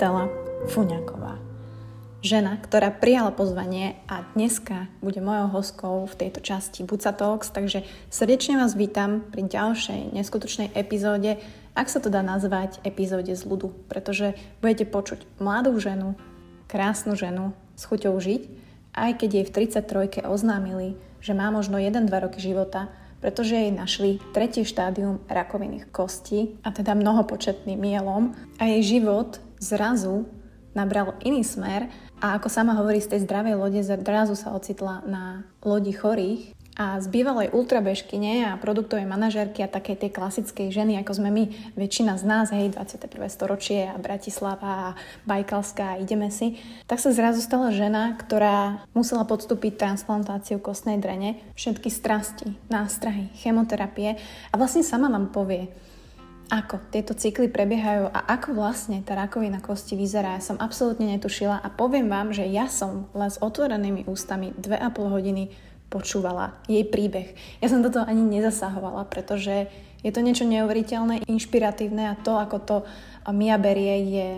Kristela Fuňaková. Žena, ktorá prijala pozvanie a dneska bude mojou hostkou v tejto časti Buca Talks, takže srdečne vás vítam pri ďalšej neskutočnej epizóde, ak sa to dá nazvať epizóde z ľudu, pretože budete počuť mladú ženu, krásnu ženu s chuťou žiť, aj keď jej v 33 oznámili, že má možno 1-2 roky života, pretože jej našli tretie štádium rakoviny kostí a teda mnohopočetný mielom a jej život zrazu nabral iný smer a ako sama hovorí z tej zdravej lode, zrazu sa ocitla na lodi chorých a z bývalej ultrabežkyne a produktovej manažérky a takej tej klasickej ženy, ako sme my, väčšina z nás, hej, 21. storočie a Bratislava a Bajkalská a ideme si, tak sa zrazu stala žena, ktorá musela podstúpiť transplantáciu kostnej drene, všetky strasti, nástrahy, chemoterapie a vlastne sama vám povie, ako tieto cykly prebiehajú a ako vlastne tá rakovina kosti vyzerá. Ja som absolútne netušila a poviem vám, že ja som len s otvorenými ústami 2,5 hodiny počúvala jej príbeh. Ja som do toho ani nezasahovala, pretože je to niečo neuveriteľné, inšpiratívne a to, ako to Mia berie, je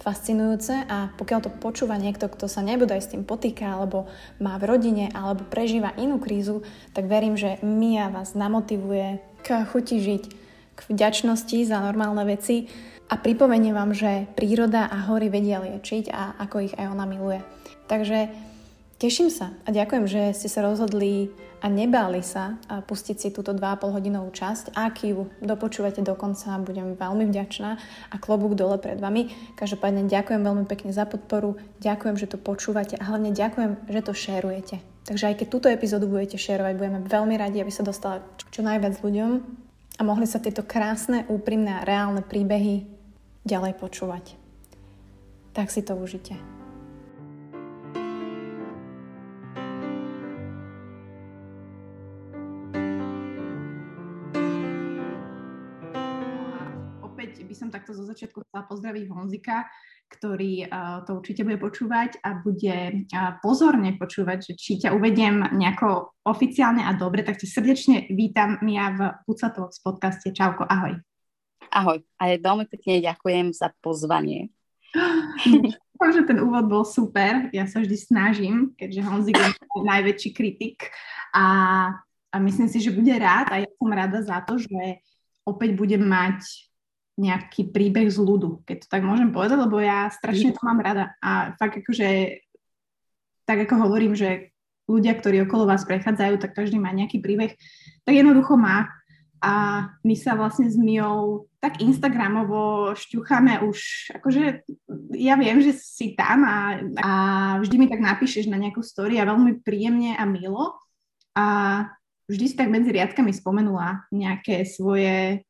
fascinujúce a pokiaľ to počúva niekto, kto sa nebude s tým potýka, alebo má v rodine, alebo prežíva inú krízu, tak verím, že Mia vás namotivuje k chuti žiť, k vďačnosti za normálne veci a pripomenie vám, že príroda a hory vedia liečiť a ako ich aj ona miluje. Takže Teším sa a ďakujem, že ste sa rozhodli a nebáli sa pustiť si túto 2,5 hodinovú časť. Ak ju dopočúvate do konca, budem veľmi vďačná a klobúk dole pred vami. Každopádne ďakujem veľmi pekne za podporu, ďakujem, že to počúvate a hlavne ďakujem, že to šerujete. Takže aj keď túto epizódu budete šerovať, budeme veľmi radi, aby sa dostala čo najviac ľuďom a mohli sa tieto krásne, úprimné a reálne príbehy ďalej počúvať. Tak si to užite. takto zo začiatku chcela pozdraviť Honzika, ktorý uh, to určite bude počúvať a bude uh, pozorne počúvať, že či ťa uvediem nejako oficiálne a dobre, tak ťa srdečne vítam ja v Pucatovx podcaste. Čauko, ahoj. Ahoj, a veľmi pekne ďakujem za pozvanie. Dúfam, že ten úvod bol super. Ja sa vždy snažím, keďže Honzik je najväčší kritik a, a myslím si, že bude rád a ja som rada za to, že opäť budem mať nejaký príbeh z ľudu, keď to tak môžem povedať, lebo ja strašne to mám rada. A fakt akože, tak ako hovorím, že ľudia, ktorí okolo vás prechádzajú, tak každý má nejaký príbeh, tak jednoducho má. A my sa vlastne s Mijou tak Instagramovo šťucháme už, akože ja viem, že si tam a, a vždy mi tak napíšeš na nejakú story a veľmi príjemne a milo. A vždy si tak medzi riadkami spomenula nejaké svoje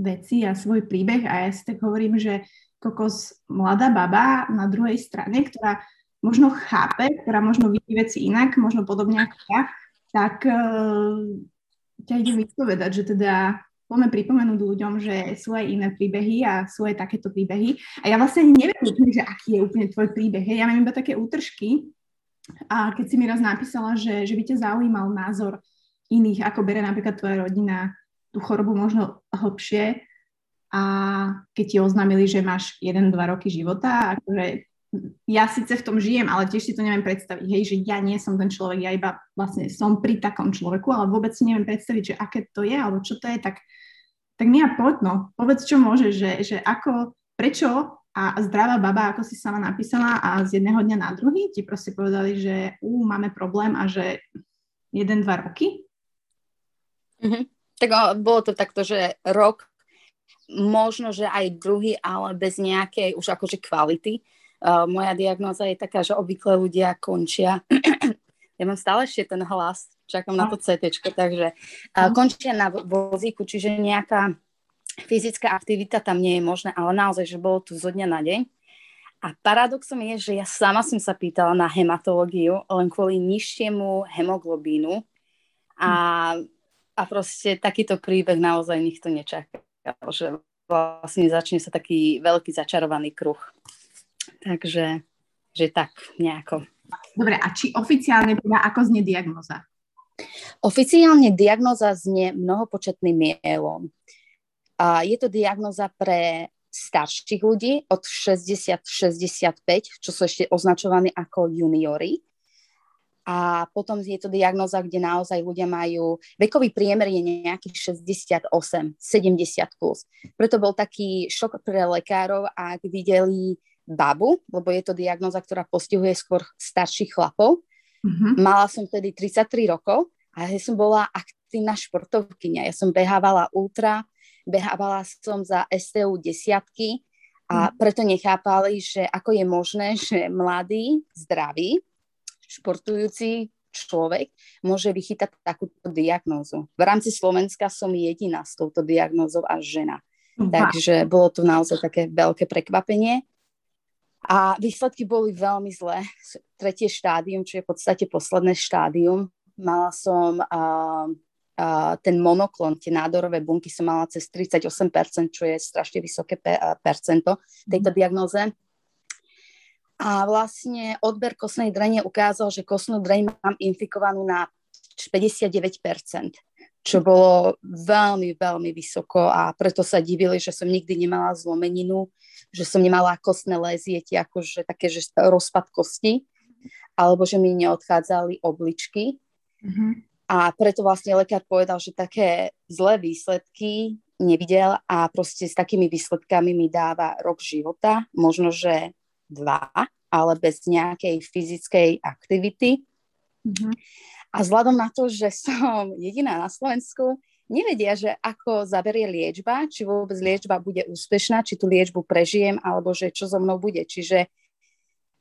veci a svoj príbeh a ja si tak hovorím, že kokos mladá baba na druhej strane, ktorá možno chápe, ktorá možno vidí veci inak, možno podobne ako ja, tak uh, ťa idem vyspovedať, že teda poďme pripomenúť ľuďom, že sú aj iné príbehy a sú aj takéto príbehy. A ja vlastne neviem úplne, že aký je úplne tvoj príbeh. Ja mám iba také útržky a keď si mi raz napísala, že, že by ťa zaujímal názor iných, ako bere napríklad tvoja rodina tú chorobu možno hlbšie a keď ti oznámili, že máš 1-2 roky života, akože ja síce v tom žijem, ale tiež si to neviem predstaviť, hej, že ja nie som ten človek, ja iba vlastne som pri takom človeku, ale vôbec si neviem predstaviť, že aké to je, alebo čo to je, tak, tak mi ja poď, no, povedz, čo môže, že, že ako, prečo a zdravá baba, ako si sama napísala a z jedného dňa na druhý ti proste povedali, že ú, máme problém a že jeden, dva roky? Mm-hmm. Tak bolo to takto, že rok, možno, že aj druhý, ale bez nejakej už akože kvality. Uh, moja diagnóza je taká, že obvykle ľudia končia. ja mám stále ešte ten hlas, čakám na to CT, takže uh, končia na vozíku, čiže nejaká fyzická aktivita tam nie je možné, ale naozaj, že bolo tu zo dňa na deň. A paradoxom je, že ja sama som sa pýtala na hematológiu len kvôli nižšiemu hemoglobínu a a proste takýto príbeh naozaj nikto nečakal, že vlastne začne sa taký veľký začarovaný kruh. Takže že tak nejako. Dobre, a či oficiálne teda ako znie diagnoza? Oficiálne diagnoza znie mnohopočetný mielom. A je to diagnoza pre starších ľudí od 60-65, čo sú ešte označovaní ako juniori. A potom je to diagnoza, kde naozaj ľudia majú, vekový priemer je nejakých 68, 70 plus. Preto bol taký šok pre lekárov, ak videli babu, lebo je to diagnoza, ktorá postihuje skôr starších chlapov. Mm-hmm. Mala som tedy 33 rokov a ja som bola aktívna športovkynia. Ja som behávala ultra, behávala som za STU desiatky a mm. preto nechápali, že ako je možné, že mladý, zdravý, športujúci človek môže vychytať takúto diagnózu. V rámci Slovenska som jediná s touto diagnózou a žena. Takže bolo to naozaj také veľké prekvapenie. A výsledky boli veľmi zlé. Tretie štádium, čo je v podstate posledné štádium. Mala som uh, uh, ten monoklon, tie nádorové bunky som mala cez 38%, čo je strašne vysoké pe- percento tejto mm. diagnoze. A vlastne odber kostnej drene ukázal, že kostnú dreň mám infikovanú na 59%, čo bolo veľmi, veľmi vysoko a preto sa divili, že som nikdy nemala zlomeninu, že som nemala kostné lézie, akože také, že rozpad kosti, alebo že mi neodchádzali obličky. Mm-hmm. A preto vlastne lekár povedal, že také zlé výsledky nevidel a proste s takými výsledkami mi dáva rok života, možno, že dva, ale bez nejakej fyzickej aktivity. Mm-hmm. A vzhľadom na to, že som jediná na Slovensku, nevedia, že ako zaberie liečba, či vôbec liečba bude úspešná, či tú liečbu prežijem, alebo že čo so mnou bude. Čiže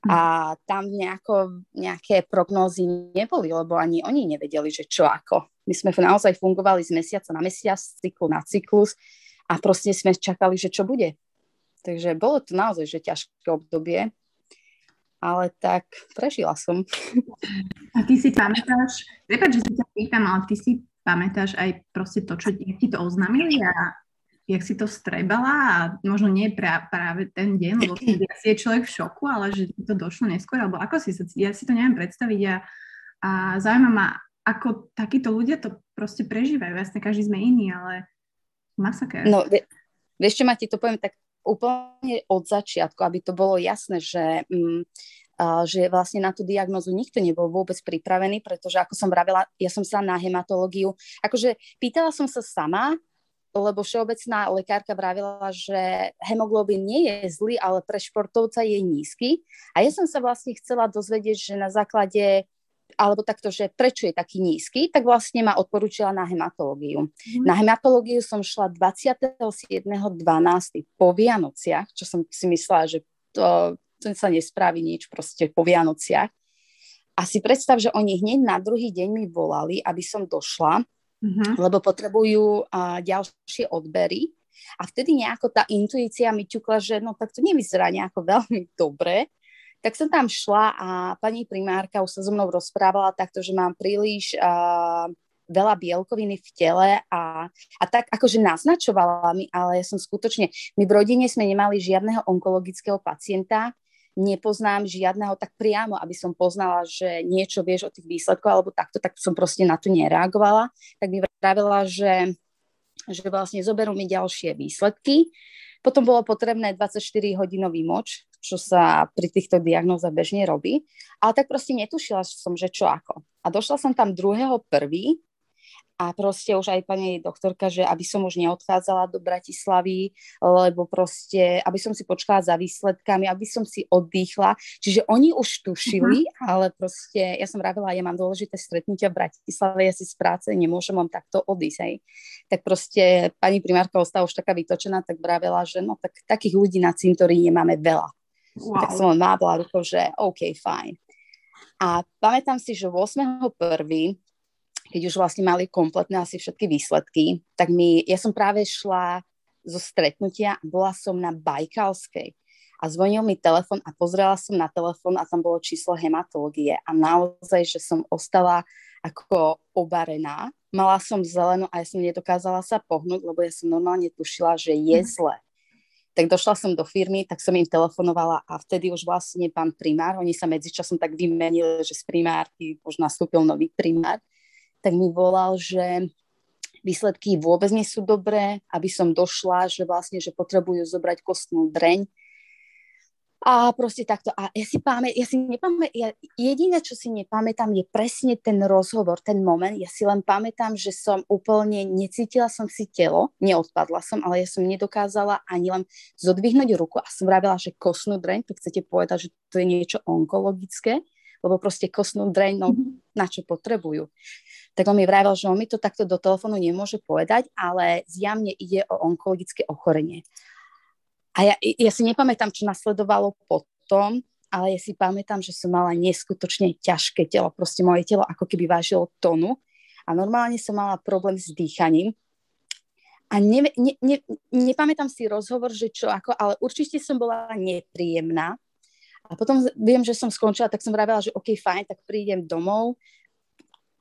a tam nejako, nejaké prognózy neboli, lebo ani oni nevedeli, že čo ako. My sme naozaj fungovali z mesiaca na mesiac, z cyklu na cyklus a proste sme čakali, že čo bude. Takže bolo to naozaj že ťažké obdobie, ale tak prežila som. A ty si pamätáš, prepáč, že si ťa pýtam, ale ty si pamätáš aj proste to, čo ti to oznámili a jak si to strebala a možno nie pra, práve ten deň, lebo si je človek v šoku, ale že to došlo neskôr, alebo ako si sa, ja si to neviem predstaviť a, a zaujíma ma, ako takíto ľudia to proste prežívajú. Jasne, každý sme iný, ale masakér. No, vieš čo, ma ti to poviem tak úplne od začiatku, aby to bolo jasné, že, uh, že vlastne na tú diagnozu nikto nebol vôbec pripravený, pretože ako som vravela, ja som sa na hematológiu, akože pýtala som sa sama, lebo všeobecná lekárka vravila, že hemoglobín nie je zlý, ale pre športovca je nízky. A ja som sa vlastne chcela dozvedieť, že na základe alebo takto, že prečo je taký nízky, tak vlastne ma odporúčila na hematológiu. Mm. Na hematológiu som šla 27.12. po Vianociach, čo som si myslela, že to, to sa nespraví nič proste po Vianociach. A si predstav, že oni hneď na druhý deň mi volali, aby som došla, mm-hmm. lebo potrebujú uh, ďalšie odbery. A vtedy nejako tá intuícia mi ťukla, že no tak to nevyzerá nejako veľmi dobre, tak som tam šla a pani primárka už sa so mnou rozprávala takto, že mám príliš uh, veľa bielkoviny v tele a, a tak akože naznačovala mi, ale ja som skutočne, my v rodine sme nemali žiadneho onkologického pacienta, nepoznám žiadneho tak priamo, aby som poznala, že niečo vieš o tých výsledkoch alebo takto, tak som proste na to nereagovala. Tak mi vravila, že, že vlastne zoberú mi ďalšie výsledky. Potom bolo potrebné 24-hodinový moč, čo sa pri týchto diagnózach bežne robí. Ale tak proste netušila som, že čo ako. A došla som tam druhého prvý a proste už aj pani doktorka, že aby som už neodchádzala do Bratislavy, lebo proste, aby som si počkala za výsledkami, aby som si oddychla. Čiže oni už tušili, uh-huh. ale proste, ja som vravila, ja mám dôležité stretnutia v Bratislave, ja si z práce nemôžem vám takto odísť. Hej. Tak proste pani primárka ostala už taká vytočená, tak vravela, že no tak takých ľudí na cintorí nemáme veľa. Wow. Tak som len mávla rukou, že OK, fajn. A pamätám si, že 8.1., keď už vlastne mali kompletné asi všetky výsledky, tak mi, ja som práve šla zo stretnutia, bola som na Bajkalskej a zvonil mi telefon a pozrela som na telefon a tam bolo číslo hematológie a naozaj, že som ostala ako obarená. Mala som zelenú a ja som nedokázala sa pohnúť, lebo ja som normálne tušila, že je mhm. zle tak došla som do firmy, tak som im telefonovala a vtedy už vlastne pán primár, oni sa medzičasom tak vymenili, že z primárky už nastúpil nový primár, tak mi volal, že výsledky vôbec nie sú dobré, aby som došla, že vlastne, že potrebujú zobrať kostnú dreň. A proste takto. A ja si pamätám, ja si nepamätám, ja, jediné, čo si nepamätám, je presne ten rozhovor, ten moment. Ja si len pamätám, že som úplne necítila som si telo, neodpadla som, ale ja som nedokázala ani len zodvihnúť ruku a som vravila, že kostnú dreň, to chcete povedať, že to je niečo onkologické, lebo proste kostnú dreň, no mm-hmm. na čo potrebujú tak on mi vravel, že on mi to takto do telefónu nemôže povedať, ale zjavne ide o onkologické ochorenie. A ja, ja si nepamätám, čo nasledovalo potom, ale ja si pamätám, že som mala neskutočne ťažké telo. Proste moje telo ako keby vážilo tonu a normálne som mala problém s dýchaním. A ne, ne, ne, nepamätám si rozhovor, že čo ako, ale určite som bola nepríjemná. A potom viem, že som skončila, tak som vravela, že OK, fajn, tak prídem domov,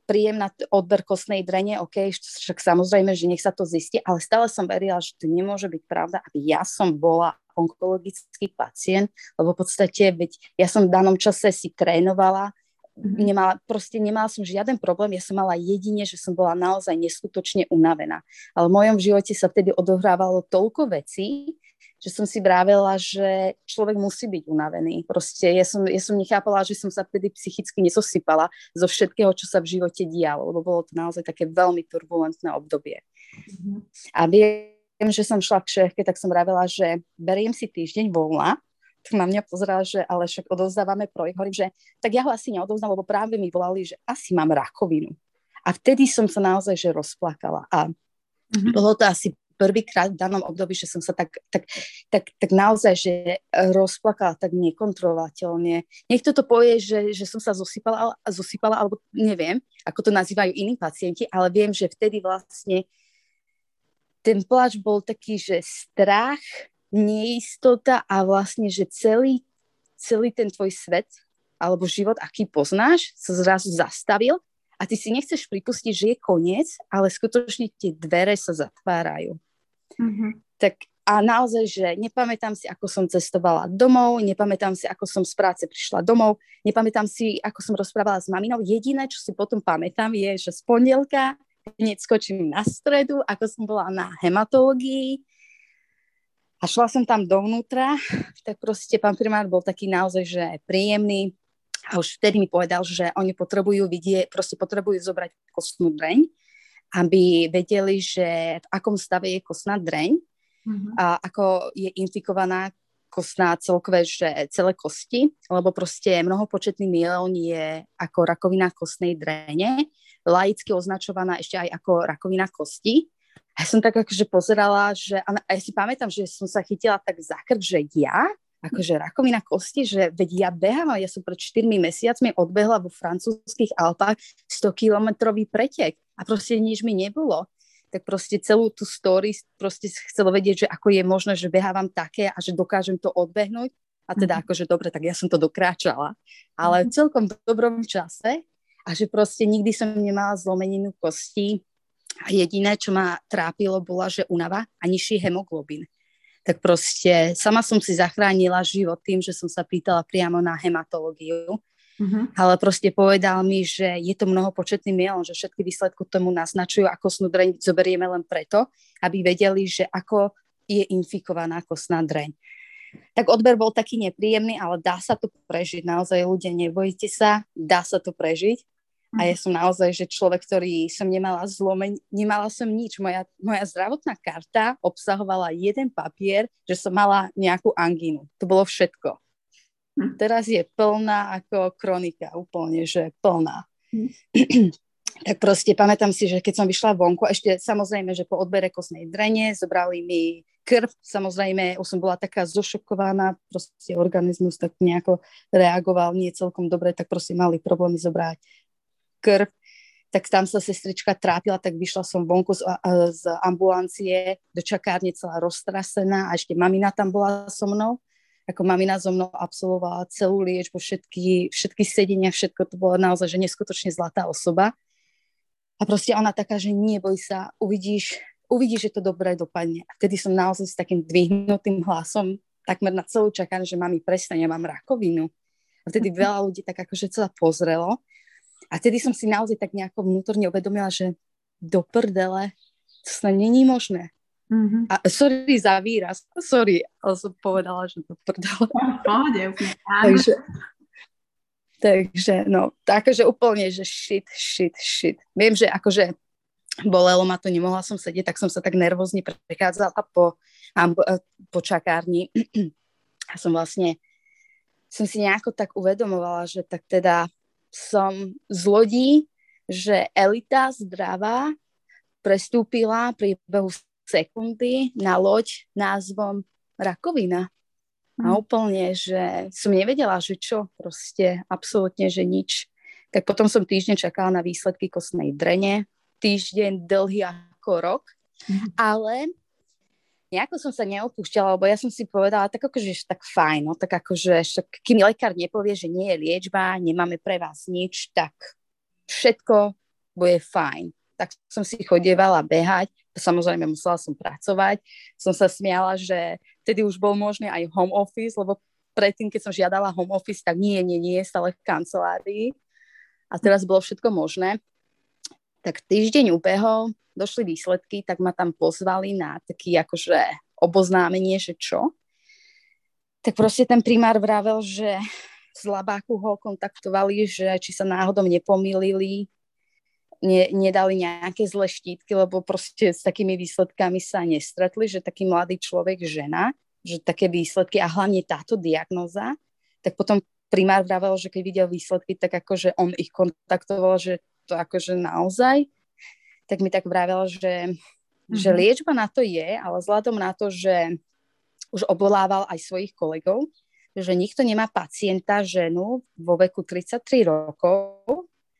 príjemná odber kostnej drene, OK, však samozrejme, že nech sa to zistí, ale stále som verila, že to nemôže byť pravda, aby ja som bola onkologický pacient, lebo v podstate, veď ja som v danom čase si trénovala, mm-hmm. nemala, proste nemala som žiaden problém, ja som mala jedine, že som bola naozaj neskutočne unavená. Ale v mojom živote sa vtedy odohrávalo toľko vecí, že som si brávela, že človek musí byť unavený. Proste ja som, ja som nechápala, že som sa vtedy psychicky nesosypala zo všetkého, čo sa v živote dialo, lebo bolo to naozaj také veľmi turbulentné obdobie. Mm-hmm. A viem, že som šla k šéfke, tak som vravela, že beriem si týždeň voľna, tak na mňa pozerala, že ale však odovzdávame projekt. Hovorím, že tak ja ho asi neodovzdám, lebo práve mi volali, že asi mám rakovinu. A vtedy som sa naozaj že rozplakala. A mm-hmm. bolo to asi prvýkrát v danom období, že som sa tak, tak, tak, tak naozaj, že rozplakala tak nekontrolovateľne. Niekto to povie, že, že som sa zosypala, zosypala, alebo neviem, ako to nazývajú iní pacienti, ale viem, že vtedy vlastne ten plač bol taký, že strach, neistota a vlastne, že celý, celý ten tvoj svet alebo život, aký poznáš, sa zrazu zastavil a ty si nechceš pripustiť, že je koniec, ale skutočne tie dvere sa zatvárajú. Mm-hmm. Tak a naozaj, že nepamätám si, ako som cestovala domov, nepamätám si, ako som z práce prišla domov, nepamätám si, ako som rozprávala s maminou. Jediné, čo si potom pamätám, je, že z pondelka hneď skočím na stredu, ako som bola na hematológii a šla som tam dovnútra, tak proste pán primár bol taký naozaj, že príjemný a už vtedy mi povedal, že oni potrebujú vidieť, proste potrebujú zobrať kostnú dreň aby vedeli, že v akom stave je kostná dreň mm-hmm. a ako je infikovaná kostná celkové, že celé kosti, lebo proste mnohopočetný myelón je ako rakovina kostnej drene, laicky označovaná ešte aj ako rakovina kosti. A ja som tak akože pozerala, že, a ja si pamätám, že som sa chytila tak za krk, že ja, akože rakovina kosti, že veď ja behám, ja som pred 4 mesiacmi odbehla vo francúzských Alpách 100 kilometrový pretek a proste nič mi nebolo. Tak proste celú tú story proste chcelo vedieť, že ako je možné, že behávam také a že dokážem to odbehnúť. A teda mm-hmm. akože dobre, tak ja som to dokráčala. Ale v mhm. celkom dobrom čase a že proste nikdy som nemala zlomeninu kosti a jediné, čo ma trápilo, bola, že unava a nižší hemoglobín tak proste sama som si zachránila život tým, že som sa pýtala priamo na hematológiu. Uh-huh. Ale proste povedal mi, že je to mnohopočetný mielon, že všetky výsledky tomu naznačujú, ako snú dreň zoberieme len preto, aby vedeli, že ako je infikovaná kostná dreň. Tak odber bol taký nepríjemný, ale dá sa to prežiť. Naozaj ľudia, nebojte sa, dá sa to prežiť. A ja som naozaj, že človek, ktorý som nemala zlomeň, nemala som nič. Moja, moja zdravotná karta obsahovala jeden papier, že som mala nejakú angínu. To bolo všetko. Hm. Teraz je plná ako kronika, úplne, že plná. Hm. tak proste pamätám si, že keď som vyšla vonku, ešte samozrejme, že po odbere kostnej drene zobrali mi krv, samozrejme, už som bola taká zošokovaná, proste organizmus tak nejako reagoval nie celkom dobre, tak proste mali problémy zobrať krv, tak tam sa sestrička trápila, tak vyšla som vonku z, z ambulancie do čakárne celá roztrasená a ešte mamina tam bola so mnou. Ako mamina so mnou absolvovala celú liečbu, všetky, všetky sedenia, všetko to bolo naozaj, že neskutočne zlatá osoba. A proste ona taká, že nie, boj sa, uvidíš, uvidíš, že to dobre dopadne. A vtedy som naozaj s takým dvihnutým hlasom takmer na celú čakárne, že mami, presne, ja mám rakovinu. A vtedy veľa ľudí tak akože celá pozrelo a vtedy som si naozaj tak nejako vnútorne uvedomila, že do prdele, To sa není možné. Mm-hmm. A sorry za výraz, sorry, ale som povedala, že to prdala. takže, takže, no, takže úplne, že shit, shit, shit. Viem, že akože bolelo ma to, nemohla som sedieť, tak som sa tak nervózne prechádzala po, po čakárni. A som vlastne, som si nejako tak uvedomovala, že tak teda som z lodí, že elita zdravá prestúpila pri behu sekundy na loď názvom rakovina. A mm. úplne, že som nevedela, že čo, proste absolútne, že nič. Tak potom som týždeň čakala na výsledky kostnej drene, týždeň dlhý ako rok, mm. ale nejako som sa neopúšťala, lebo ja som si povedala, tak akože tak fajn, no, tak akože, však, kým lekár nepovie, že nie je liečba, nemáme pre vás nič, tak všetko bude fajn. Tak som si chodievala behať, samozrejme musela som pracovať. Som sa smiala, že vtedy už bol možný aj home office, lebo predtým, keď som žiadala home office, tak nie, nie, nie, stále v kancelárii. A teraz bolo všetko možné. Tak týždeň ubehol, došli výsledky, tak ma tam pozvali na taký akože oboznámenie, že čo. Tak proste ten primár vravel, že z labáku ho kontaktovali, že či sa náhodou nepomýlili ne, nedali nejaké zlé štítky, lebo proste s takými výsledkami sa nestretli, že taký mladý človek, žena, že také výsledky a hlavne táto diagnoza, tak potom primár vravel, že keď videl výsledky, tak akože on ich kontaktoval, že to akože naozaj, tak mi tak vravel, že, mm-hmm. že mhm. liečba na to je, ale vzhľadom na to, že už obvolával aj svojich kolegov, že nikto nemá pacienta, ženu vo veku 33 rokov,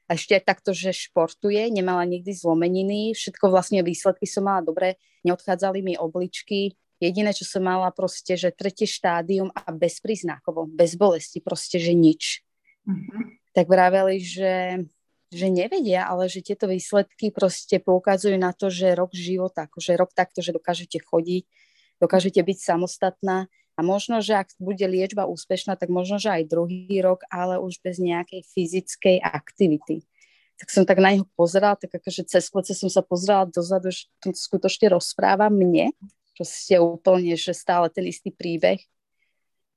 a ešte aj takto, že športuje, nemala nikdy zlomeniny, všetko vlastne výsledky som mala dobre, neodchádzali mi obličky, jediné, čo som mala proste, že tretie štádium a bezpríznakovo, bez bolesti, proste, že nič. Mm-hmm. Tak vraveli, že, že nevedia, ale že tieto výsledky proste poukazujú na to, že rok života, akože rok takto, že dokážete chodiť, dokážete byť samostatná a možno, že ak bude liečba úspešná, tak možno, že aj druhý rok, ale už bez nejakej fyzickej aktivity. Tak som tak na neho pozerala, tak akože cez plece som sa pozerala dozadu, že to skutočne rozpráva mne, proste úplne, že stále ten istý príbeh.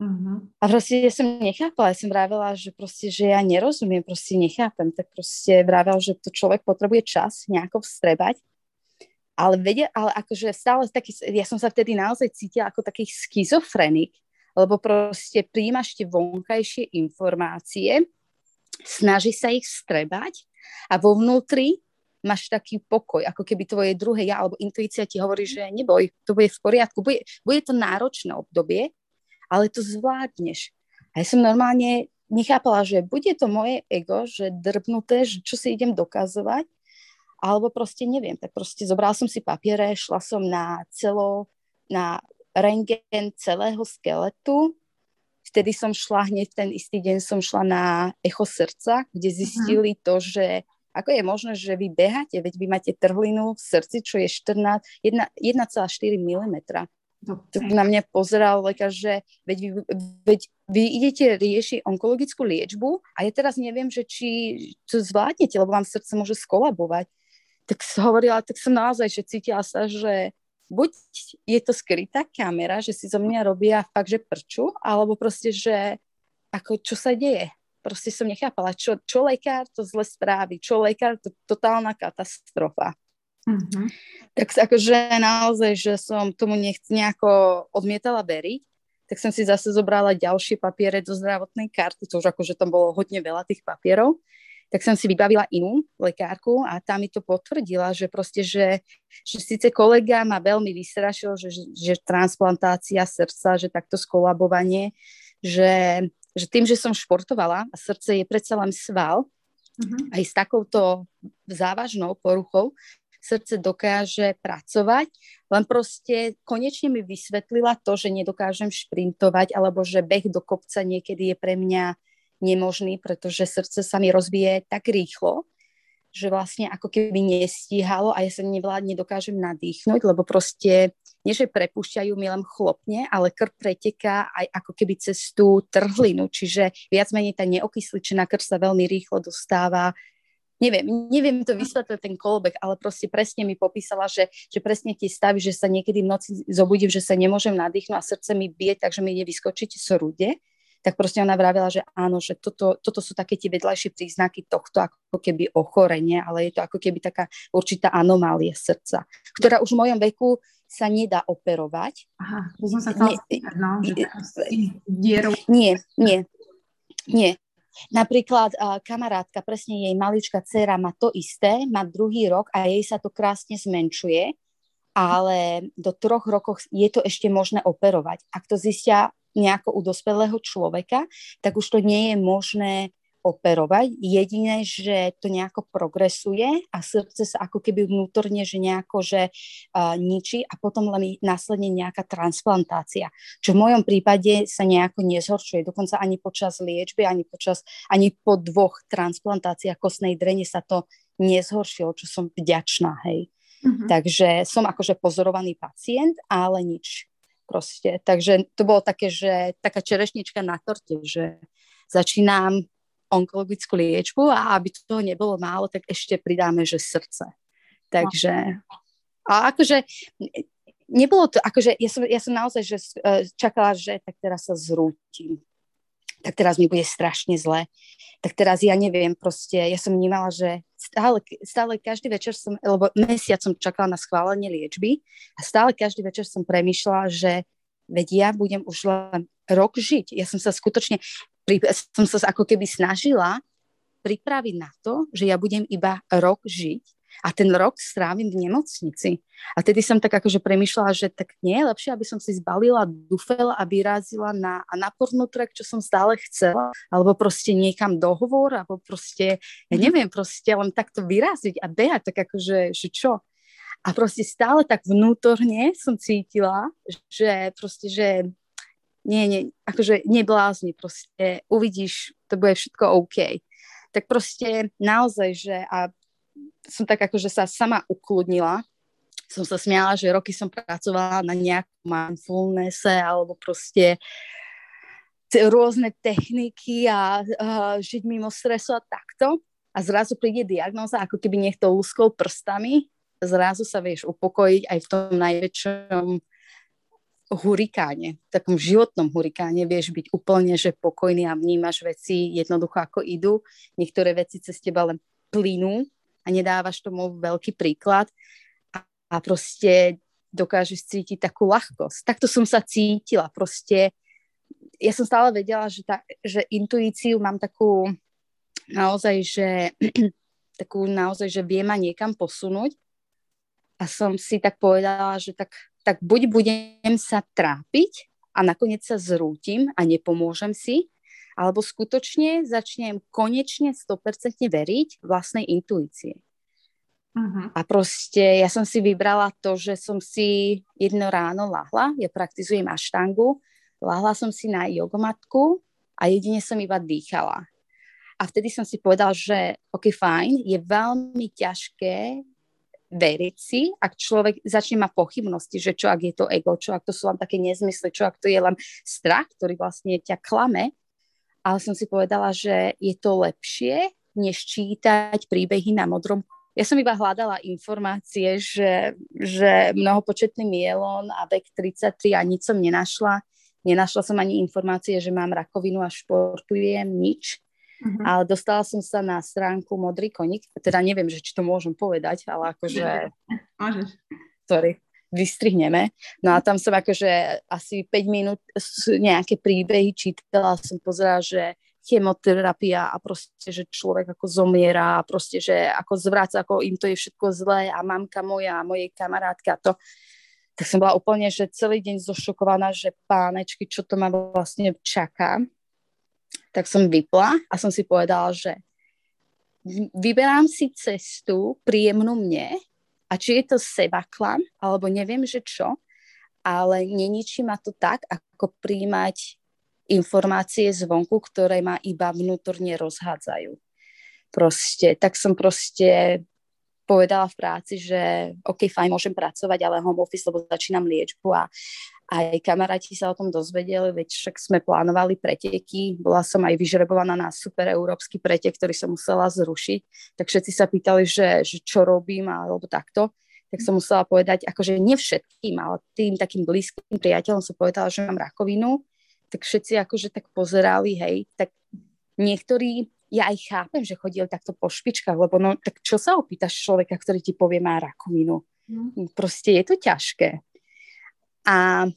Uh-huh. A proste ja som nechápala, ja som vravela, že proste, že ja nerozumiem, proste nechápem, tak proste vravel, že to človek potrebuje čas nejako vstrebať ale vedia, ale akože stále taký, ja som sa vtedy naozaj cítila ako taký schizofrenik, lebo proste príjmaš tie vonkajšie informácie, snaží sa ich strebať a vo vnútri máš taký pokoj, ako keby tvoje druhé ja alebo intuícia ti hovorí, že neboj, to bude v poriadku, bude, bude to náročné obdobie, ale to zvládneš. A ja som normálne nechápala, že bude to moje ego, že drbnuté, že čo si idem dokazovať, alebo proste neviem, tak proste zobral som si papiere, šla som na celo, na rengen celého skeletu, vtedy som šla hneď ten istý deň som šla na echo srdca, kde mhm. zistili to, že ako je možné, že vy beháte, veď vy máte trhlinu v srdci, čo je 14, 1,4 mm. Tak na mňa pozeral lekár, že veď vy, veď vy idete riešiť onkologickú liečbu a ja teraz neviem, že či to zvládnete, lebo vám srdce môže skolabovať tak hovorila, tak som naozaj, že cítila sa, že buď je to skrytá kamera, že si zo mňa robia fakt, že prču, alebo proste, že ako čo sa deje. Proste som nechápala, čo, čo lekár to zle správi, čo lekár to totálna katastrofa. Mm-hmm. Tak akože naozaj, že som tomu nech, nejako odmietala veriť, tak som si zase zobrala ďalšie papiere do zdravotnej karty, to už akože tam bolo hodne veľa tých papierov tak som si vybavila inú lekárku a tá mi to potvrdila, že proste, že, že síce kolega ma veľmi vystrašil, že, že transplantácia srdca, že takto skolabovanie, že, že tým, že som športovala a srdce je predsa len sval, uh-huh. aj s takouto závažnou poruchou, srdce dokáže pracovať, len proste konečne mi vysvetlila to, že nedokážem šprintovať, alebo že beh do kopca niekedy je pre mňa nemožný, pretože srdce sa mi rozbije tak rýchlo, že vlastne ako keby nestíhalo a ja sa nevládne dokážem nadýchnuť, lebo proste nie, že prepúšťajú mi len chlopne, ale krv preteká aj ako keby cez tú trhlinu, čiže viac menej tá neokysličená krv sa veľmi rýchlo dostáva neviem, neviem to vysvetliť ten callback, ale proste presne mi popísala, že, že presne tie stavy, že sa niekedy v noci zobudím, že sa nemôžem nadýchnuť a srdce mi bije, takže mi nevyskočiť srude tak proste ona vravila, že áno, že toto, toto sú také tie vedľajšie príznaky tohto ako keby ochorenie, ale je to ako keby taká určitá anomália srdca, ktorá už v mojom veku sa nedá operovať. Aha, to som sa nie, spýtať, no, že. Nie, nie, nie. Napríklad uh, kamarátka, presne jej malička dcera má to isté, má druhý rok a jej sa to krásne zmenšuje, ale do troch rokov je to ešte možné operovať. Ak to zistia nejako u dospelého človeka, tak už to nie je možné operovať. Jediné, že to nejako progresuje a srdce sa ako keby vnútorne, že nejako, že uh, ničí a potom len následne nejaká transplantácia. Čo v mojom prípade sa nejako nezhoršuje. Dokonca ani počas liečby, ani počas, ani po dvoch transplantáciách kostnej drene sa to nezhoršilo, čo som vďačná, hej. Mm-hmm. Takže som akože pozorovaný pacient, ale nič proste. Takže to bolo také, že taká čerešnička na torte, že začínam onkologickú liečbu a aby toho nebolo málo, tak ešte pridáme, že srdce. Takže, a akože nebolo to, akože ja som, ja som naozaj že e, čakala, že tak teraz sa zrútim. Tak teraz mi bude strašne zle. Tak teraz ja neviem, proste, ja som vnímala, že stále, stále každý večer som, lebo mesiac som čakala na schválenie liečby a stále každý večer som premyšľala, že veď ja budem už len rok žiť. Ja som sa skutočne, som sa ako keby snažila pripraviť na to, že ja budem iba rok žiť a ten rok strávim v nemocnici. A tedy som tak akože premyšľala, že tak nie je lepšie, aby som si zbalila dufel a vyrazila na, na pornotrek, čo som stále chcela, alebo proste niekam dohovor, alebo proste, ja mhm. neviem, proste len takto vyraziť a behať, tak akože, že čo? A proste stále tak vnútorne som cítila, že proste, že nie, nie, akože neblázni, proste uvidíš, to bude všetko OK. Tak proste naozaj, že a som tak akože sa sama ukludnila, som sa smiala, že roky som pracovala na nejakom mindfulnesse alebo proste rôzne techniky a uh, žiť mimo stresu a takto. A zrazu príde diagnoza, ako keby niekto úskol prstami. Zrazu sa vieš upokojiť aj v tom najväčšom hurikáne, takom životnom hurikáne vieš byť úplne, že pokojný a vnímaš veci jednoducho ako idú. Niektoré veci cez teba len plynú a nedávaš tomu veľký príklad a, a proste dokážeš cítiť takú ľahkosť. Takto som sa cítila. Proste ja som stále vedela, že, tá, že intuíciu mám takú naozaj, že takú naozaj, že vie ma niekam posunúť a som si tak povedala, že tak, tak buď budem sa trápiť a nakoniec sa zrútim a nepomôžem si, alebo skutočne začnem konečne 100% veriť vlastnej intuície. Uh-huh. A proste ja som si vybrala to, že som si jedno ráno lahla, ja praktizujem aštangu, lahla som si na jogomatku a jedine som iba dýchala. A vtedy som si povedala, že ok, fajn, je veľmi ťažké veriť si, ak človek začne mať pochybnosti, že čo ak je to ego, čo ak to sú len také nezmysly, čo ak to je len strach, ktorý vlastne ťa klame, ale som si povedala, že je to lepšie, než čítať príbehy na modrom. Ja som iba hľadala informácie, že, že mnohopočetný mielon a vek 33 a nič som nenašla. Nenašla som ani informácie, že mám rakovinu a športujem, nič. Uh-huh. Ale dostala som sa na stránku Modrý koník, teda neviem, že či to môžem povedať, ale akože... Môžeš. Sorry vystrihneme. No a tam som akože asi 5 minút nejaké príbehy čítala, som pozerala, že chemoterapia a proste, že človek ako zomiera a proste, že ako zvráca, ako im to je všetko zlé a mamka moja a mojej kamarátka to. Tak som bola úplne, že celý deň zošokovaná, že pánečky, čo to ma vlastne čaká. Tak som vypla a som si povedala, že vyberám si cestu príjemnú mne a či je to sebaklam, alebo neviem, že čo, ale neničí ma to tak, ako príjmať informácie zvonku, ktoré ma iba vnútorne rozhádzajú. Proste, tak som proste povedala v práci, že OK, fajn, môžem pracovať, ale home office, lebo začínam liečbu a, aj kamaráti sa o tom dozvedeli, veď však sme plánovali preteky, bola som aj vyžrebovaná na super európsky pretek, ktorý som musela zrušiť, tak všetci sa pýtali, že, že čo robím alebo takto, tak som musela povedať, akože nie všetkým, ale tým takým blízkym priateľom som povedala, že mám rakovinu, tak všetci akože tak pozerali, hej, tak niektorí, ja aj chápem, že chodili takto po špičkách, lebo no, tak čo sa opýtaš človeka, ktorý ti povie má rakovinu? Mm. Proste je to ťažké. A,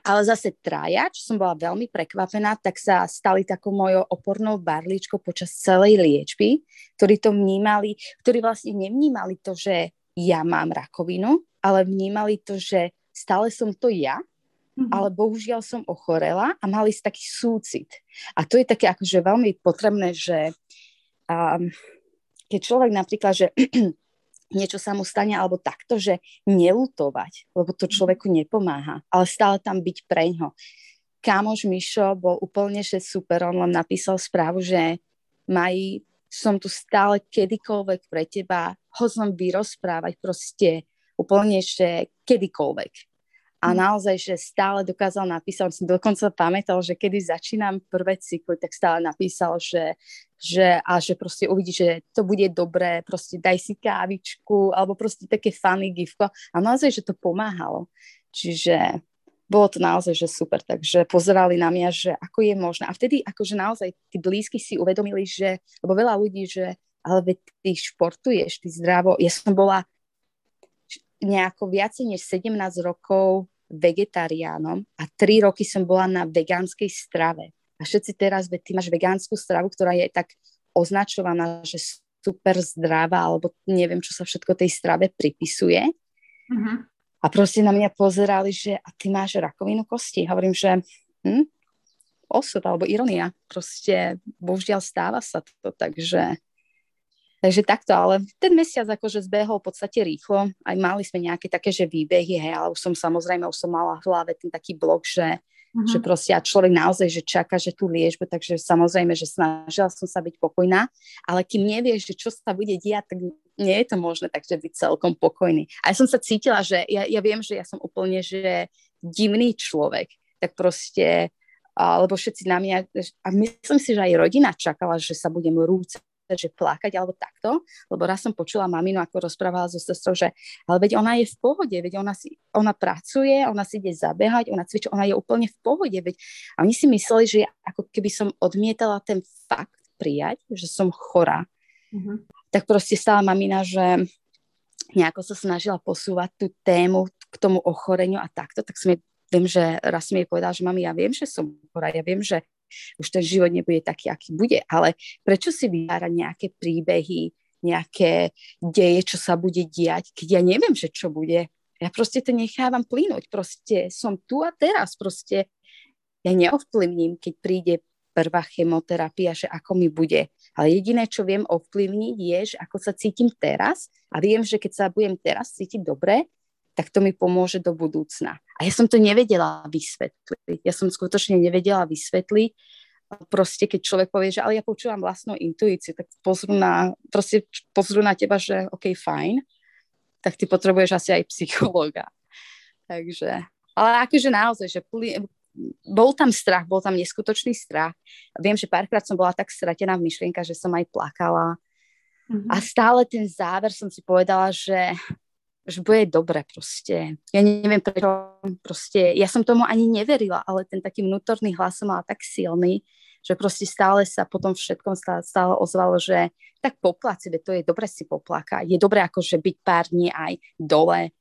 ale zase traja, čo som bola veľmi prekvapená, tak sa stali takou mojou opornou barličkou počas celej liečby, ktorí to vnímali, ktorí vlastne nevnímali to, že ja mám rakovinu, ale vnímali to, že stále som to ja, mm-hmm. ale bohužiaľ som ochorela a mali si taký súcit. A to je také akože veľmi potrebné, že um, keď človek napríklad, že niečo sa mu stane alebo takto, že nelutovať, lebo to človeku nepomáha, ale stále tam byť pre ňo. Kámoš Mišo bol úplne že super, on len napísal správu, že mají, som tu stále kedykoľvek pre teba, ho som vyrozprávať proste úplne, že kedykoľvek a mm. naozaj, že stále dokázal napísať, on si dokonca pamätal, že kedy začínam prvé cykly, tak stále napísal, že, že a že proste uvidí, že to bude dobré, proste daj si kávičku, alebo proste také funny gifko a naozaj, že to pomáhalo. Čiže bolo to naozaj, že super, takže pozerali na mňa, že ako je možné. A vtedy akože naozaj tí blízky si uvedomili, že, lebo veľa ľudí, že ale ty športuješ, ty zdravo. Ja som bola nejako viacej než 17 rokov vegetariánom a tri roky som bola na vegánskej strave. A všetci teraz, veď ty máš vegánsku stravu, ktorá je tak označovaná, že super zdravá, alebo neviem, čo sa všetko tej strave pripisuje. Uh-huh. A proste na mňa pozerali, že a ty máš rakovinu kosti. Hovorím, že hm, osud alebo ironia. Proste bohužiaľ stáva sa to, takže Takže takto, ale ten mesiac akože zbehol v podstate rýchlo. Aj mali sme nejaké také, že výbehy, hej, ale už som samozrejme, už som mala v hlave ten taký blok, že, uh-huh. že proste a človek naozaj, že čaká, že tu liečbe, takže samozrejme, že snažila som sa byť pokojná, ale kým nevieš, že čo sa bude diať, tak nie je to možné takže byť celkom pokojný. A ja som sa cítila, že ja, ja viem, že ja som úplne, že divný človek, tak proste lebo všetci na mňa, a myslím si, že aj rodina čakala, že sa budem rúcať že plakať alebo takto, lebo raz som počula maminu, ako rozprávala so sestrou, že ale veď ona je v pohode, veď ona, si, ona pracuje, ona si ide zabehať, ona cvičí, ona je úplne v pohode, veď a oni si mysleli, že ja, ako keby som odmietala ten fakt prijať, že som chorá. Mm-hmm. Tak proste stala mamina, že nejako sa snažila posúvať tú tému k tomu ochoreniu a takto, tak som jej, viem, že raz som jej povedala, že mami, ja viem, že som chorá, ja viem, že už ten život nebude taký, aký bude. Ale prečo si vytvárať nejaké príbehy, nejaké deje, čo sa bude diať, keď ja neviem, že čo bude. Ja proste to nechávam plynúť. Proste som tu a teraz. Proste ja neovplyvním, keď príde prvá chemoterapia, že ako mi bude. Ale jediné, čo viem ovplyvniť, je, že ako sa cítim teraz a viem, že keď sa budem teraz cítiť dobre, tak to mi pomôže do budúcna. A ja som to nevedela vysvetliť. Ja som skutočne nevedela vysvetliť. Proste, keď človek povie, že ale ja počúvam vlastnú intuíciu, tak pozrú na, proste pozrú na teba, že OK, fajn, tak ty potrebuješ asi aj psychológa. Takže, ale akože naozaj, že bol tam strach, bol tam neskutočný strach. Viem, že párkrát som bola tak stratená v myšlienkach, že som aj plakala. Mm-hmm. A stále ten záver som si povedala, že že bude dobre proste. Ja neviem prečo, proste, ja som tomu ani neverila, ale ten taký vnútorný hlas som mala tak silný, že proste stále sa potom všetkom stále, stále ozvalo, že tak popláci, to je dobre si poplakať, je dobre akože byť pár dní aj dole,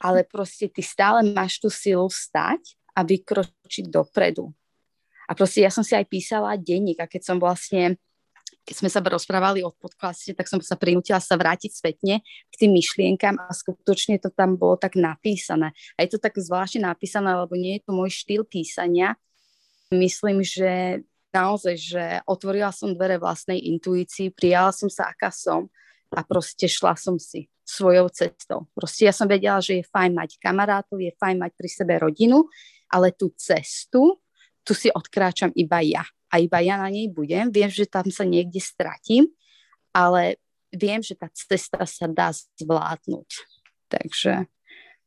ale proste ty stále máš tú silu stať a vykročiť dopredu. A proste ja som si aj písala denník a keď som vlastne keď sme sa rozprávali o podcaste, tak som sa prinútila sa vrátiť spätne k tým myšlienkam a skutočne to tam bolo tak napísané. A je to tak zvláštne napísané, lebo nie je to môj štýl písania. Myslím, že naozaj, že otvorila som dvere vlastnej intuícii, prijala som sa, aká som a proste šla som si svojou cestou. Proste ja som vedela, že je fajn mať kamarátov, je fajn mať pri sebe rodinu, ale tú cestu, tu si odkráčam iba ja a iba ja na nej budem. Viem, že tam sa niekde stratím, ale viem, že tá cesta sa dá zvládnuť. Takže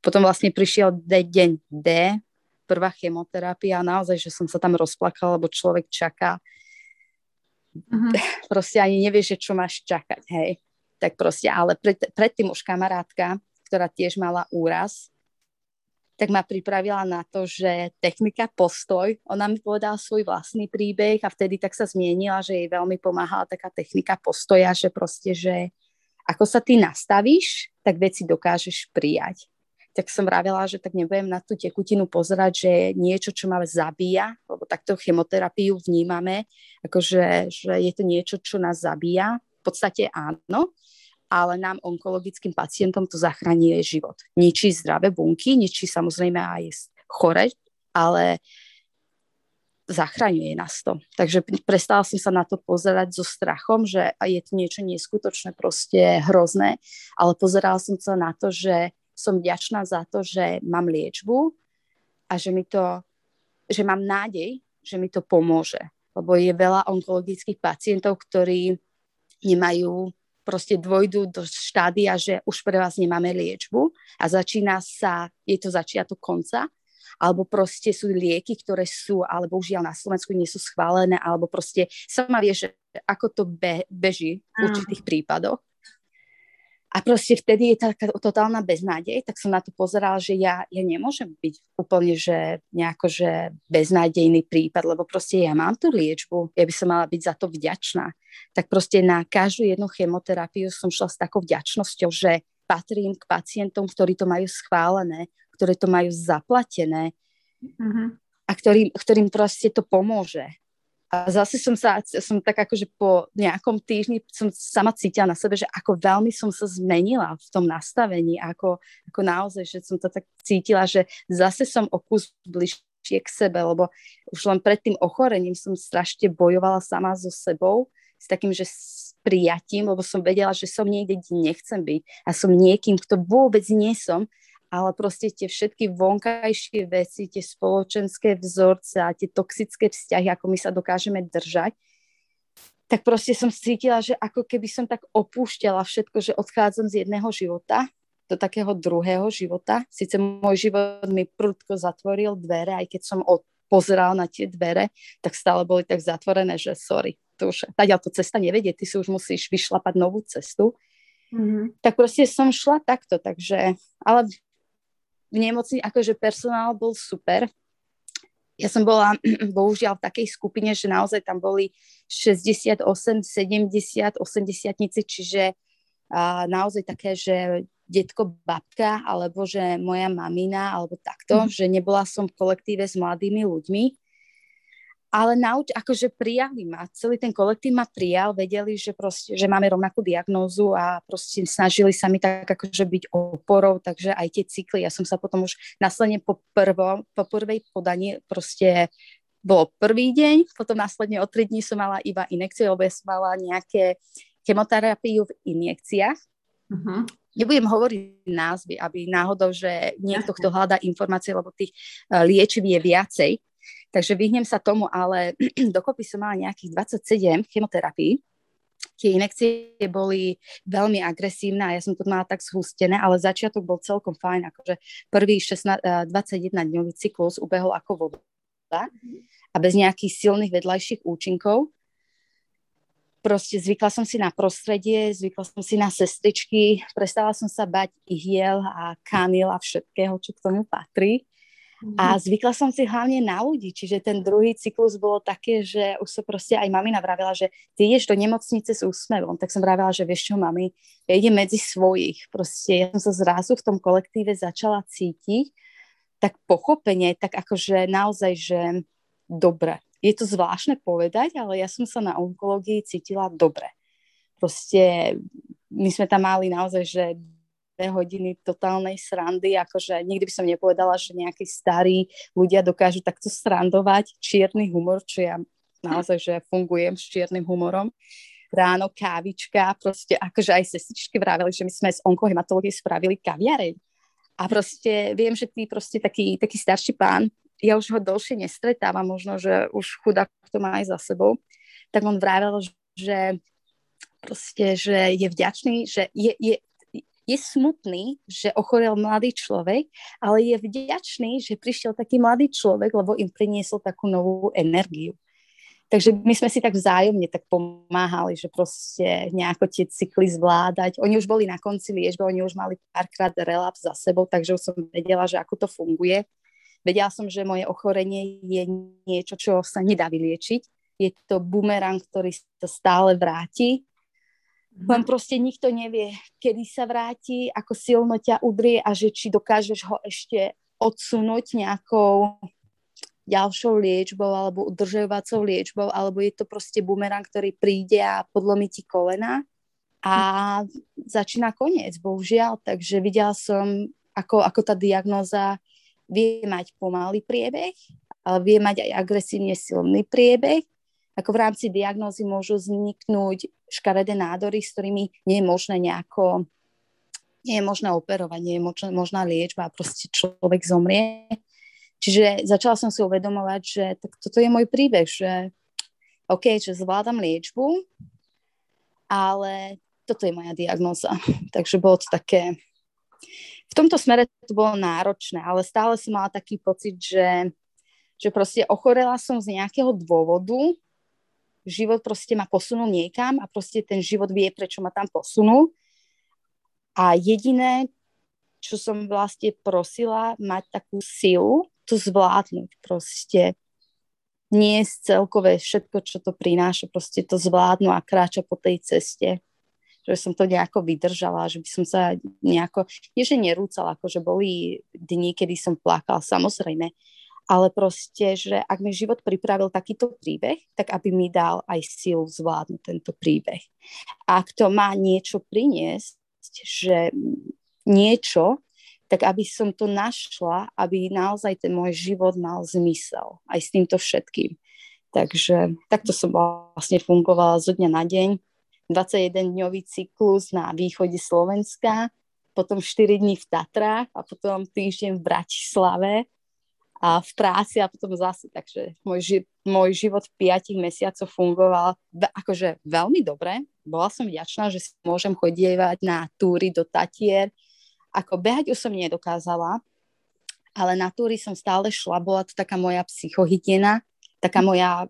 potom vlastne prišiel deň D, prvá chemoterapia a naozaj, že som sa tam rozplakala, lebo človek čaká. Uh-huh. Proste ani nevie, že čo máš čakať, hej. Tak proste, ale pred, predtým už kamarátka, ktorá tiež mala úraz, tak ma pripravila na to, že technika postoj, ona mi povedala svoj vlastný príbeh a vtedy tak sa zmienila, že jej veľmi pomáhala taká technika postoja, že proste, že ako sa ty nastavíš, tak veci dokážeš prijať. Tak som vravela, že tak nebudem na tú tekutinu pozerať, že niečo, čo ma zabíja, lebo takto chemoterapiu vnímame, akože že je to niečo, čo nás zabíja. V podstate áno, ale nám onkologickým pacientom to zachraňuje život. Ničí zdravé bunky, ničí samozrejme aj chore, ale zachraňuje nás to. Takže prestala som sa na to pozerať so strachom, že je to niečo neskutočné, proste hrozné, ale pozerala som sa na to, že som vďačná za to, že mám liečbu a že mi to, že mám nádej, že mi to pomôže. Lebo je veľa onkologických pacientov, ktorí nemajú, proste dvojdu do štádia, že už pre vás nemáme liečbu a začína sa, je to začiatok konca, alebo proste sú lieky, ktoré sú, alebo už na Slovensku nie sú schválené, alebo proste sama vie, že ako to be, beží v určitých prípadoch. A proste vtedy je taká totálna beznádej, tak som na to pozerala, že ja, ja nemôžem byť úplne, že nejako, že beznádejný prípad, lebo proste ja mám tú liečbu, ja by som mala byť za to vďačná. Tak proste na každú jednu chemoterapiu som šla s takou vďačnosťou, že patrím k pacientom, ktorí to majú schválené, ktorí to majú zaplatené mm-hmm. a ktorým, ktorým proste to pomôže. A zase som sa, som tak akože po nejakom týždni som sama cítila na sebe, že ako veľmi som sa zmenila v tom nastavení, ako, ako naozaj, že som to tak cítila, že zase som o kus bližšie k sebe, lebo už len pred tým ochorením som strašne bojovala sama so sebou, s takým, že s prijatím, lebo som vedela, že som niekde, kde nechcem byť a som niekým, kto vôbec nie som ale proste tie všetky vonkajšie veci, tie spoločenské vzorce a tie toxické vzťahy, ako my sa dokážeme držať, tak proste som cítila, že ako keby som tak opúšťala všetko, že odchádzam z jedného života do takého druhého života. Sice môj život mi prudko zatvoril dvere, aj keď som od, pozeral na tie dvere, tak stále boli tak zatvorené, že sorry, to už, tá to cesta nevedie, ty si už musíš vyšlapať novú cestu. Mm-hmm. Tak proste som šla takto, takže, ale v nemocni akože personál bol super. Ja som bola bohužiaľ v takej skupine, že naozaj tam boli 68, 70, 80 čiže a naozaj také, že detko, babka, alebo že moja mamina, alebo takto, mm. že nebola som v kolektíve s mladými ľuďmi ale nauč, akože prijali ma, celý ten kolektív ma prijal, vedeli, že, proste, že máme rovnakú diagnózu a proste snažili sa mi tak akože byť oporou, takže aj tie cykly, ja som sa potom už následne po, prvo, po prvej podaní proste bolo prvý deň, potom následne o tri dní som mala iba inekcie, lebo ja som mala nejaké chemoterapiu v injekciách. Uh-huh. Nebudem hovoriť názvy, aby náhodou, že niekto, kto hľadá informácie, lebo tých uh, liečiv je viacej, Takže vyhnem sa tomu, ale dokopy som mala nejakých 27 chemoterapií. Tie inekcie boli veľmi agresívne a ja som to mala tak zhustené, ale začiatok bol celkom fajn, akože prvý 16, 21-dňový cyklus ubehol ako voda a bez nejakých silných vedľajších účinkov. Proste zvykla som si na prostredie, zvykla som si na sestričky, prestala som sa bať ihiel a kanil a všetkého, čo k tomu patrí. A mhm. zvykla som si hlavne na ľudí, čiže ten druhý cyklus bolo také, že už sa proste aj mamina vravela, že ty ideš do nemocnice s úsmevom. Tak som vravela, že vieš čo, mami, ja idem medzi svojich. Proste ja som sa zrazu v tom kolektíve začala cítiť tak pochopenie, tak akože naozaj, že dobre. Je to zvláštne povedať, ale ja som sa na onkológii cítila dobre. Proste my sme tam mali naozaj, že hodiny totálnej srandy, akože nikdy by som nepovedala, že nejakí starí ľudia dokážu takto srandovať čierny humor, čo ja naozaj, že fungujem s čiernym humorom. Ráno kávička, proste akože aj sestričky vraveli, že my sme z onkohematológie spravili kaviareň. A proste viem, že ty proste taký, taký starší pán, ja už ho dlhšie nestretávam, možno, že už chudák to má aj za sebou, tak on vravel, že proste, že je vďačný, že je, je, je smutný, že ochorel mladý človek, ale je vďačný, že prišiel taký mladý človek, lebo im priniesol takú novú energiu. Takže my sme si tak vzájomne tak pomáhali, že proste nejako tie cykly zvládať. Oni už boli na konci liečby, oni už mali párkrát relaps za sebou, takže už som vedela, že ako to funguje. Vedela som, že moje ochorenie je niečo, čo sa nedá vyliečiť. Je to bumerang, ktorý sa stále vráti. Mhm. Len proste nikto nevie, kedy sa vráti, ako silno ťa udrie a že či dokážeš ho ešte odsunúť nejakou ďalšou liečbou alebo udržovacou liečbou, alebo je to proste bumerang, ktorý príde a podlomí ti kolena a začína koniec, bohužiaľ. Takže videla som, ako, ako tá diagnoza vie mať pomalý priebeh, ale vie mať aj agresívne silný priebeh. Ako v rámci diagnózy môžu vzniknúť škaredé nádory, s ktorými nie je možné nejako nie je možné operovať, nie je možná, možná liečba a proste človek zomrie. Čiže začala som si uvedomovať, že tak toto je môj príbeh, že OK, že zvládam liečbu, ale toto je moja diagnoza. Takže bolo to také... V tomto smere to bolo náročné, ale stále som mala taký pocit, že, že proste ochorela som z nejakého dôvodu, život proste ma posunul niekam a proste ten život vie, prečo ma tam posunul. A jediné, čo som vlastne prosila, mať takú silu, to zvládnuť proste. Nie je celkové všetko, čo to prináša, proste to zvládnu a kráča po tej ceste. Že som to nejako vydržala, že by som sa nejako, nie že nerúcala, akože boli dni, kedy som plakala, samozrejme, ale proste, že ak mi život pripravil takýto príbeh, tak aby mi dal aj silu zvládnuť tento príbeh. A ak to má niečo priniesť, že niečo, tak aby som to našla, aby naozaj ten môj život mal zmysel aj s týmto všetkým. Takže takto som vlastne fungovala zo dňa na deň. 21-dňový cyklus na východe Slovenska, potom 4 dní v Tatrách a potom týždeň v Bratislave a v práci a potom zase. Takže môj, ži- môj život v 5 mesiacoch fungoval akože veľmi dobre. Bola som vďačná, že si môžem chodievať na túry do Tatier, ako behať už som nedokázala, ale na túry som stále šla, bola to taká moja psychohygiena, taká moja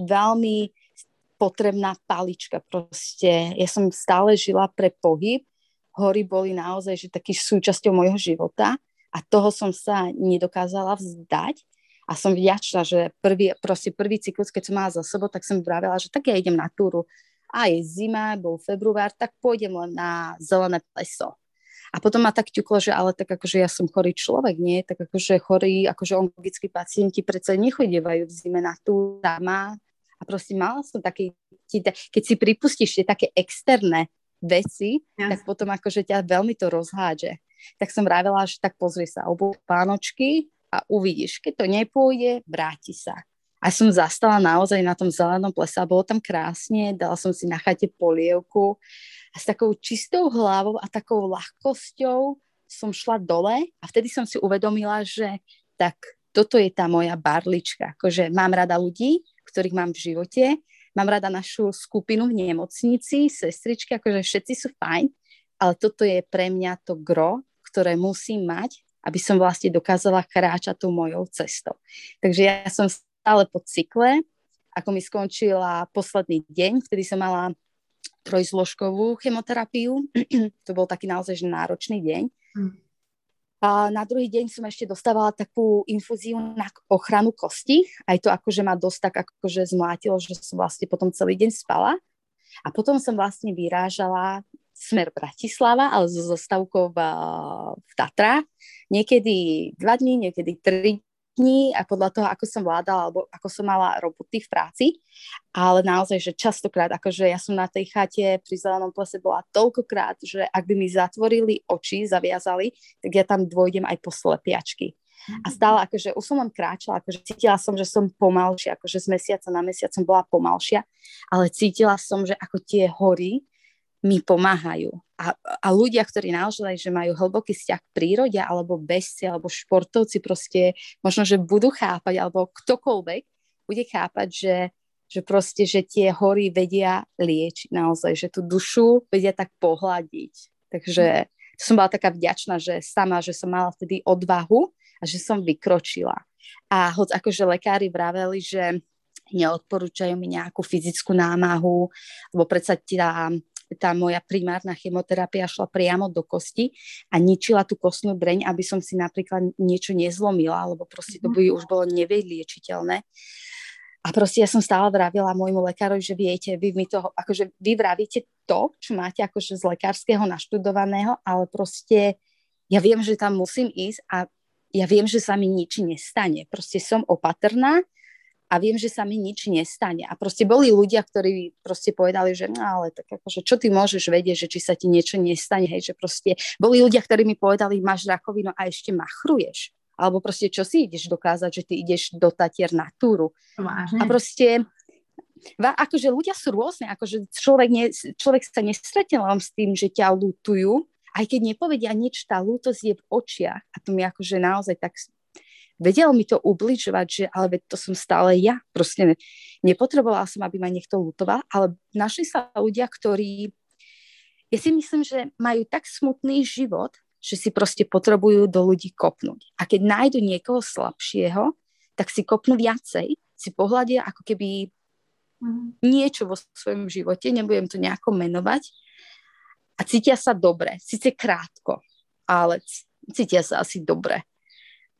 veľmi potrebná palička proste. Ja som stále žila pre pohyb, hory boli naozaj že taký súčasťou môjho života a toho som sa nedokázala vzdať a som vďačná, že prvý, proste prvý cyklus, keď som mala za sebou, tak som vravela, že tak ja idem na túru. A je zima, bol február, tak pôjdem len na zelené pleso. A potom ma tak ťuklo, že ale tak akože ja som chorý človek, nie? Tak akože chorí, akože onkologickí pacienti predsa nechodievajú v zime na tú dama. A proste mala som taký, keď si pripustíš tie také externé veci, ja. tak potom akože ťa veľmi to rozhádže. Tak som vravela, že tak pozri sa, obu pánočky a uvidíš, keď to nepôjde, vráti sa. A som zastala naozaj na tom zelenom plese a bolo tam krásne, dala som si na chate polievku a s takou čistou hlavou a takou ľahkosťou som šla dole a vtedy som si uvedomila, že tak toto je tá moja barlička. Akože mám rada ľudí, ktorých mám v živote, mám rada našu skupinu v nemocnici, sestričky, akože všetci sú fajn, ale toto je pre mňa to gro, ktoré musím mať, aby som vlastne dokázala kráčať tou mojou cestou. Takže ja som stále po cykle, ako mi skončila posledný deň, vtedy som mala trojzložkovú chemoterapiu. to bol taký naozaj náročný deň. Mm. A na druhý deň som ešte dostávala takú infúziu na ochranu kosti. Aj to akože ma dosť tak akože zmlátilo, že som vlastne potom celý deň spala. A potom som vlastne vyrážala smer Bratislava, ale so zostavkou v, v. Niekedy dva dní, niekedy tri dní a podľa toho, ako som vládala alebo ako som mala roboty v práci. Ale naozaj, že častokrát, akože ja som na tej chate pri zelenom plese bola toľkokrát, že ak by mi zatvorili oči, zaviazali, tak ja tam dôjdem aj po slepiačky. A mhm. stále, akože už som len kráčala, akože cítila som, že som pomalšia, akože z mesiaca na mesiac som bola pomalšia, ale cítila som, že ako tie hory mi pomáhajú. A, a ľudia, ktorí naozaj, že majú hlboký vzťah k prírode, alebo bezci, alebo športovci proste možno, že budú chápať, alebo ktokoľvek bude chápať, že, že proste, že tie hory vedia liečiť naozaj, že tú dušu vedia tak pohľadiť. Takže som bola taká vďačná, že sama, že som mala vtedy odvahu a že som vykročila. A hoď akože lekári vraveli, že neodporúčajú mi nejakú fyzickú námahu, lebo predsa tá, tá moja primárna chemoterapia šla priamo do kosti a ničila tú kostnú dreň, aby som si napríklad niečo nezlomila, lebo proste to mhm. by už bolo nevyliečiteľné. A proste ja som stále vravila môjmu lekárovi, že viete, vy mi toho, akože vy vravíte to, čo máte akože z lekárskeho naštudovaného, ale proste ja viem, že tam musím ísť a ja viem, že sa mi nič nestane. Proste som opatrná a viem, že sa mi nič nestane. A proste boli ľudia, ktorí proste povedali, že no ale tak akože čo ty môžeš vedieť, že či sa ti niečo nestane, hej, že proste boli ľudia, ktorí mi povedali, máš rakovinu a ešte machruješ alebo proste čo si ideš dokázať, že ty ideš do Tatier na túru. Vážne? A proste akože ľudia sú rôzne, akože človek, nie, človek sa nestretne len s tým, že ťa lutujú, aj keď nepovedia nič, tá lútosť je v očiach a to mi akože naozaj tak vedel mi to ubližovať, že ale to som stále ja. Proste ne, nepotrebovala som, aby ma niekto lutoval, ale našli sa ľudia, ktorí ja si myslím, že majú tak smutný život, že si proste potrebujú do ľudí kopnúť. A keď nájdu niekoho slabšieho, tak si kopnú viacej, si pohľadia ako keby niečo vo svojom živote, nebudem to nejako menovať, a cítia sa dobre, síce krátko, ale cítia sa asi dobre.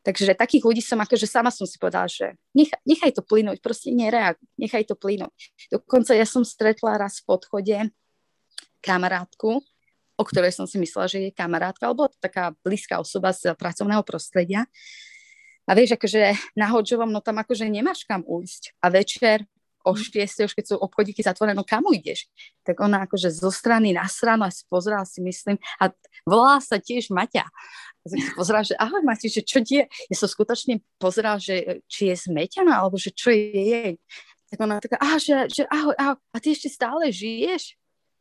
Takže takých ľudí som akože sama som si povedala, že nechaj, nechaj to plynúť, proste nereaguj, nechaj to plynúť. Dokonca ja som stretla raz v podchode kamarátku, o ktorej som si myslela, že je kamarátka, alebo taká blízka osoba z pracovného prostredia. A vieš, akože na Hodžovom, no tam akože nemáš kam ujsť. A večer o 6, mhm. už keď sú obchodíky zatvorené, no kam ideš? Tak ona akože zo strany na stranu a si pozerala si myslím a volá sa tiež Maťa. A tak si pozerala, že ahoj Mati, že čo ti je? Ja som skutočne pozerala, že či je zmetená, alebo že čo je jej. Tak ona taká, aha, že, že ahoj, ahoj, a ty ešte stále žiješ?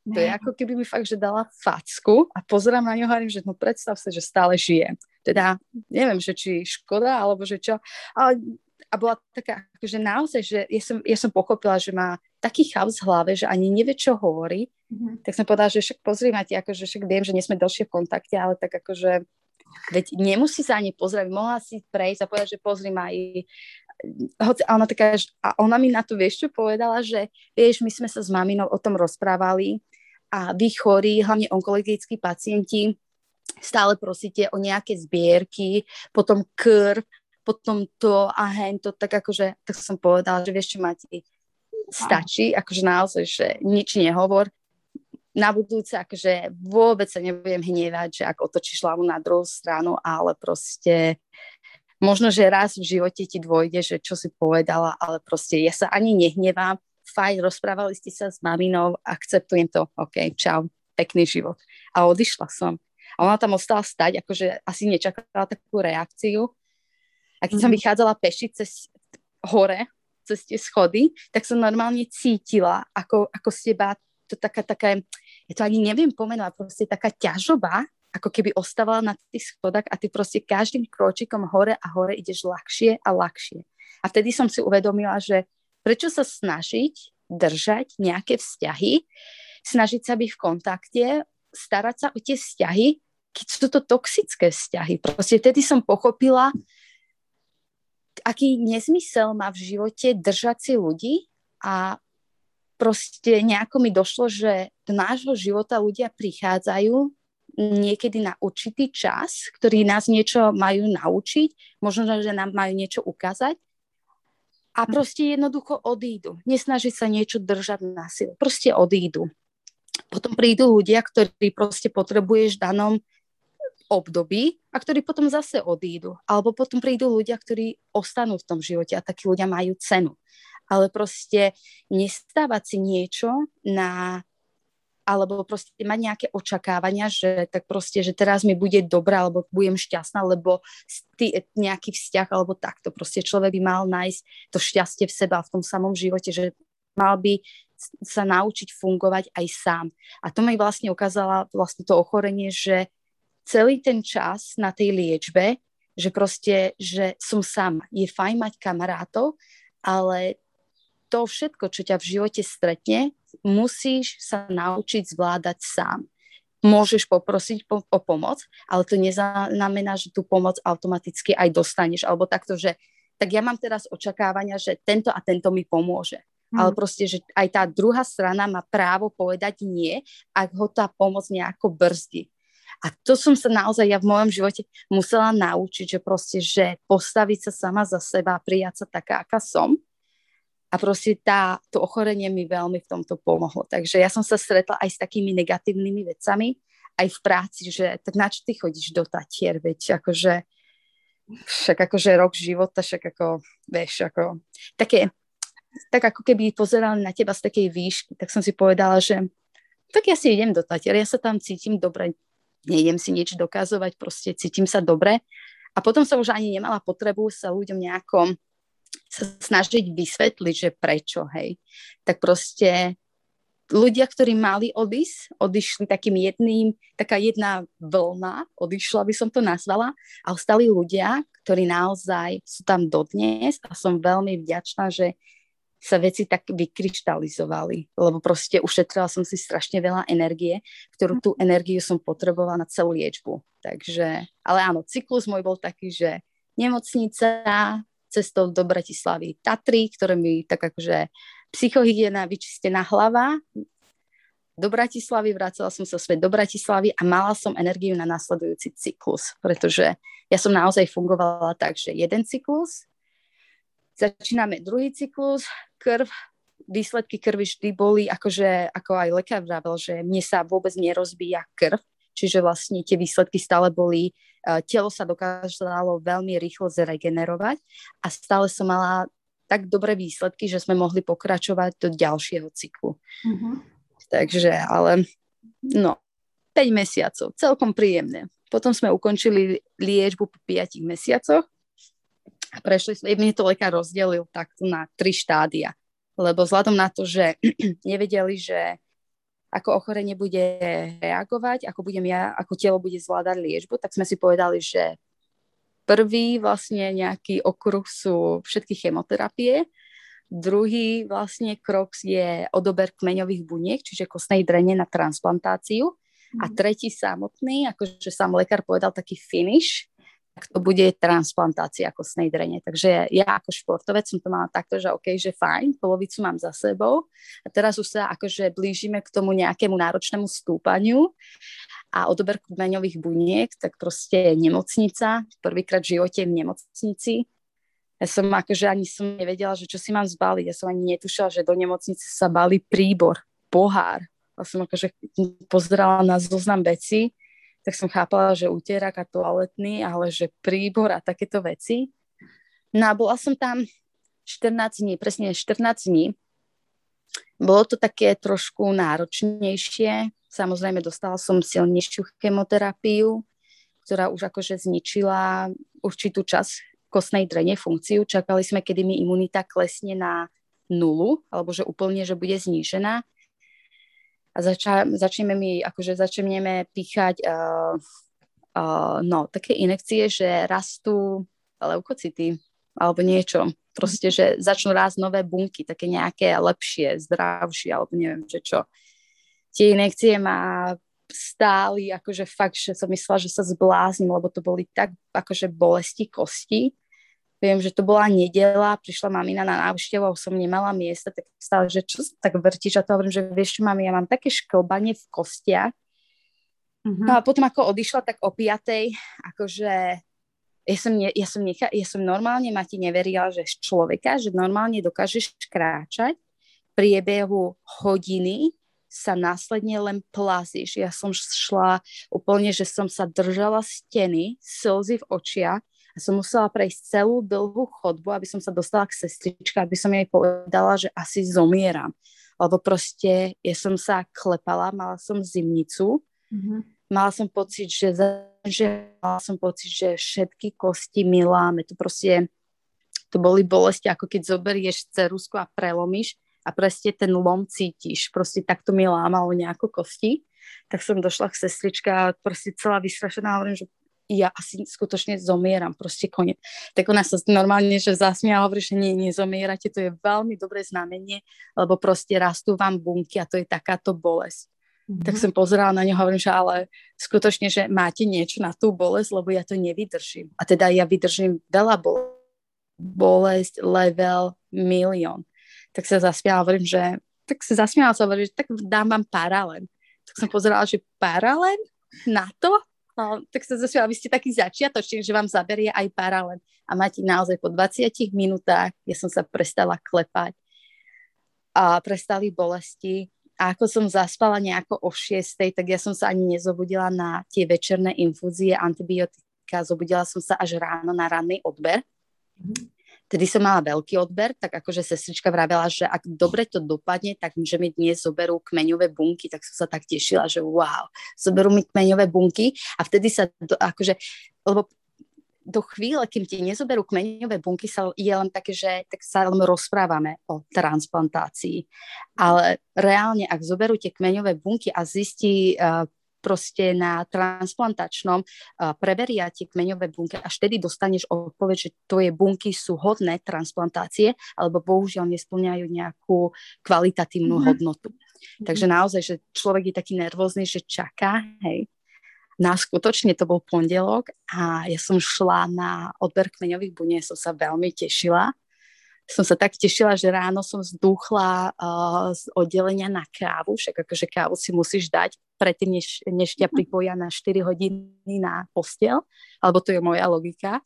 To je ako keby mi fakt, že dala facku a pozerám na ňo a hovorím, že no predstav sa, že stále žije. Teda neviem, že či škoda, alebo že čo. Ale, a bola taká, že naozaj, že ja som, ja som pochopila, že má taký chaos v hlave, že ani nevie, čo hovorí. Mm-hmm. Tak som povedala, že však pozri ma ti, akože však viem, že nie sme dlhšie v kontakte, ale tak akože veď nemusí sa ani pozrieť, mohla si prejsť a povedať, že pozri ma aj hoci, a ona taká, a ona mi na to vieš čo povedala, že vieš, my sme sa s maminou o tom rozprávali a vy chorí, hlavne onkologickí pacienti, stále prosíte o nejaké zbierky, potom krv, potom to a hen to, tak akože, tak som povedala, že vieš čo máte, stačí, akože naozaj, že nič nehovor, na budúce akože vôbec sa nebudem hnievať, že ak otočíš hlavu na druhú stranu, ale proste možno, že raz v živote ti dôjde, že čo si povedala, ale proste ja sa ani nehnevám, fajn, rozprávali ste sa s maminou, akceptujem to, OK, čau, pekný život. A odišla som. A ona tam ostala stať, akože asi nečakala takú reakciu. A keď mm-hmm. som mhm. vychádzala peši cez hore, cez tie schody, tak som normálne cítila, ako, ako z teba to taká, taká, ja to ani neviem pomenovať, proste taká ťažoba, ako keby ostávala na tých schodách a ty proste každým kročikom hore a hore ideš ľahšie a ľahšie. A vtedy som si uvedomila, že Prečo sa snažiť držať nejaké vzťahy, snažiť sa byť v kontakte, starať sa o tie vzťahy, keď sú to toxické vzťahy. Proste vtedy som pochopila, aký nezmysel má v živote držať si ľudí a proste nejako mi došlo, že do nášho života ľudia prichádzajú niekedy na určitý čas, ktorí nás niečo majú naučiť, možno, že nám majú niečo ukázať a hm. proste jednoducho odídu. Nesnaží sa niečo držať na silu. Proste odídu. Potom prídu ľudia, ktorí proste potrebuješ v danom období a ktorí potom zase odídu. Alebo potom prídu ľudia, ktorí ostanú v tom živote a takí ľudia majú cenu. Ale proste nestávať si niečo na alebo proste mať nejaké očakávania, že tak proste, že teraz mi bude dobré, alebo budem šťastná, lebo tý, nejaký vzťah, alebo takto. Proste človek by mal nájsť to šťastie v seba, v tom samom živote, že mal by sa naučiť fungovať aj sám. A to mi vlastne ukázala vlastne to ochorenie, že celý ten čas na tej liečbe, že proste, že som sama. Je fajn mať kamarátov, ale to všetko, čo ťa v živote stretne, musíš sa naučiť zvládať sám. môžeš poprosiť po, o pomoc, ale to neznamená, že tú pomoc automaticky aj dostaneš, alebo takto, že tak ja mám teraz očakávania, že tento a tento mi pomôže. Hmm. Ale proste, že aj tá druhá strana má právo povedať nie, ak ho tá pomoc nejako brzdí. A to som sa naozaj ja v mojom živote musela naučiť, že proste, že postaviť sa sama za seba prijať sa taká, aká som. A proste tá, to ochorenie mi veľmi v tomto pomohlo. Takže ja som sa stretla aj s takými negatívnymi vecami, aj v práci, že tak na čo ty chodíš do Tatier, veď akože však akože rok života, však ako, vieš, ako také, tak ako keby pozerali na teba z takej výšky, tak som si povedala, že tak ja si idem do Tatier, ja sa tam cítim dobre, nejdem si nič dokazovať, proste cítim sa dobre. A potom sa už ani nemala potrebu sa ľuďom nejako sa snažiť vysvetliť, že prečo, hej. Tak proste ľudia, ktorí mali odísť, odišli takým jedným, taká jedna vlna, odišla by som to nazvala, a ostali ľudia, ktorí naozaj sú tam dodnes a som veľmi vďačná, že sa veci tak vykryštalizovali, lebo proste ušetrila som si strašne veľa energie, ktorú tú energiu som potrebovala na celú liečbu. Takže, ale áno, cyklus môj bol taký, že nemocnica, cestou do Bratislavy Tatry, ktoré mi tak akože psychohygiena, vyčistená hlava, do Bratislavy, vracala som sa späť do Bratislavy a mala som energiu na následujúci cyklus, pretože ja som naozaj fungovala tak, že jeden cyklus, začíname druhý cyklus, krv, výsledky krvi vždy boli, akože, ako aj lekár vravel, že mne sa vôbec nerozbíja krv, čiže vlastne tie výsledky stále boli, uh, telo sa dokázalo veľmi rýchlo zregenerovať a stále som mala tak dobré výsledky, že sme mohli pokračovať do ďalšieho cyklu. Mm-hmm. Takže, ale no, 5 mesiacov, celkom príjemné. Potom sme ukončili liečbu po 5 mesiacoch prešli sme, mne to lekár rozdelil takto na tri štádia, lebo vzhľadom na to, že nevedeli, že ako ochorenie bude reagovať, ako budem ja, ako telo bude zvládať liečbu, tak sme si povedali, že prvý vlastne nejaký okruh sú všetky chemoterapie, druhý vlastne krok je odober kmeňových buniek, čiže kostnej drene na transplantáciu. A mhm. tretí samotný, akože sám lekár povedal taký finish, to bude transplantácia kostnej drene. Takže ja ako športovec som to mala takto, že OK, že fajn, polovicu mám za sebou a teraz už sa akože blížime k tomu nejakému náročnému stúpaniu a odober kmeňových buniek, tak proste nemocnica, prvýkrát v živote v nemocnici. Ja som akože ani som nevedela, že čo si mám zbaliť. Ja som ani netušila, že do nemocnice sa balí príbor, pohár. A som akože pozerala na zoznam veci tak som chápala, že utierak a toaletný, ale že príbor a takéto veci. No a bola som tam 14 dní, presne 14 dní. Bolo to také trošku náročnejšie. Samozrejme, dostala som silnejšiu chemoterapiu, ktorá už akože zničila určitú časť kostnej drene funkciu. Čakali sme, kedy mi imunita klesne na nulu, alebo že úplne, že bude znížená a zača, začneme mi, akože začneme píchať uh, uh, no, také inekcie, že rastú leukocity alebo niečo. Proste, že začnú rásť nové bunky, také nejaké lepšie, zdravšie, alebo neviem, že čo. Tie inekcie ma stáli, akože fakt, že som myslela, že sa zbláznim, lebo to boli tak akože bolesti kosti, Viem, že to bola nedela, prišla mamina na návštevu a som nemala miesta, tak stále, že čo tak vrtíš a to hovorím, že vieš čo, mami, ja mám také šklbanie v kostiach. Mm-hmm. No a potom ako odišla, tak o piatej, akože ja som, ne, ja som, necha, ja som normálne, Mati neverila, že z človeka, že normálne dokážeš kráčať, v priebehu hodiny sa následne len plazíš. Ja som šla úplne, že som sa držala steny, slzy v očiach a som musela prejsť celú dlhú chodbu, aby som sa dostala k sestričke, aby som jej povedala, že asi zomieram. Lebo proste ja som sa klepala, mala som zimnicu, mm-hmm. mala som pocit, že, že mala som pocit, že všetky kosti mi láme. To proste, to boli bolesti, ako keď zoberieš cerusku a prelomíš a proste ten lom cítiš. Proste takto mi lámalo nejako kosti. Tak som došla k sestričke a proste celá vystrašená, hovorím, že ja asi skutočne zomieram, proste koniec. Tak ona sa normálne, že zasmia a hovorí, že nie, nezomierate, to je veľmi dobré znamenie, lebo proste rastú vám bunky a to je takáto bolesť. Mm-hmm. Tak som pozerala na ňo, hovorím, že ale skutočne, že máte niečo na tú bolesť, lebo ja to nevydržím. A teda ja vydržím veľa bol- bolesť level milión. Tak sa zasmiala, hovorím, že tak sa zasmiala sa, hovorím, že tak dám vám paralen. Tak som pozerala, že paralen na to? No, tak sa zasmiala, vy ste taký začiatočný, že vám zaberie aj paralen. A máte naozaj po 20 minútach, ja som sa prestala klepať a prestali bolesti a ako som zaspala nejako o 6, tak ja som sa ani nezobudila na tie večerné infúzie antibiotika, zobudila som sa až ráno na ranný odber. Mm-hmm. Tedy som mala veľký odber, tak akože sestrička vravela, že ak dobre to dopadne, tak že mi dnes zoberú kmeňové bunky, tak som sa tak tešila, že wow, zoberú mi kmeňové bunky a vtedy sa, do, akože, lebo do chvíle, kým ti nezoberú kmeňové bunky, sa, je len také, že tak sa len rozprávame o transplantácii. Ale reálne, ak zoberú tie kmeňové bunky a zistí uh, proste na transplantačnom uh, preveria tie kmeňové bunky, až vtedy dostaneš odpoveď, že tvoje bunky sú hodné transplantácie, alebo bohužiaľ nesplňajú nejakú kvalitatívnu mm-hmm. hodnotu. Mm-hmm. Takže naozaj, že človek je taký nervózny, že čaká, hej, No skutočne to bol pondelok a ja som šla na odber kmeňových buniek, som sa veľmi tešila. Som sa tak tešila, že ráno som zdúchla uh, z oddelenia na kávu, však akože kávu si musíš dať predtým, než, než ťa mhm. pripoja na 4 hodiny na postel, alebo to je moja logika.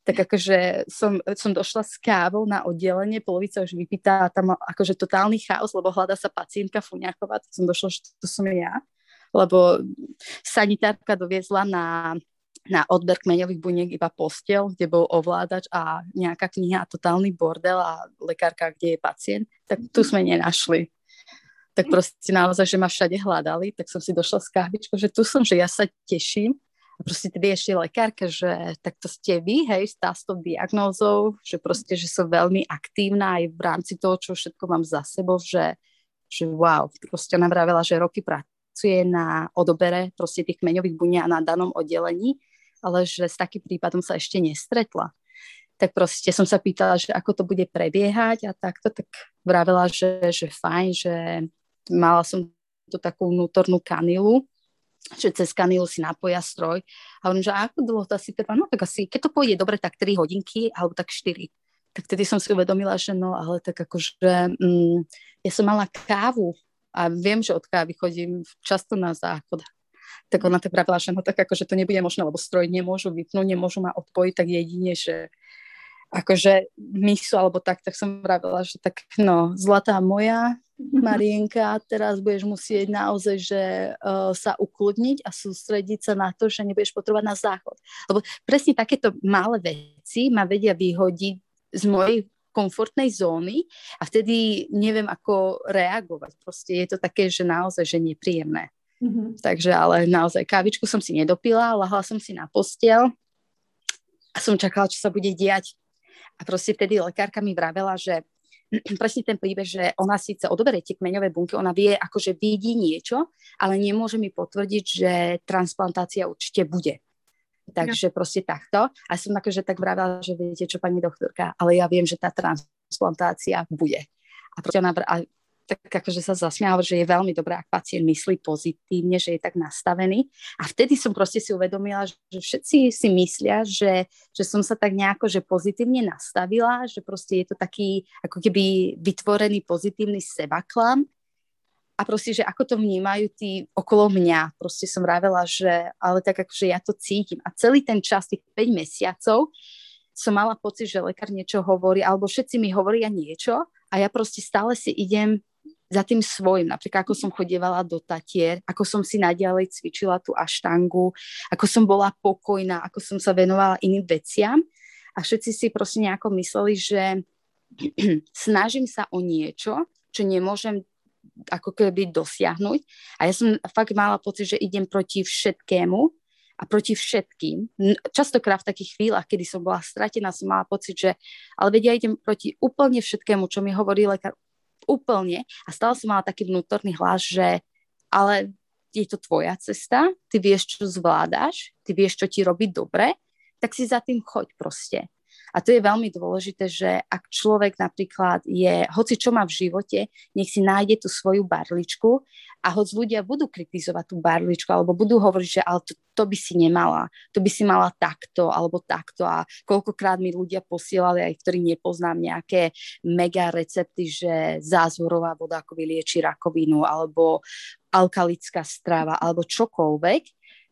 Tak akože som, som došla s kávou na oddelenie, polovica už vypýta tam akože totálny chaos, lebo hľada sa pacientka Fuňáková, tak som došla, že to som ja lebo sanitárka doviezla na, na odber kmeňových buniek iba postel, kde bol ovládač a nejaká kniha a totálny bordel a lekárka, kde je pacient, tak tu sme nenašli. Tak proste naozaj, že ma všade hľadali, tak som si došla s kávičkou, že tu som, že ja sa teším. A proste tedy ešte lekárka, že takto ste vy, hej, s tou diagnózou, že proste, že som veľmi aktívna aj v rámci toho, čo všetko mám za sebou, že, že wow, proste ona vravela, že roky pra, pracuje na odobere proste tých kmeňových buniek na danom oddelení, ale že s takým prípadom sa ešte nestretla. Tak proste som sa pýtala, že ako to bude prebiehať a takto, tak vravela, že, že fajn, že mala som tu takú vnútornú kanilu, že cez kanilu si napoja stroj. A hovorím, že ako dlho to asi trvá? No tak asi, keď to pôjde dobre, tak 3 hodinky, alebo tak 4. Tak tedy som si uvedomila, že no, ale tak akože, mm, ja som mala kávu a viem, že od kávy chodím často na záchod. Tak ona pravila, že no tak akože to nebude možné, lebo stroj nemôžu vypnúť, nemôžu ma odpojiť, tak jedine, že akože misu alebo tak, tak som vravila, že tak no, zlatá moja Marienka, teraz budeš musieť naozaj, že uh, sa ukludniť a sústrediť sa na to, že nebudeš potrebovať na záchod. Lebo presne takéto malé veci ma vedia vyhodiť z mojej komfortnej zóny a vtedy neviem, ako reagovať. Proste je to také, že naozaj, že nepríjemné. Mm-hmm. Takže ale naozaj kávičku som si nedopila, lahla som si na postel a som čakala, čo sa bude diať. A proste vtedy lekárka mi vravela, že presne ten príbeh, že ona síce odoberie tie kmeňové bunky, ona vie, akože vidí niečo, ale nemôže mi potvrdiť, že transplantácia určite bude. Takže no. proste takto. A som akože tak vravela, že viete čo, pani doktorka, ale ja viem, že tá transplantácia bude. A proste ona, a tak akože sa zasmiala, že je veľmi dobré, ak pacient myslí pozitívne, že je tak nastavený. A vtedy som proste si uvedomila, že všetci si myslia, že, že som sa tak nejako že pozitívne nastavila, že proste je to taký ako keby vytvorený pozitívny sebaklam, a proste, že ako to vnímajú tí okolo mňa. Proste som vravela, že ale tak akože ja to cítim. A celý ten čas, tých 5 mesiacov, som mala pocit, že lekár niečo hovorí, alebo všetci mi hovoria niečo a ja proste stále si idem za tým svojim. Napríklad ako som chodievala do Tatier, ako som si naďalej cvičila tú aštangu, ako som bola pokojná, ako som sa venovala iným veciam. A všetci si proste nejako mysleli, že snažím sa o niečo, čo nemôžem ako keby dosiahnuť. A ja som fakt mala pocit, že idem proti všetkému a proti všetkým. Častokrát v takých chvíľach, kedy som bola stratená, som mala pocit, že ale vedia, ja idem proti úplne všetkému, čo mi hovorí lekár, úplne. A stále som mala taký vnútorný hlas, že ale je to tvoja cesta, ty vieš, čo zvládaš, ty vieš, čo ti robí dobre, tak si za tým choď proste. A to je veľmi dôležité, že ak človek napríklad je, hoci čo má v živote, nech si nájde tú svoju barličku a hoď ľudia budú kritizovať tú barličku alebo budú hovoriť, že ale to, to by si nemala, to by si mala takto alebo takto. A koľkokrát mi ľudia posielali, aj ktorí nepoznám nejaké mega recepty, že zázvorová voda ako vylieči rakovinu alebo alkalická strava alebo čokoľvek,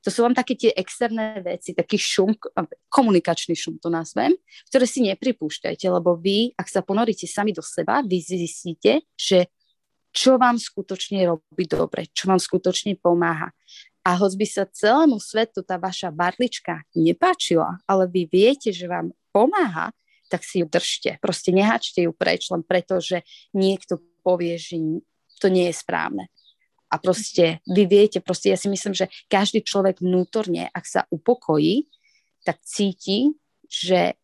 to sú vám také tie externé veci, taký šum, komunikačný šum to nazvem, ktoré si nepripúšťajte, lebo vy, ak sa ponoríte sami do seba, vy zistíte, že čo vám skutočne robí dobre, čo vám skutočne pomáha. A hoď by sa celému svetu tá vaša barlička nepáčila, ale vy viete, že vám pomáha, tak si ju držte. Proste nehačte ju preč len preto, že niekto povie, že to nie je správne. A proste vy viete, proste ja si myslím, že každý človek vnútorne, ak sa upokojí, tak cíti, že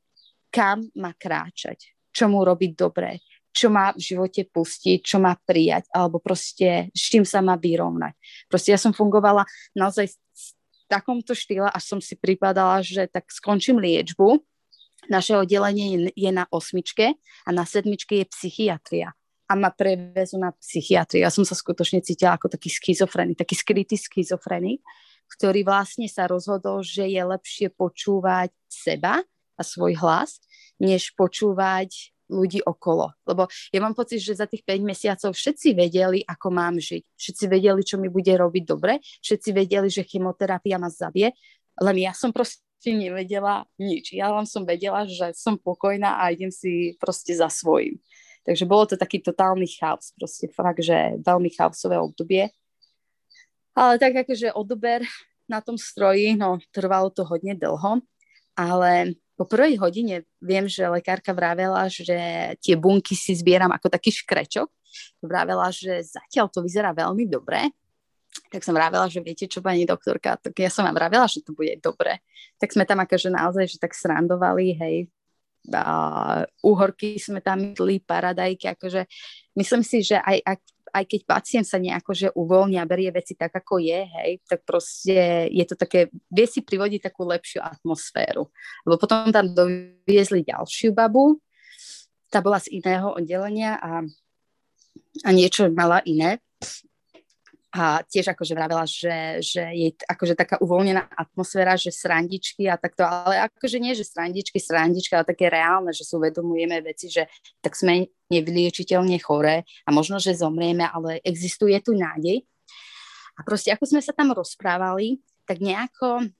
kam má kráčať, čo mu robiť dobre, čo má v živote pustiť, čo má prijať, alebo proste s čím sa má vyrovnať. Proste ja som fungovala naozaj v takomto štýle, až som si pripadala, že tak skončím liečbu. Naše oddelenie je na osmičke a na sedmičke je psychiatria a ma prevezú na psychiatriu. Ja som sa skutočne cítila ako taký schizofrenik, taký skrytý schizofrenik, ktorý vlastne sa rozhodol, že je lepšie počúvať seba a svoj hlas, než počúvať ľudí okolo. Lebo ja mám pocit, že za tých 5 mesiacov všetci vedeli, ako mám žiť. Všetci vedeli, čo mi bude robiť dobre. Všetci vedeli, že chemoterapia ma zabie. Len ja som proste nevedela nič. Ja len som vedela, že som pokojná a idem si proste za svojím. Takže bolo to taký totálny chaos, proste fakt, že veľmi chaosové obdobie. Ale tak akože odober na tom stroji, no trvalo to hodne dlho, ale po prvej hodine viem, že lekárka vravela, že tie bunky si zbieram ako taký škrečok. Vravela, že zatiaľ to vyzerá veľmi dobre, tak som vravela, že viete čo, pani doktorka, tak ja som vám vravela, že to bude dobre. Tak sme tam akože naozaj, že tak srandovali, hej, a uhorky sme tam jedli, paradajky, akože myslím si, že aj, aj, aj keď pacient sa nejako že uvoľní a berie veci tak, ako je, hej, tak proste je to také, vie si privodiť takú lepšiu atmosféru. Lebo potom tam doviezli ďalšiu babu, tá bola z iného oddelenia a, a niečo mala iné a tiež akože vravela, že, že je akože taká uvoľnená atmosféra, že srandičky a takto, ale akože nie, že srandičky, srandičky, ale také reálne, že si uvedomujeme veci, že tak sme nevyliečiteľne choré a možno, že zomrieme, ale existuje tu nádej. A proste ako sme sa tam rozprávali, tak nejako,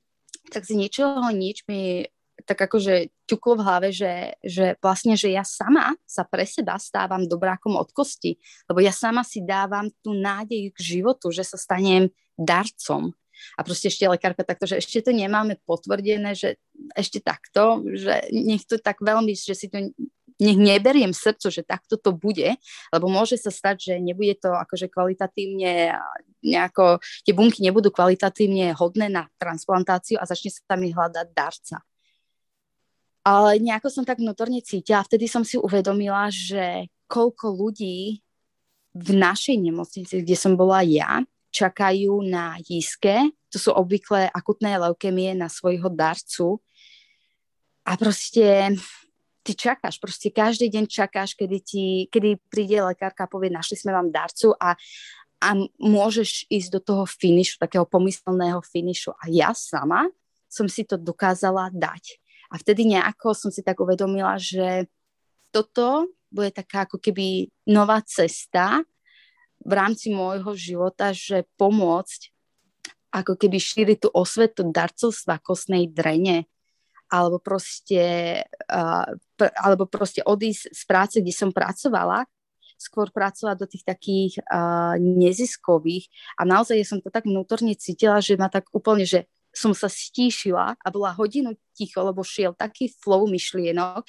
tak z ničoho nič mi tak akože ťuklo v hlave, že, že vlastne, že ja sama sa pre seba stávam dobrákom od kosti, lebo ja sama si dávam tú nádej k životu, že sa stanem darcom. A proste ešte lekárka takto, že ešte to nemáme potvrdené, že ešte takto, že nech to tak veľmi, že si to nech neberiem srdcu, že takto to bude, lebo môže sa stať, že nebude to akože kvalitatívne nejako, tie bunky nebudú kvalitatívne hodné na transplantáciu a začne sa tam hľadať darca. Ale nejako som tak vnútorne cítila vtedy som si uvedomila, že koľko ľudí v našej nemocnici, kde som bola ja, čakajú na jízke, to sú obvykle akutné leukemie na svojho darcu a proste ty čakáš, proste každý deň čakáš, kedy, ti, kedy príde lekárka a povie, našli sme vám darcu a, a môžeš ísť do toho finišu, takého pomyselného finišu. A ja sama som si to dokázala dať. A vtedy nejako som si tak uvedomila, že toto bude taká ako keby nová cesta v rámci môjho života, že pomôcť ako keby šíriť tú osvetu darcovstva kostnej drene. Alebo proste, uh, pr- alebo proste odísť z práce, kde som pracovala, skôr pracovať do tých takých uh, neziskových. A naozaj som to tak vnútorne cítila, že ma tak úplne, že som sa stíšila a bola hodinu ticho, lebo šiel taký flow myšlienok,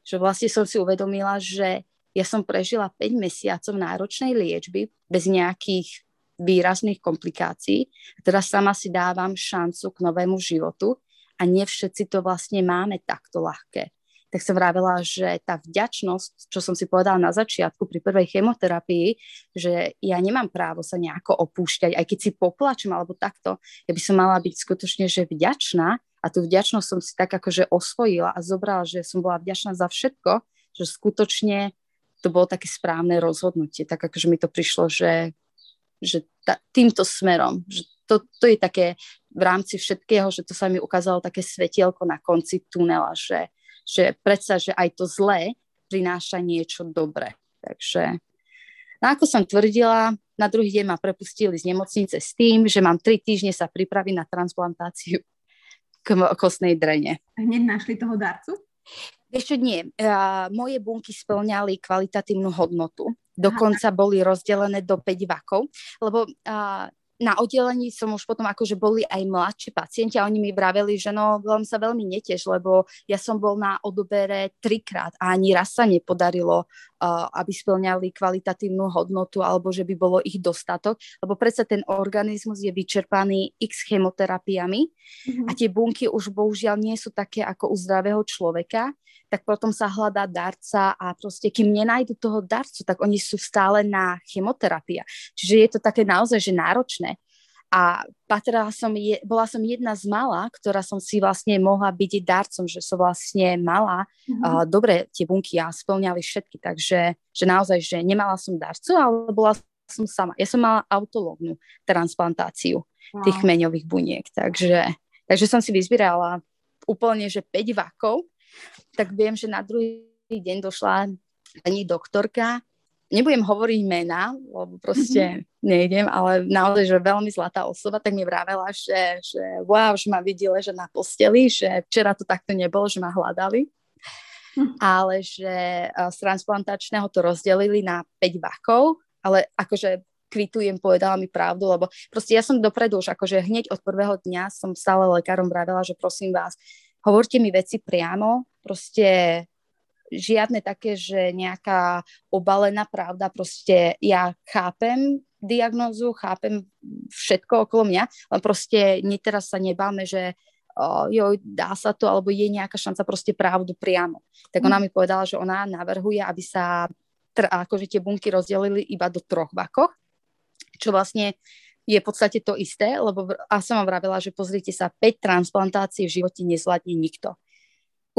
že vlastne som si uvedomila, že ja som prežila 5 mesiacov náročnej liečby bez nejakých výrazných komplikácií. Teraz sama si dávam šancu k novému životu a nie všetci to vlastne máme takto ľahké tak som vravela, že tá vďačnosť, čo som si povedala na začiatku pri prvej chemoterapii, že ja nemám právo sa nejako opúšťať, aj keď si poplačem alebo takto, ja by som mala byť skutočne že vďačná A tú vďačnosť som si tak akože osvojila a zobrala, že som bola vďačná za všetko, že skutočne to bolo také správne rozhodnutie. Tak akože mi to prišlo, že, že ta, týmto smerom, že to, to je také v rámci všetkého, že to sa mi ukázalo také svetielko na konci tunela, že, že predsa, že aj to zlé prináša niečo dobré. Takže no ako som tvrdila, na druhý deň ma prepustili z nemocnice s tým, že mám tri týždne sa pripraviť na transplantáciu kostnej drene. Hneď našli toho darcu? Ešte nie. Uh, moje bunky splňali kvalitatívnu hodnotu. Dokonca Aha. boli rozdelené do 5 vakov, lebo uh, na oddelení som už potom akože boli aj mladší pacienti a oni mi vraveli, že no veľmi sa veľmi neteš, lebo ja som bol na odobere trikrát a ani raz sa nepodarilo, aby splňali kvalitatívnu hodnotu alebo že by bolo ich dostatok, lebo predsa ten organizmus je vyčerpaný x chemoterapiami mm-hmm. a tie bunky už bohužiaľ nie sú také ako u zdravého človeka, tak potom sa hľadá darca a proste kým nenajdu toho darcu, tak oni sú stále na chemoterapia. Čiže je to také naozaj, že náročné. A patrala som, je, bola som jedna z malá, ktorá som si vlastne mohla byť darcom, že som vlastne mala mm-hmm. uh, dobre tie bunky a splňali všetky, takže že naozaj, že nemala som darcu, ale bola som sama. Ja som mala autológnu transplantáciu wow. tých kmeňových buniek, takže, takže som si vyzbierala úplne, že 5 vakov tak viem, že na druhý deň došla pani doktorka, nebudem hovoriť mená, lebo proste mm-hmm. nejdem, ale naozaj, že veľmi zlatá osoba, tak mi vravela, že, že wow, že ma vidí ležať na posteli, že včera to takto nebolo, že ma hľadali, mm-hmm. ale že z transplantačného to rozdelili na 5 vakov, ale akože kvitujem, povedala mi pravdu, lebo proste ja som dopredu už akože hneď od prvého dňa som stále lekárom vravela, že prosím vás, hovorte mi veci priamo, proste žiadne také, že nejaká obalená pravda, proste ja chápem diagnózu, chápem všetko okolo mňa, ale proste nie teraz sa nebáme, že uh, jo, dá sa to, alebo je nejaká šanca proste pravdu priamo. Tak ona mm. mi povedala, že ona navrhuje, aby sa tr- akože tie bunky rozdelili iba do troch vakoch, čo vlastne je v podstate to isté, lebo a som vám vravela, že pozrite sa, 5 transplantácií v živote nezvládne nikto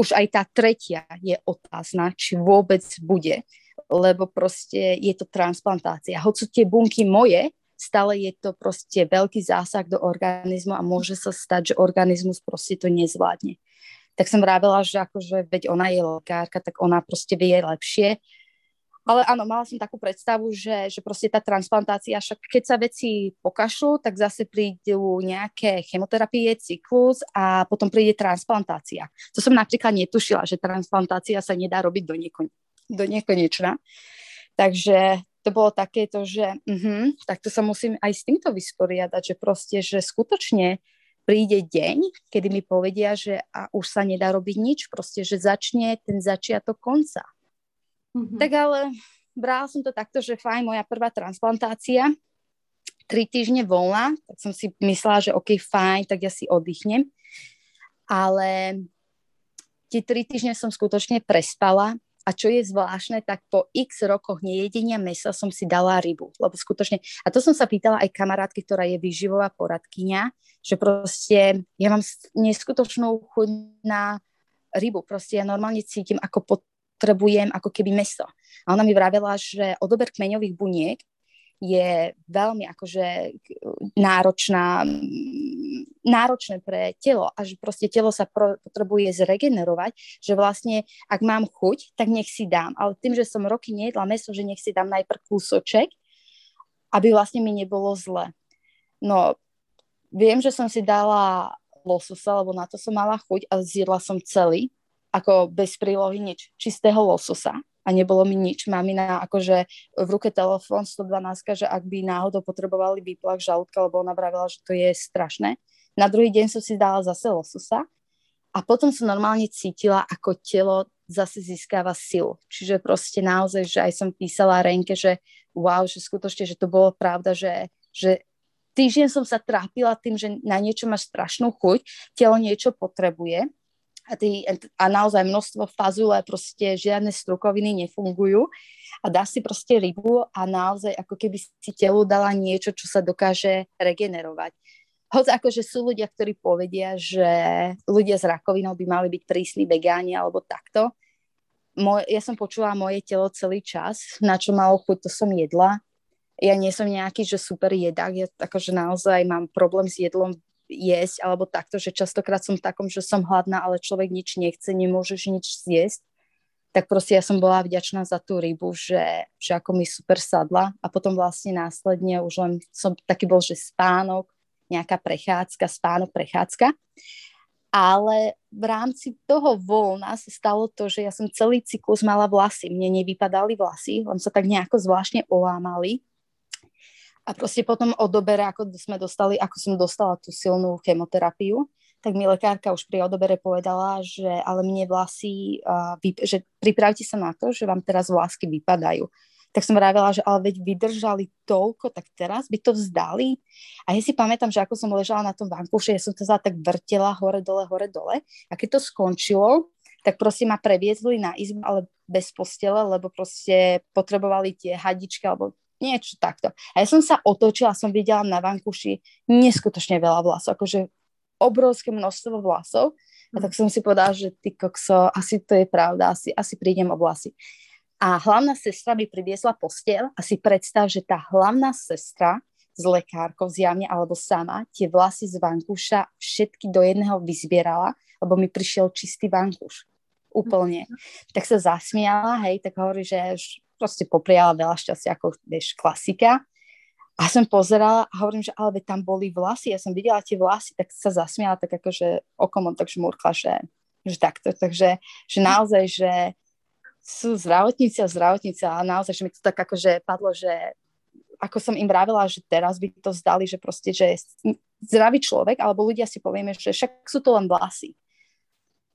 už aj tá tretia je otázna, či vôbec bude, lebo proste je to transplantácia. Sú tie bunky moje, stále je to proste veľký zásah do organizmu a môže sa stať, že organizmus proste to nezvládne. Tak som vravela, že akože veď ona je lekárka, tak ona proste vie lepšie ale áno, mala som takú predstavu, že, že proste tá transplantácia, však keď sa veci pokašľú, tak zase prídu nejaké chemoterapie, cyklus a potom príde transplantácia. To som napríklad netušila, že transplantácia sa nedá robiť do, niekon- do nekonečna. Takže to bolo takéto, že uh-huh, tak to sa musím aj s týmto vysporiadať, že proste, že skutočne príde deň, kedy mi povedia, že a už sa nedá robiť nič, proste, že začne ten začiatok konca. Mm-hmm. Tak ale brala som to takto, že fajn, moja prvá transplantácia, tri týždne voľna, tak som si myslela, že OK, fajn, tak ja si oddychnem. Ale tie tri týždne som skutočne prespala a čo je zvláštne, tak po x rokoch nejedenia mesa som si dala rybu, lebo skutočne, a to som sa pýtala aj kamarátky, ktorá je výživová poradkynia, že proste ja mám neskutočnú chuť na rybu, proste ja normálne cítim, ako po potrebujem ako keby meso. A ona mi vravela, že odober kmeňových buniek je veľmi akože náročná, náročné pre telo a že proste telo sa pro, potrebuje zregenerovať, že vlastne ak mám chuť, tak nech si dám. Ale tým, že som roky nejedla meso, že nech si dám najprv kúsoček, aby vlastne mi nebolo zle. No, viem, že som si dala lososa, lebo na to som mala chuť a zjedla som celý ako bez prílohy nič, čistého lososa a nebolo mi nič. Mamina akože v ruke telefón 112, že ak by náhodou potrebovali výplach žalúdka, lebo ona vravila, že to je strašné. Na druhý deň som si dala zase lososa a potom som normálne cítila, ako telo zase získava silu. Čiže proste naozaj, že aj som písala Renke, že wow, že skutočne, že to bolo pravda, že, že týždeň som sa trápila tým, že na niečo máš strašnú chuť, telo niečo potrebuje a, tý, a naozaj množstvo fazule, proste žiadne strukoviny nefungujú a dá si proste rybu a naozaj ako keby si telu dala niečo, čo sa dokáže regenerovať. hoď akože sú ľudia, ktorí povedia, že ľudia s rakovinou by mali byť prísni vegáni alebo takto. Moj, ja som počula moje telo celý čas, na čo malo chuť, to som jedla. Ja nie som nejaký, že super jedak, ja akože naozaj mám problém s jedlom jesť alebo takto, že častokrát som takom, že som hladná, ale človek nič nechce, nemôžeš nič zjesť tak proste ja som bola vďačná za tú rybu, že, že ako mi super sadla a potom vlastne následne už len som taký bol, že spánok, nejaká prechádzka, spánok, prechádzka. Ale v rámci toho voľna sa stalo to, že ja som celý cyklus mala vlasy. Mne nevypadali vlasy, len sa tak nejako zvláštne olámali. A proste potom odobere, ako sme dostali, ako som dostala tú silnú chemoterapiu, tak mi lekárka už pri odobere povedala, že ale mne vlasy, uh, vy, že pripravte sa na to, že vám teraz vlásky vypadajú. Tak som vravela, že ale veď vydržali toľko, tak teraz by to vzdali. A ja si pamätám, že ako som ležala na tom vankuši, ja som to tak vrtela hore, dole, hore, dole. A keď to skončilo, tak proste ma previezli na izbu, ale bez postele, lebo proste potrebovali tie hadičky alebo niečo takto. A ja som sa otočila, som videla na vankuši neskutočne veľa vlasov, akože obrovské množstvo vlasov. A tak som si povedala, že ty kokso, asi to je pravda, asi, asi prídem o vlasy. A hlavná sestra mi priviesla postiel a si predstav, že tá hlavná sestra s lekárkou zjavne alebo sama tie vlasy z vankúša všetky do jedného vyzbierala, lebo mi prišiel čistý vankúš. Úplne. Tak sa zasmiala, hej, tak hovorí, že proste popriala veľa šťastia, ako vieš, klasika. A som pozerala a hovorím, že ale tam boli vlasy, ja som videla tie vlasy, tak sa zasmiala tak akože okom tak žmurkla, že, že takto. Takže že naozaj, že sú zdravotníci a zdravotníci a naozaj, že mi to tak akože padlo, že ako som im vravila, že teraz by to zdali, že proste, že zdravý človek, alebo ľudia si povieme, že však sú to len vlasy.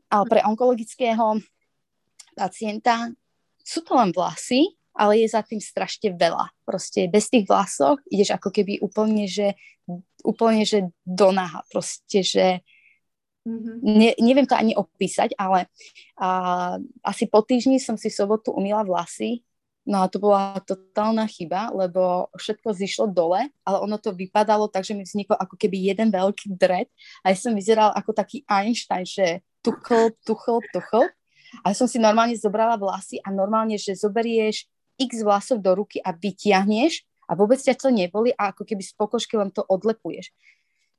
Ale pre onkologického pacienta sú to len vlasy ale je za tým strašne veľa. Proste bez tých vlasov ideš ako keby úplne, že, úplne, že do naha. Proste, že mm-hmm. ne, neviem to ani opísať, ale a, asi po týždni som si sobotu umýla vlasy, no a to bola totálna chyba, lebo všetko zišlo dole, ale ono to vypadalo tak, že mi vznikol ako keby jeden veľký dred a ja som vyzerala ako taký Einstein, že tuchl, tuchl, tuchl. A som si normálne zobrala vlasy a normálne, že zoberieš x vlasov do ruky a vytiahneš a vôbec ťa to neboli a ako keby z pokožky len to odlepuješ.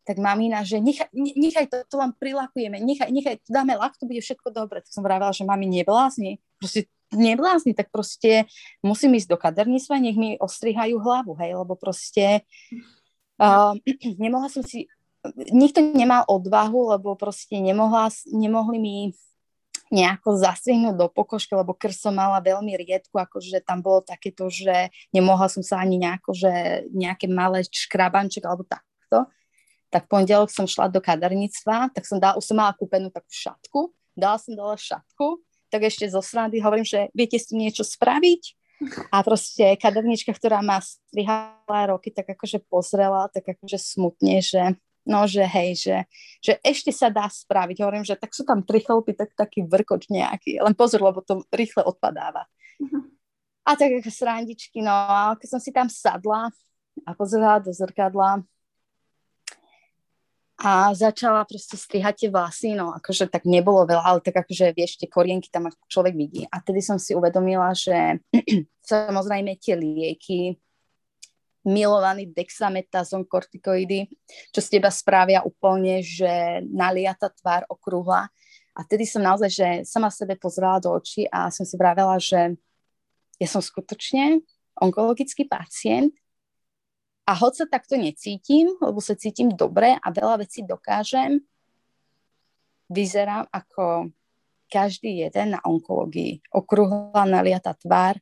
Tak mamina, že nechaj, nechaj to, to len prilakujeme, nechaj, nechaj, dáme lak, to bude všetko dobre. Tak som vravela, že mami neblázni, proste neblázni, tak proste musím ísť do kaderníctva, nech mi ostrihajú hlavu, hej, lebo proste uh, nemohla som si, nikto nemal odvahu, lebo proste nemohla, nemohli mi nejako zastrihnúť do pokožky, lebo krv som mala veľmi riedku, akože tam bolo takéto, že nemohla som sa ani nejako, že nejaké malé škrabanček alebo takto. Tak v pondelok som šla do kaderníctva, tak som dala, už som mala kúpenú takú šatku, dala som dole šatku, tak ešte zo srandy hovorím, že viete s tým niečo spraviť? A proste kaderníčka, ktorá má strihala roky, tak akože pozrela, tak akože smutne, že no, že hej, že, že ešte sa dá spraviť. Hovorím, že tak sú tam tri chlopy, tak taký vrkoč nejaký. Len pozor, lebo to rýchle odpadáva. Uh-huh. A tak srandičky, no a keď som si tam sadla a pozerala do zrkadla a začala proste strihať tie vlasy, no akože tak nebolo veľa, ale tak akože vieš, tie korienky tam človek vidí. A tedy som si uvedomila, že samozrejme tie lieky, milovaný dexametazon, kortikoidy, čo z teba spravia úplne, že naliata tvár okrúhla. A vtedy som naozaj, že sama sebe pozrela do očí a som si vravela, že ja som skutočne onkologický pacient a hoď sa takto necítim, lebo sa cítim dobre a veľa vecí dokážem, vyzerám ako každý jeden na onkológii. Okrúhla naliata tvár,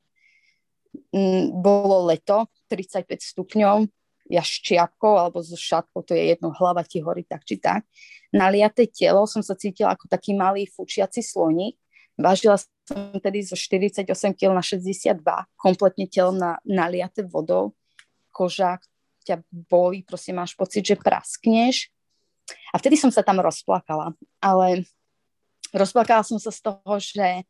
mm, bolo leto, 35 stupňov, ja s čiapkou alebo so šatkou, to je jedno, hlava ti horí tak či tak. Naliaté telo som sa cítila ako taký malý fučiaci sloník. Vážila som tedy zo 48 kg na 62, kompletne telo na, naliaté vodou. Koža ťa bolí, proste máš pocit, že praskneš. A vtedy som sa tam rozplakala. Ale rozplakala som sa z toho, že,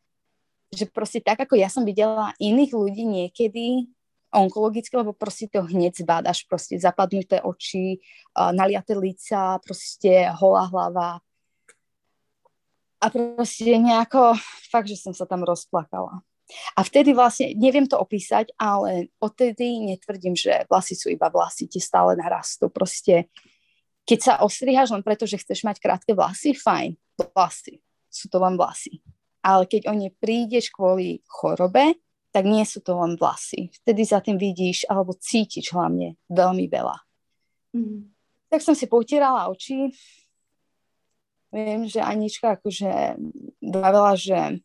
že proste tak, ako ja som videla iných ľudí niekedy onkologické, lebo proste to hneď zbádaš, proste zapadnuté oči, naliaté lica, proste holá hlava. A proste nejako, fakt, že som sa tam rozplakala. A vtedy vlastne, neviem to opísať, ale odtedy netvrdím, že vlasy sú iba vlasy, ti stále narastú. Proste, keď sa ostriháš len preto, že chceš mať krátke vlasy, fajn, vlasy, sú to len vlasy. Ale keď o ne prídeš kvôli chorobe, tak nie sú to len vlasy. Vtedy za tým vidíš, alebo cítiš hlavne veľmi veľa. Mm. Tak som si potierala oči. Viem, že Anička akože vravela, že,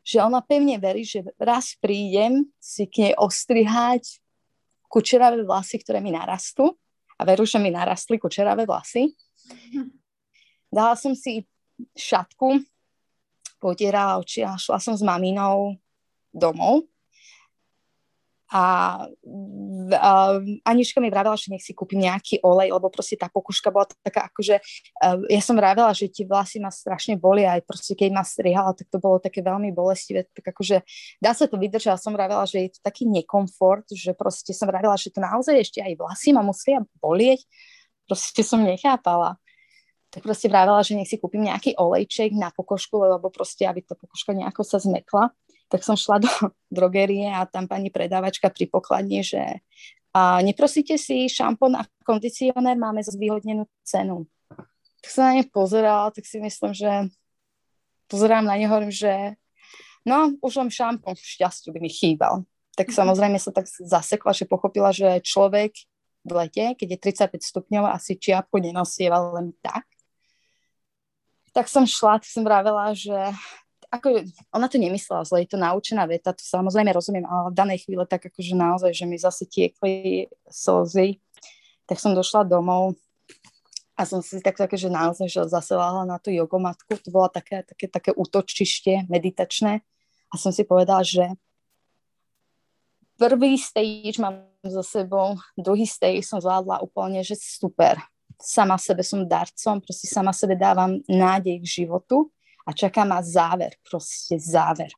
že ona pevne verí, že raz prídem si k nej ostrihať kučeravé vlasy, ktoré mi narastú. A veru, že mi narastli kučeravé vlasy. Mm. Dala som si šatku, potierala oči a šla som s maminou domov a, a Anička mi vravela, že nech si kúpim nejaký olej, lebo proste tá pokuška bola taká akože, uh, ja som vravela, že tie vlasy ma strašne boli aj proste keď ma strihala, tak to bolo také veľmi bolestivé, tak akože dá sa to vydržať, som vravela, že je to taký nekomfort, že proste som vravela, že to naozaj ešte aj vlasy ma musia bolieť, proste som nechápala. Tak proste vravela, že nech si kúpim nejaký olejček na pokožku, lebo proste, aby tá pokožka nejako sa zmekla tak som šla do drogerie a tam pani predávačka pri pokladni, že a neprosíte si šampón a kondicionér, máme za zvýhodnenú cenu. Tak sa na ne pozerala, tak si myslím, že pozerám na ne, hovorím, že no, už len šampón šťastiu by mi chýbal. Tak mhm. samozrejme sa tak zasekla, že pochopila, že človek v lete, keď je 35 stupňov, asi čiapku nenosieval len tak. Tak som šla, tak som vravela, že ako, ona to nemyslela zle, je to naučená veta, to samozrejme rozumiem, ale v danej chvíle tak akože naozaj, že mi zase tiekli slzy, tak som došla domov a som si tak také, že naozaj, že zase na tú jogomatku, to bolo také, také, také útočište meditačné a som si povedala, že prvý stage mám za sebou, druhý stage som zvládla úplne, že super. Sama sebe som darcom, proste sama sebe dávam nádej k životu a čaká ma záver, proste záver.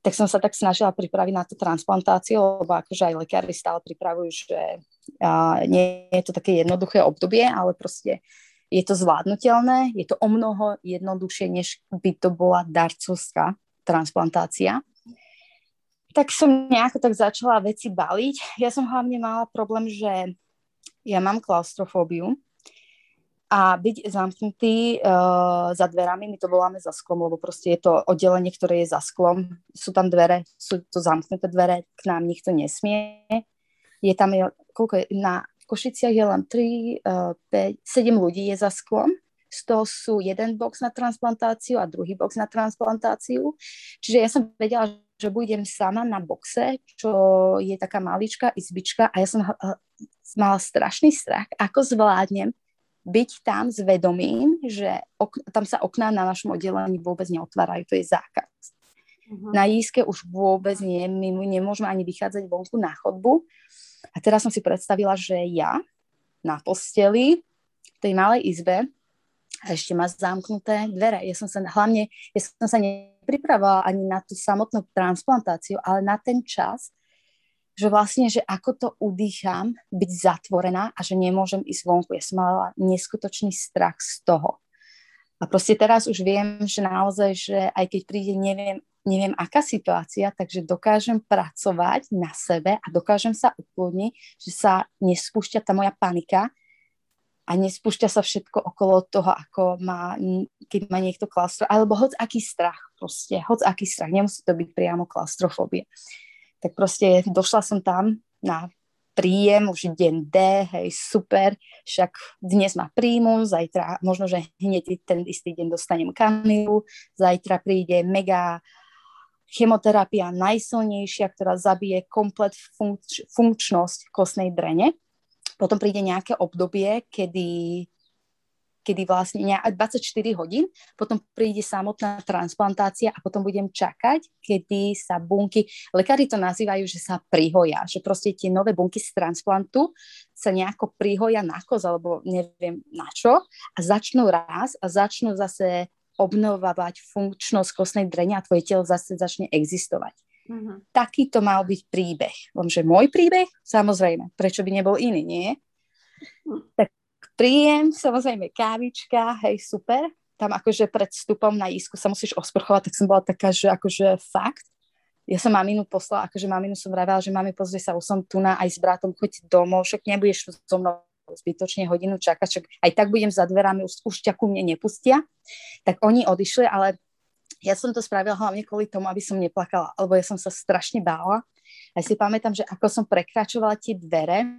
Tak som sa tak snažila pripraviť na tú transplantáciu, lebo akože aj lekári stále pripravujú, že a, nie je to také jednoduché obdobie, ale proste je to zvládnutelné, je to o mnoho jednoduchšie, než by to bola darcovská transplantácia. Tak som nejako tak začala veci baliť. Ja som hlavne mala problém, že ja mám klaustrofóbiu, a byť zamknutý uh, za dverami, my to voláme za sklom, lebo proste je to oddelenie, ktoré je za sklom. Sú tam dvere, sú to zamknuté dvere, k nám nikto nesmie. Je tam, koľko je, na Košiciach je len 3, uh, 5, 7 ľudí je za sklom. Z toho sú jeden box na transplantáciu a druhý box na transplantáciu. Čiže ja som vedela, že budem sama na boxe, čo je taká maličká izbička a ja som uh, mala strašný strach, ako zvládnem byť tam s vedomím, že ok- tam sa okná na našom oddelení vôbec neotvárajú, to je zákaz. Uh-huh. Na jízke už vôbec nie, my nemôžeme ani vychádzať vonku na chodbu. A teraz som si predstavila, že ja na posteli v tej malej izbe a ešte má zamknuté dvere. Ja som sa hlavne, ja som sa nepripravovala ani na tú samotnú transplantáciu, ale na ten čas, že vlastne, že ako to udýcham, byť zatvorená a že nemôžem ísť vonku. Ja som mala neskutočný strach z toho. A proste teraz už viem, že naozaj, že aj keď príde neviem, neviem aká situácia, takže dokážem pracovať na sebe a dokážem sa ukludniť, že sa nespúšťa tá moja panika a nespúšťa sa všetko okolo toho, ako má, keď má niekto klastro, alebo hoď aký strach proste, hoď aký strach, nemusí to byť priamo klaustrofóbia tak proste došla som tam na príjem, už deň D, hej, super, však dnes ma príjmu, zajtra, možno, že hneď ten istý deň dostanem kanilu, zajtra príde mega chemoterapia najsilnejšia, ktorá zabije komplet funkč- funkčnosť kostnej drene. Potom príde nejaké obdobie, kedy kedy vlastne 24 hodín, potom príde samotná transplantácia a potom budem čakať, kedy sa bunky, lekári to nazývajú, že sa prihoja, že proste tie nové bunky z transplantu sa nejako prihoja na koz, alebo neviem na čo a začnú raz a začnú zase obnovovať funkčnosť kostnej drenia a tvoje telo zase začne existovať. Uh-huh. Taký to mal byť príbeh. Lenže môj príbeh, samozrejme, prečo by nebol iný, nie? Uh-huh. Tak príjem, samozrejme kávička, hej, super. Tam akože pred vstupom na isku sa musíš osprchovať, tak som bola taká, že akože fakt. Ja som maminu poslala, akože maminu som vravela, že mami pozri sa, už som tu na aj s bratom, choď domov, však nebudeš so mnou zbytočne hodinu čakať, však aj tak budem za dverami, už, už ťa ku mne nepustia. Tak oni odišli, ale ja som to spravila hlavne kvôli tomu, aby som neplakala, lebo ja som sa strašne bála. A si pamätám, že ako som prekračovala tie dvere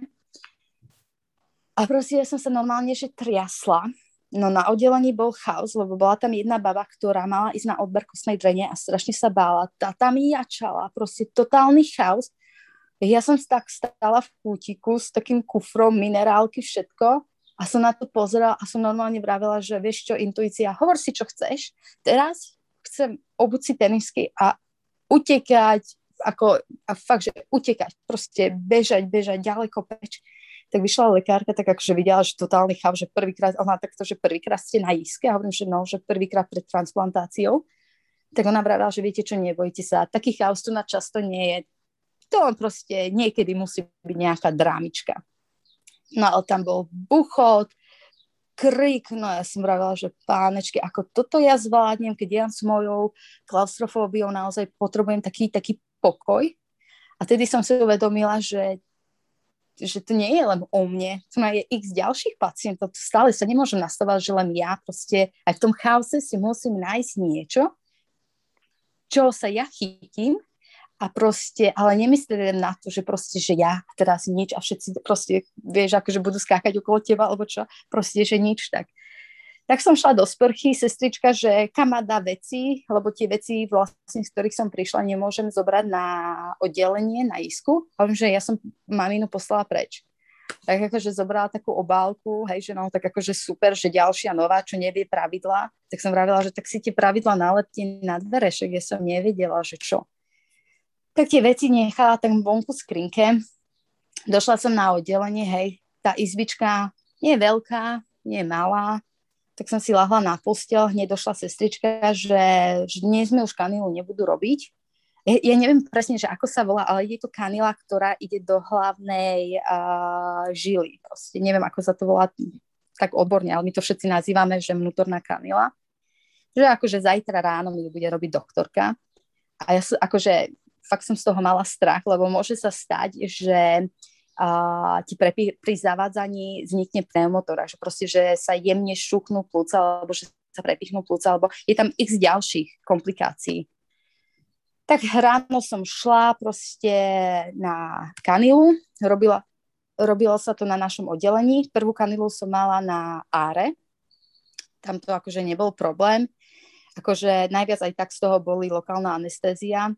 a proste ja som sa normálne, že triasla. No na oddelení bol chaos, lebo bola tam jedna baba, ktorá mala ísť na odber kostnej drene a strašne sa bála. Tá tam jačala, proste totálny chaos. Ja som tak stála v kútiku s takým kufrom, minerálky, všetko a som na to pozerala a som normálne vravela, že vieš čo, intuícia, hovor si, čo chceš. Teraz chcem obuť si tenisky a utekať, ako, a fakt, že utekať, proste bežať, bežať, ďaleko peč. Tak vyšla lekárka, tak akože videla, že totálny chav, že prvýkrát, ona takto, že prvýkrát ste na iske, a hovorím, že no, že prvýkrát pred transplantáciou. Tak ona vravila, že viete čo, nebojte sa, taký chaos tu na často nie je. To on proste niekedy musí byť nejaká drámička. No ale tam bol buchot, krik, no ja som vravila, že pánečky, ako toto ja zvládnem, keď ja s mojou klaustrofóbiou naozaj potrebujem taký, taký pokoj. A tedy som si uvedomila, že že to nie je len o mne, tu je x ďalších pacientov, to stále sa nemôžem nastavať, že len ja proste aj v tom chaose si musím nájsť niečo, čo sa ja chytím a proste, ale nemyslím na to, že proste, že ja teraz nič a všetci proste, vieš, akože budú skákať okolo teba, alebo čo, proste, že nič, tak. Tak som šla do sprchy, sestrička, že kam ma dá veci, lebo tie veci vlastne, z ktorých som prišla, nemôžem zobrať na oddelenie, na isku. Hovorím, že ja som maminu poslala preč. Tak akože zobrala takú obálku, hej, že no, tak akože super, že ďalšia nová, čo nevie pravidla. Tak som vravila, že tak si tie pravidla nalepte na dvere, však ja som nevedela, že čo tak tie veci nechala tam vonku skrinke. Došla som na oddelenie, hej, tá izbička nie je veľká, nie je malá, tak som si lahla na postel, hneď došla sestrička, že, že dnes mi už kanilu nebudú robiť. Ja, ja neviem presne, že ako sa volá, ale je to kanila, ktorá ide do hlavnej uh, žily. Proste neviem, ako sa to volá tak odborne, ale my to všetci nazývame, že vnútorná kanila. Že akože zajtra ráno mi bude robiť doktorka. A ja som, akože fakt som z toho mala strach, lebo môže sa stať, že a ti pre, pri zavádzaní vznikne pneumotora, že proste, že sa jemne šuknú plúca, alebo že sa prepichnú plúca, alebo je tam x ďalších komplikácií. Tak ráno som šla proste na kanilu, robila, robilo sa to na našom oddelení. Prvú kanilu som mala na áre, tam to akože nebol problém. Akože najviac aj tak z toho boli lokálna anestézia,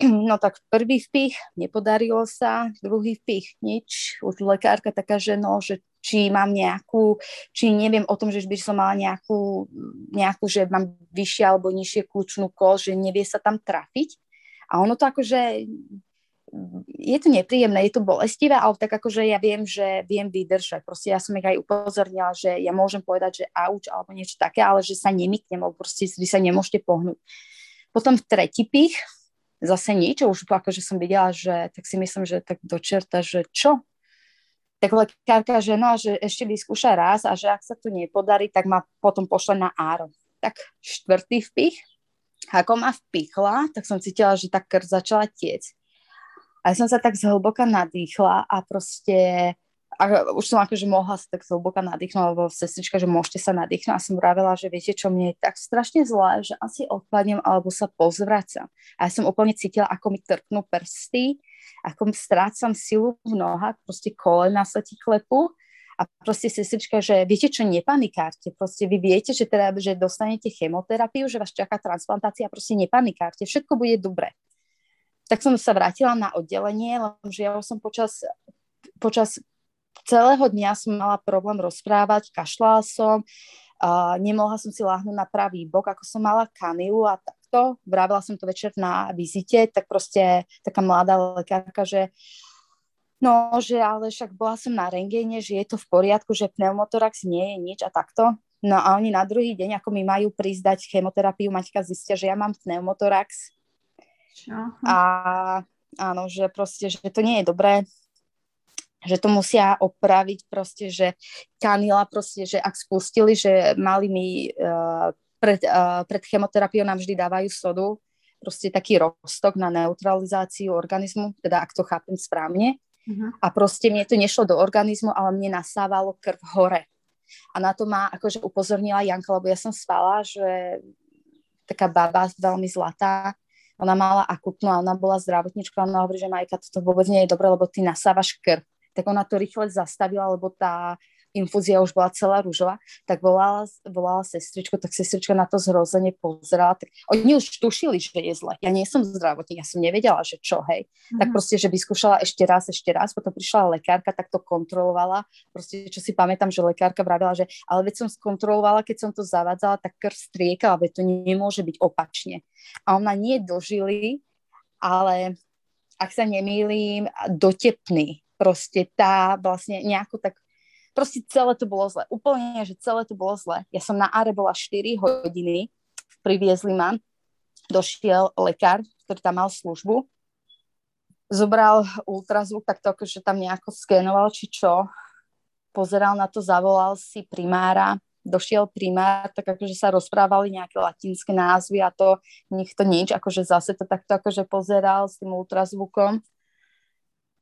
No tak prvý vpich, nepodarilo sa, druhý vpich, nič. Už lekárka taká, že no, že či mám nejakú, či neviem o tom, že by som mala nejakú, nejakú že mám vyššie alebo nižšie kľúčnú kož, že nevie sa tam trafiť. A ono to akože je to nepríjemné, je to bolestivé, ale tak akože ja viem, že viem vydržať. Proste ja som ich aj upozornila, že ja môžem povedať, že auč alebo niečo také, ale že sa nemyknem, alebo proste vy sa nemôžete pohnúť. Potom tretí pich, zase nič, už akože som videla, že tak si myslím, že tak dočerta, že čo? Tak lekárka, že no, že ešte vyskúša raz a že ak sa to nepodarí, tak ma potom pošle na áro. Tak štvrtý vpich, ako ma vpichla, tak som cítila, že tá krv začala tiec. A ja som sa tak zhlboka nadýchla a proste a už som akože mohla sa tak zhlboka nadýchnuť, lebo sestrička, že môžete sa nadýchnuť a som vravela, že viete čo, mne je tak strašne zlé, že asi odpadnem alebo sa pozvracam. A ja som úplne cítila, ako mi trpnú prsty, ako strácam silu v nohách, proste kolena sa ti klepú a proste sestrička, že viete čo, nepanikárte, proste vy viete, že teda, že dostanete chemoterapiu, že vás čaká transplantácia, proste nepanikárte, všetko bude dobre. Tak som sa vrátila na oddelenie, lenže ja som počas, počas celého dňa som mala problém rozprávať, kašľala som, uh, nemohla som si láhnuť na pravý bok, ako som mala kanilu a takto. Vravila som to večer na vizite, tak proste taká mladá lekárka, že no, že ale však bola som na rengéne, že je to v poriadku, že pneumotorax nie je nič a takto. No a oni na druhý deň, ako mi majú prísť dať chemoterapiu, Maťka zistia, že ja mám pneumotorax. A áno, že proste, že to nie je dobré, že to musia opraviť proste, že kanila proste, že ak spustili, že mali mi uh, pred, uh, pred chemoterapiou nám vždy dávajú sodu, proste taký roztok na neutralizáciu organizmu, teda ak to chápem správne. Uh-huh. A proste mne to nešlo do organizmu, ale mne nasávalo krv hore. A na to ma akože upozornila Janka, lebo ja som spala, že taká baba veľmi zlatá, ona mala akutnú a ona bola zdravotnička ona hovorí, že Majka, toto vôbec nie je dobré, lebo ty nasávaš krv. Tak ona to rýchle zastavila, lebo tá infúzia už bola celá rúžová, tak volala, volala sestričku, tak sestrička na to zrozene pozerala. Tak oni už tušili, že je zle. Ja nie som zdravotník, ja som nevedela, že čo, hej. Mm-hmm. Tak proste, že vyskúšala ešte raz, ešte raz, potom prišla lekárka, tak to kontrolovala. Proste, čo si pamätám, že lekárka vravila, že ale veď som skontrolovala, keď som to zavádzala, tak krv striekala, veď to nemôže byť opačne. A ona nie dožili, ale ak sa nemýlim, dotepný. Proste tá vlastne nejako tak Proste celé to bolo zle. Úplne, že celé to bolo zle. Ja som na Are bola 4 hodiny, priviezli ma, došiel lekár, ktorý tam mal službu, zobral ultrazvuk, tak to akože tam nejako skenoval, či čo, pozeral na to, zavolal si primára, došiel primár, tak akože sa rozprávali nejaké latinské názvy a to nikto nič, akože zase to takto akože pozeral s tým ultrazvukom.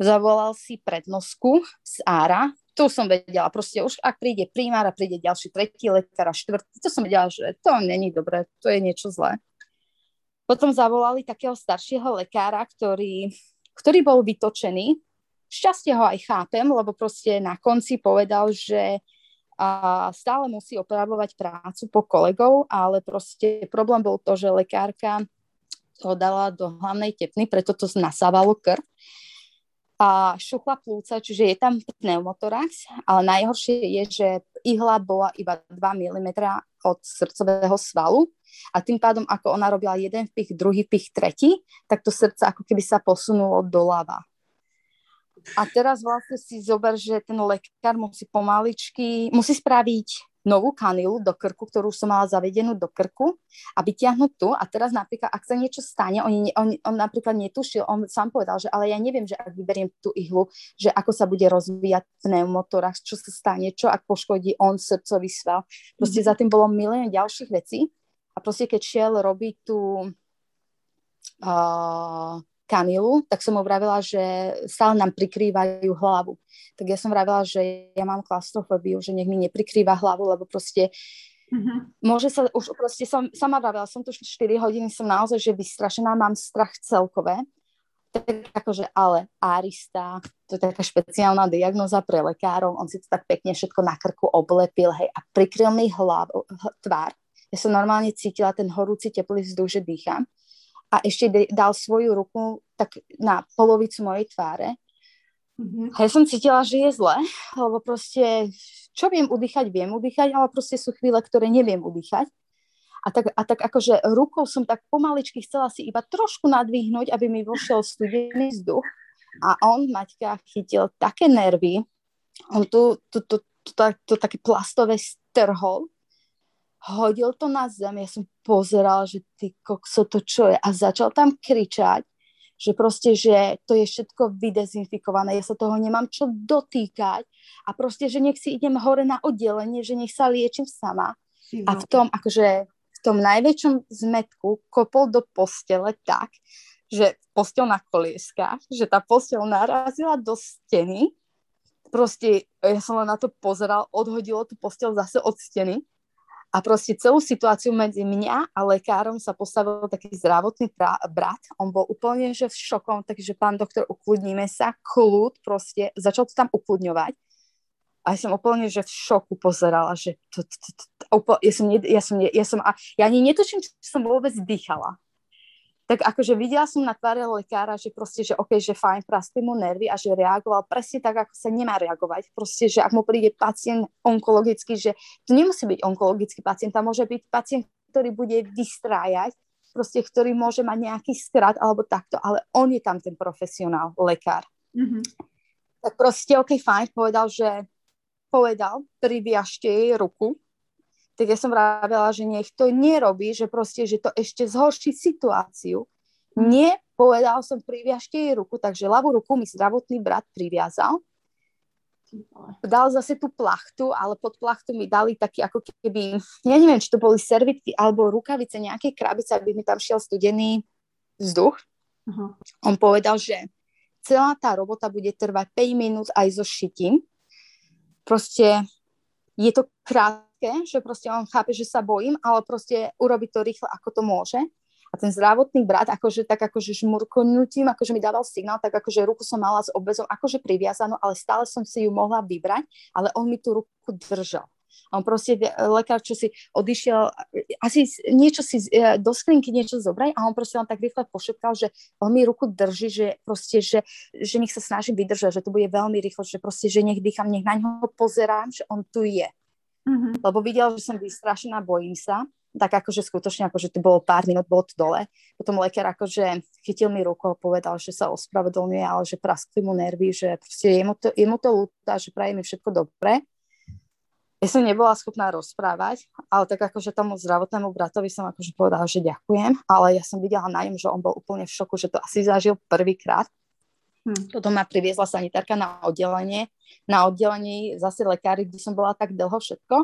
Zavolal si prednosku z Ára, tu som vedela, proste už ak príde primár a príde ďalší tretí lekár a štvrtý, to som vedela, že to není dobré, to je niečo zlé. Potom zavolali takého staršieho lekára, ktorý, ktorý bol vytočený. Šťastie ho aj chápem, lebo proste na konci povedal, že a stále musí opravovať prácu po kolegov, ale proste problém bol to, že lekárka ho dala do hlavnej tepny, preto to nasávalo krv a šuchla plúca, čiže je tam pneumotorax, ale najhoršie je, že ihla bola iba 2 mm od srdcového svalu a tým pádom, ako ona robila jeden pich, druhý pich, tretí, tak to srdce ako keby sa posunulo doľava. A teraz vlastne si zober, že ten lekár musí pomaličky, musí spraviť novú kanilu do krku, ktorú som mala zavedenú do krku a vyťahnuť tu a teraz napríklad, ak sa niečo stane, on, on, on napríklad netušil, on sám povedal, že ale ja neviem, že ak vyberiem tú ihlu, že ako sa bude rozvíjať pneumotorax, čo sa stane, čo ak poškodí on srdcový sval. Proste mm-hmm. za tým bolo milión ďalších vecí a proste keď šiel robiť tú uh, Kamilu, tak som mu vravila, že stále nám prikrývajú hlavu. Tak ja som vravila, že ja mám klaustrofóbiu, že nech mi neprikrýva hlavu, lebo proste Mm-hmm. Môže sa, už proste som, sama vravila, som tu 4 hodiny, som naozaj, že vystrašená, mám strach celkové. Tak akože, ale arista, to je taká špeciálna diagnoza pre lekárov, on si to tak pekne všetko na krku oblepil, hej, a prikryl mi hlavu, tvár. Ja som normálne cítila ten horúci teplý vzduch, že dýcham a ešte dal svoju ruku tak na polovicu mojej tváre. Mm-hmm. A ja som cítila, že je zle, lebo proste, čo viem udýchať, viem udýchať, ale proste sú chvíle, ktoré neviem udýchať. A tak, a tak akože rukou som tak pomaličky chcela si iba trošku nadvihnúť, aby mi vošiel studený vzduch. A on, Maťka, chytil také nervy, on tu, tu, tu, tu, tu, tu také plastové strhol hodil to na zem, ja som pozeral, že ty kokso, to čo je? A začal tam kričať, že proste, že to je všetko vydezinfikované, ja sa toho nemám čo dotýkať. A proste, že nech si idem hore na oddelenie, že nech sa liečím sama. A v tom, akože v tom najväčšom zmetku kopol do postele tak, že postel na kolieskách, že tá postel narazila do steny, proste ja som len na to pozeral, odhodilo tú postel zase od steny a proste celú situáciu medzi mňa a lekárom sa postavil taký zdravotný pra- brat. On bol úplne že v šokom, takže pán doktor, ukludníme sa, kľud proste, začal to tam ukludňovať. A ja som úplne, že v šoku pozerala, že to, to, to, to, úplne, ja som, ja som, ja som, a ja ani netuším, či som vôbec dýchala tak akože videla som na tváre lekára, že proste, že OK, že fajn, prastli mu nervy a že reagoval presne tak, ako sa nemá reagovať. Proste, že ak mu príde pacient onkologický, že to nemusí byť onkologický pacient, tam môže byť pacient, ktorý bude vystrájať, proste, ktorý môže mať nejaký skrat alebo takto, ale on je tam ten profesionál, lekár. Mm-hmm. Tak proste, OK, fajn, povedal, že povedal, priviažte jej ruku, tak ja som vravela, že nech to nerobí, že proste, že to ešte zhorší situáciu. Nie povedal som, priviažte jej ruku, takže ľavú ruku mi zdravotný brat priviazal. Dal zase tú plachtu, ale pod plachtu mi dali taký ako keby, ja neviem, či to boli servitky alebo rukavice nejakej krabice, aby mi tam šiel studený vzduch. Uh-huh. On povedal, že celá tá robota bude trvať 5 minút aj so šitím. Proste je to krátke, že proste on chápe, že sa bojím, ale proste urobi to rýchle, ako to môže. A ten zdravotný brat, akože tak akože žmurkonutím, akože mi dával signál, tak akože ruku som mala s obvezom akože priviazanú, ale stále som si ju mohla vybrať, ale on mi tú ruku držal. A on proste, lekár, čo si odišiel, asi niečo si e, do skrinky niečo zobrať a on proste len tak rýchle pošepkal, že on mi ruku drží, že proste, že, že nech sa snažím vydržať, že to bude veľmi rýchlo, že proste, že nech dýcham, nech na ňo pozerám, že on tu je. Mm-hmm. Lebo videl, že som vystrašená, bojím sa tak akože skutočne, akože to bolo pár minút, bolo to dole. Potom lekár akože chytil mi ruku a povedal, že sa ospravedlňuje, ale že praskli mu nervy, že proste je mu to, je mu to ľúta, že praje mi všetko dobre. Ja som nebola schopná rozprávať, ale tak akože tomu zdravotnému bratovi som akože povedala, že ďakujem, ale ja som videla na ňom, že on bol úplne v šoku, že to asi zažil prvýkrát. Hm. Potom ma priviezla sanitárka na oddelenie. Na oddelení zase lekári, kde som bola tak dlho všetko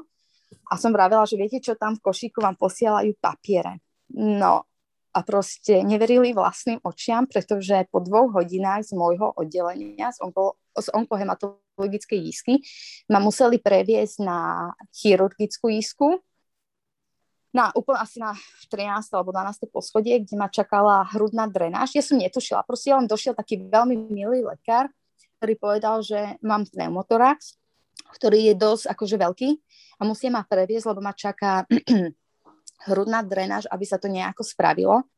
a som vravela, že viete čo, tam v košíku vám posielajú papiere. No a proste neverili vlastným očiam, pretože po dvoch hodinách z môjho oddelenia z, onko, z onkohematologickej jízky ma museli previesť na chirurgickú jízku, na úplne asi na 13. alebo 12. poschodie, kde ma čakala hrudná drenáž. Ja som netušila, proste len došiel taký veľmi milý lekár, ktorý povedal, že mám pneumotorax, ktorý je dosť akože veľký a musia ma previesť, lebo ma čaká hrudná drenáž, aby sa to nejako spravilo.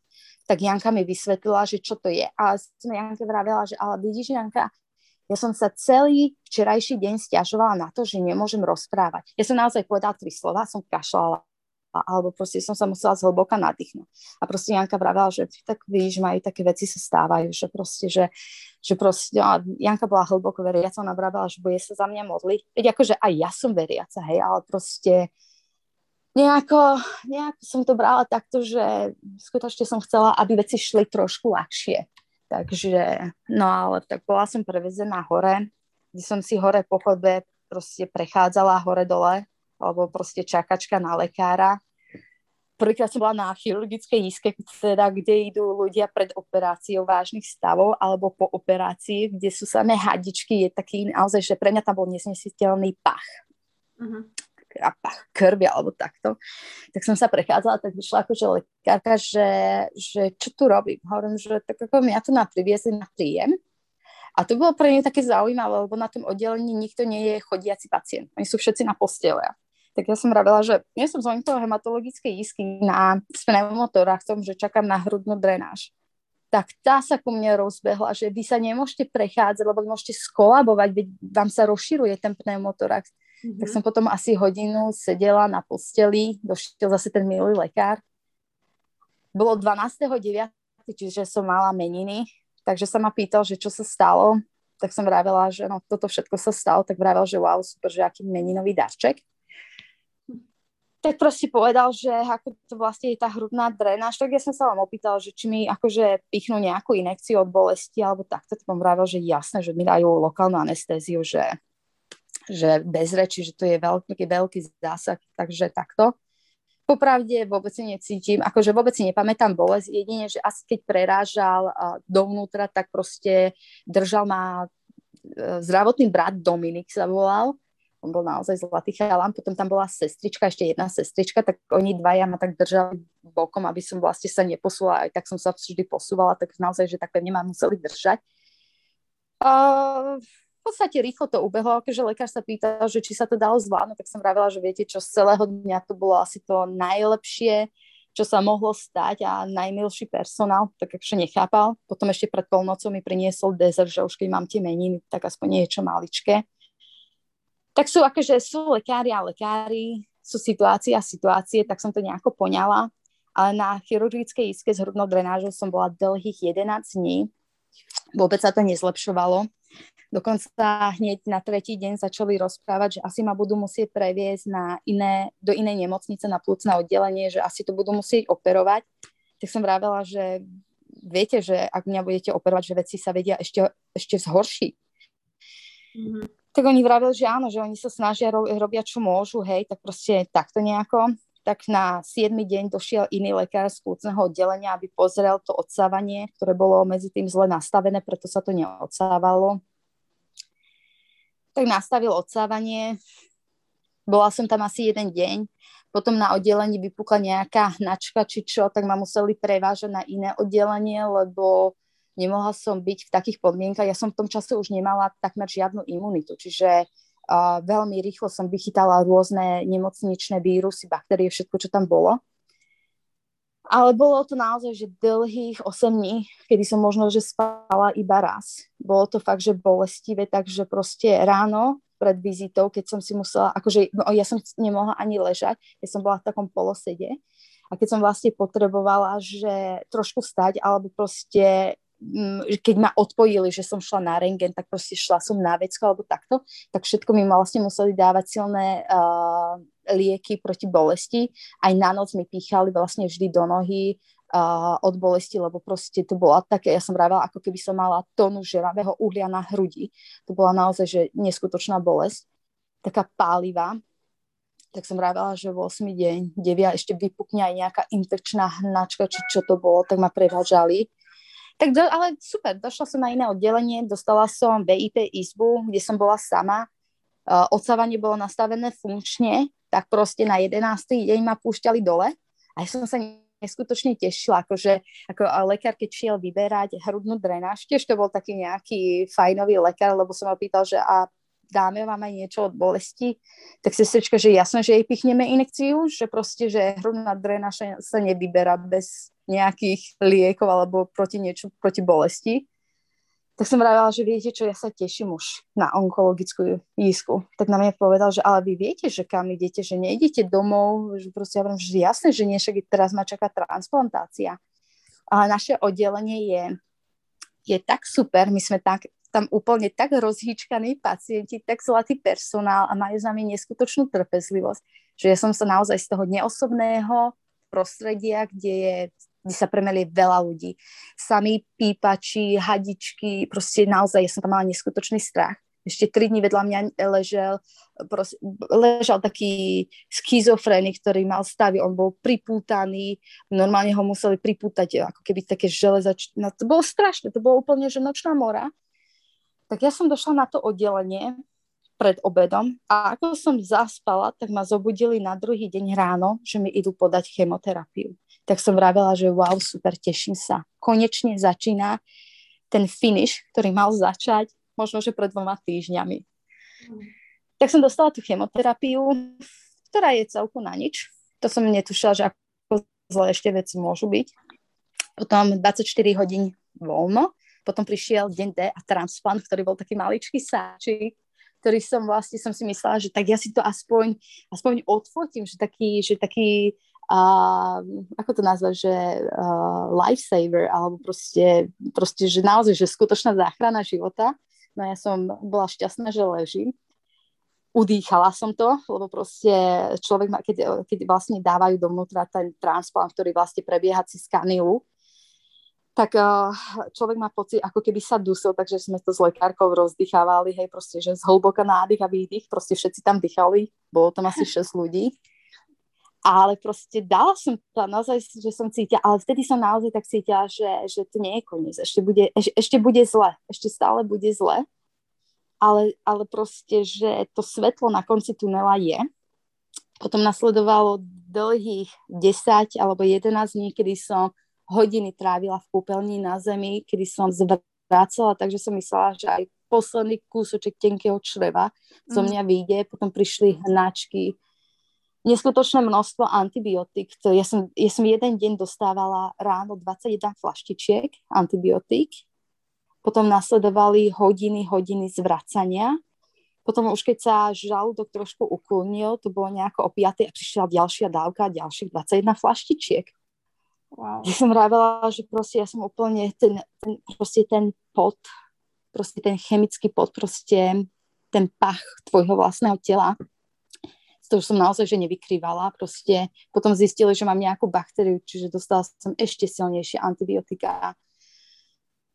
Tak Janka mi vysvetlila, že čo to je. A som Janke vravela, že ale vidíš, Janka, ja som sa celý včerajší deň stiažovala na to, že nemôžem rozprávať. Ja som naozaj povedala tri slova, som kašľala alebo proste som sa musela zhlboka nadýchnuť. A proste Janka vravela, že tak víš, majú také veci sa stávajú, že proste, že, že proste, a Janka bola hlboko veriaca, ona vravela, že bude sa za mňa modliť. Veď akože aj ja som veriaca, hej, ale proste nejako, nejako som to brala takto, že skutočne som chcela, aby veci šli trošku ľahšie. Takže, no ale tak bola som prevezená hore, kde som si hore po chodbe proste prechádzala hore-dole alebo proste čakačka na lekára. Prvýkrát som bola na chirurgickej iske, teda, kde idú ľudia pred operáciou vážnych stavov alebo po operácii, kde sú samé hadičky, je taký naozaj, že pre mňa tam bol nesnesiteľný pach. Uh-huh a pach krvi alebo takto. Tak som sa prechádzala, tak vyšla akože lekárka, že, že čo tu robím. Hovorím, že tak ako mňa tu na priviezli na príjem. A to bolo pre mňa také zaujímavé, lebo na tom oddelení nikto nie je chodiaci pacient. Oni sú všetci na postele tak ja som vravela, že nie som z hematologickej isky na pneumotoraxom, že čakám na hrudnú drenáž. Tak tá sa ku mne rozbehla, že vy sa nemôžete prechádzať, lebo môžete skolabovať, veď vám sa rozširuje ten pneumotorax. Mm-hmm. Tak som potom asi hodinu sedela na posteli, došiel zase ten milý lekár. Bolo 12.9., čiže som mala meniny, takže sa ma pýtal, že čo sa stalo, tak som vravela, že no, toto všetko sa stalo, tak vravel, že wow, super, že aký meninový darček tak proste povedal, že ako to vlastne je tá hrudná drenáž, tak ja som sa vám opýtal, že či mi akože pichnú nejakú inekciu od bolesti alebo takto, tak vám vravil, že jasné, že mi dajú lokálnu anestéziu, že, že bez reči, že to je veľký, veľký zásah, takže takto. Popravde vôbec si necítim, akože vôbec si nepamätám bolesť, jedine, že asi keď prerážal dovnútra, tak proste držal ma e, zdravotný brat Dominik sa volal, on bol naozaj zlatý chalan, potom tam bola sestrička, ešte jedna sestrička, tak oni dvaja ma tak držali bokom, aby som vlastne sa neposula, aj tak som sa vždy posúvala, tak naozaj, že tak pevne ma museli držať. Uh, v podstate rýchlo to ubehlo, keďže lekár sa pýtal, že či sa to dalo zvládnuť, tak som vravela, že viete čo, z celého dňa to bolo asi to najlepšie, čo sa mohlo stať a najmilší personál, tak akože nechápal. Potom ešte pred polnocou mi priniesol dezert, že už keď mám tie meniny, tak aspoň niečo maličké tak sú akože sú lekári a lekári, sú situácie a situácie, tak som to nejako poňala. Ale na chirurgickej iske s hrudnou drenážou som bola dlhých 11 dní. Vôbec sa to nezlepšovalo. Dokonca hneď na tretí deň začali rozprávať, že asi ma budú musieť previesť na iné, do inej nemocnice na plúcne oddelenie, že asi to budú musieť operovať. Tak som vravela, že viete, že ak mňa budete operovať, že veci sa vedia ešte, ešte zhoršiť. Mm-hmm. Tak oni vravili, že áno, že oni sa snažia, ro- robia čo môžu, hej, tak proste takto nejako. Tak na 7. deň došiel iný lekár z plúcneho oddelenia, aby pozrel to odsávanie, ktoré bolo medzi tým zle nastavené, preto sa to neodsávalo. Tak nastavil odsávanie, bola som tam asi jeden deň, potom na oddelení vypukla nejaká hnačka či čo, tak ma museli prevážať na iné oddelenie, lebo nemohla som byť v takých podmienkach. Ja som v tom čase už nemala takmer žiadnu imunitu, čiže uh, veľmi rýchlo som vychytala rôzne nemocničné vírusy, baktérie, všetko, čo tam bolo. Ale bolo to naozaj, že dlhých 8 dní, kedy som možno, že spala iba raz. Bolo to fakt, že bolestivé, takže proste ráno pred vizitou, keď som si musela, akože no, ja som nemohla ani ležať, ja som bola v takom polosede a keď som vlastne potrebovala, že trošku stať alebo proste keď ma odpojili, že som šla na rengen, tak proste šla som na vecko alebo takto, tak všetko mi vlastne museli dávať silné uh, lieky proti bolesti. Aj na noc mi píchali vlastne vždy do nohy uh, od bolesti, lebo proste to bola také, ja som vravela, ako keby som mala tonu žeravého uhlia na hrudi. To bola naozaj, že neskutočná bolesť, taká pálivá. Tak som vravela, že v 8. deň, 9. ešte vypukne aj nejaká infekčná hnačka, či čo to bolo, tak ma prevážali. Tak do, ale super, došla som na iné oddelenie, dostala som VIP izbu, kde som bola sama. Uh, odsávanie bolo nastavené funkčne, tak proste na 11. deň ma púšťali dole a ja som sa neskutočne tešila, akože ako lekár, keď šiel vyberať hrudnú drenáž, tiež to bol taký nejaký fajnový lekár, lebo som ho pýtal, že a dáme vám aj niečo od bolesti, tak sestrička, že jasné, že jej pichneme inekciu, že proste, že hrudná drenáž sa nevyberá bez nejakých liekov alebo proti niečo, proti bolesti tak som vravela, že viete čo, ja sa teším už na onkologickú jízku. Tak na mňa povedal, že ale vy viete, že kam idete, že neidete domov, že proste ja vravím, že jasné, že nie, však teraz ma čaká transplantácia. Ale naše oddelenie je, je tak super, my sme tak, tam úplne tak rozhýčkaní pacienti, tak zlatý personál a majú za nami neskutočnú trpezlivosť, že ja som sa naozaj z toho neosobného prostredia, kde je kde sa premelie veľa ľudí. Sami pípači, hadičky, proste naozaj, ja som tam mala neskutočný strach. Ešte tri dní vedľa mňa ležel, proste, ležal taký schizofrénik, ktorý mal stavy, on bol pripútaný, normálne ho museli pripútať ako keby také železač... No, to bolo strašné, to bolo úplne, že nočná mora. Tak ja som došla na to oddelenie pred obedom a ako som zaspala, tak ma zobudili na druhý deň ráno, že mi idú podať chemoterapiu tak som vravela, že wow, super, teším sa. Konečne začína ten finish, ktorý mal začať možno, že pred dvoma týždňami. Mm. Tak som dostala tú chemoterapiu, ktorá je celku na nič. To som netušila, že ako zle ešte veci môžu byť. Potom 24 hodín voľno, potom prišiel deň D a transplant, ktorý bol taký maličký sáčik, ktorý som vlastne som si myslela, že tak ja si to aspoň, aspoň odfotím, že taký, že taký a ako to nazvať, že uh, lifesaver, alebo proste, proste, že naozaj, že skutočná záchrana života. No ja som bola šťastná, že ležím. Udýchala som to, lebo proste človek, má, keď, keď vlastne dávajú dovnútra ten transplant, ktorý vlastne prebieha cez kanilu, tak uh, človek má pocit, ako keby sa dusil, takže sme to s lekárkou rozdýchávali, hej, proste, že z hlboka nádych a výdych, proste všetci tam dýchali, bolo tam asi 6 ľudí ale proste dala som to naozaj, že som cítila, ale vtedy som naozaj tak cítila, že, že to nie je koniec, ešte bude, eš, ešte bude zle, ešte stále bude zle, ale, ale proste, že to svetlo na konci tunela je. Potom nasledovalo dlhých 10 alebo 11 dní, kedy som hodiny trávila v kúpeľni na zemi, kedy som zvrácala, takže som myslela, že aj posledný kúsoček tenkého čreva zo mm. mňa vyjde, potom prišli hnačky, neskutočné množstvo antibiotík. Ja som, ja som jeden deň dostávala ráno 21 flaštičiek antibiotík, potom nasledovali hodiny, hodiny zvracania, potom už keď sa žalúdok trošku uklonil, to bolo nejako o 5. a prišla ďalšia dávka, ďalších 21 flaštičiek. Wow. Ja som vravela, že proste ja som úplne ten, ten, proste ten pot, proste ten chemický pot, proste ten pach tvojho vlastného tela, to už som naozaj že nevykrývala. Proste potom zistili, že mám nejakú baktériu, čiže dostala som ešte silnejšie antibiotika.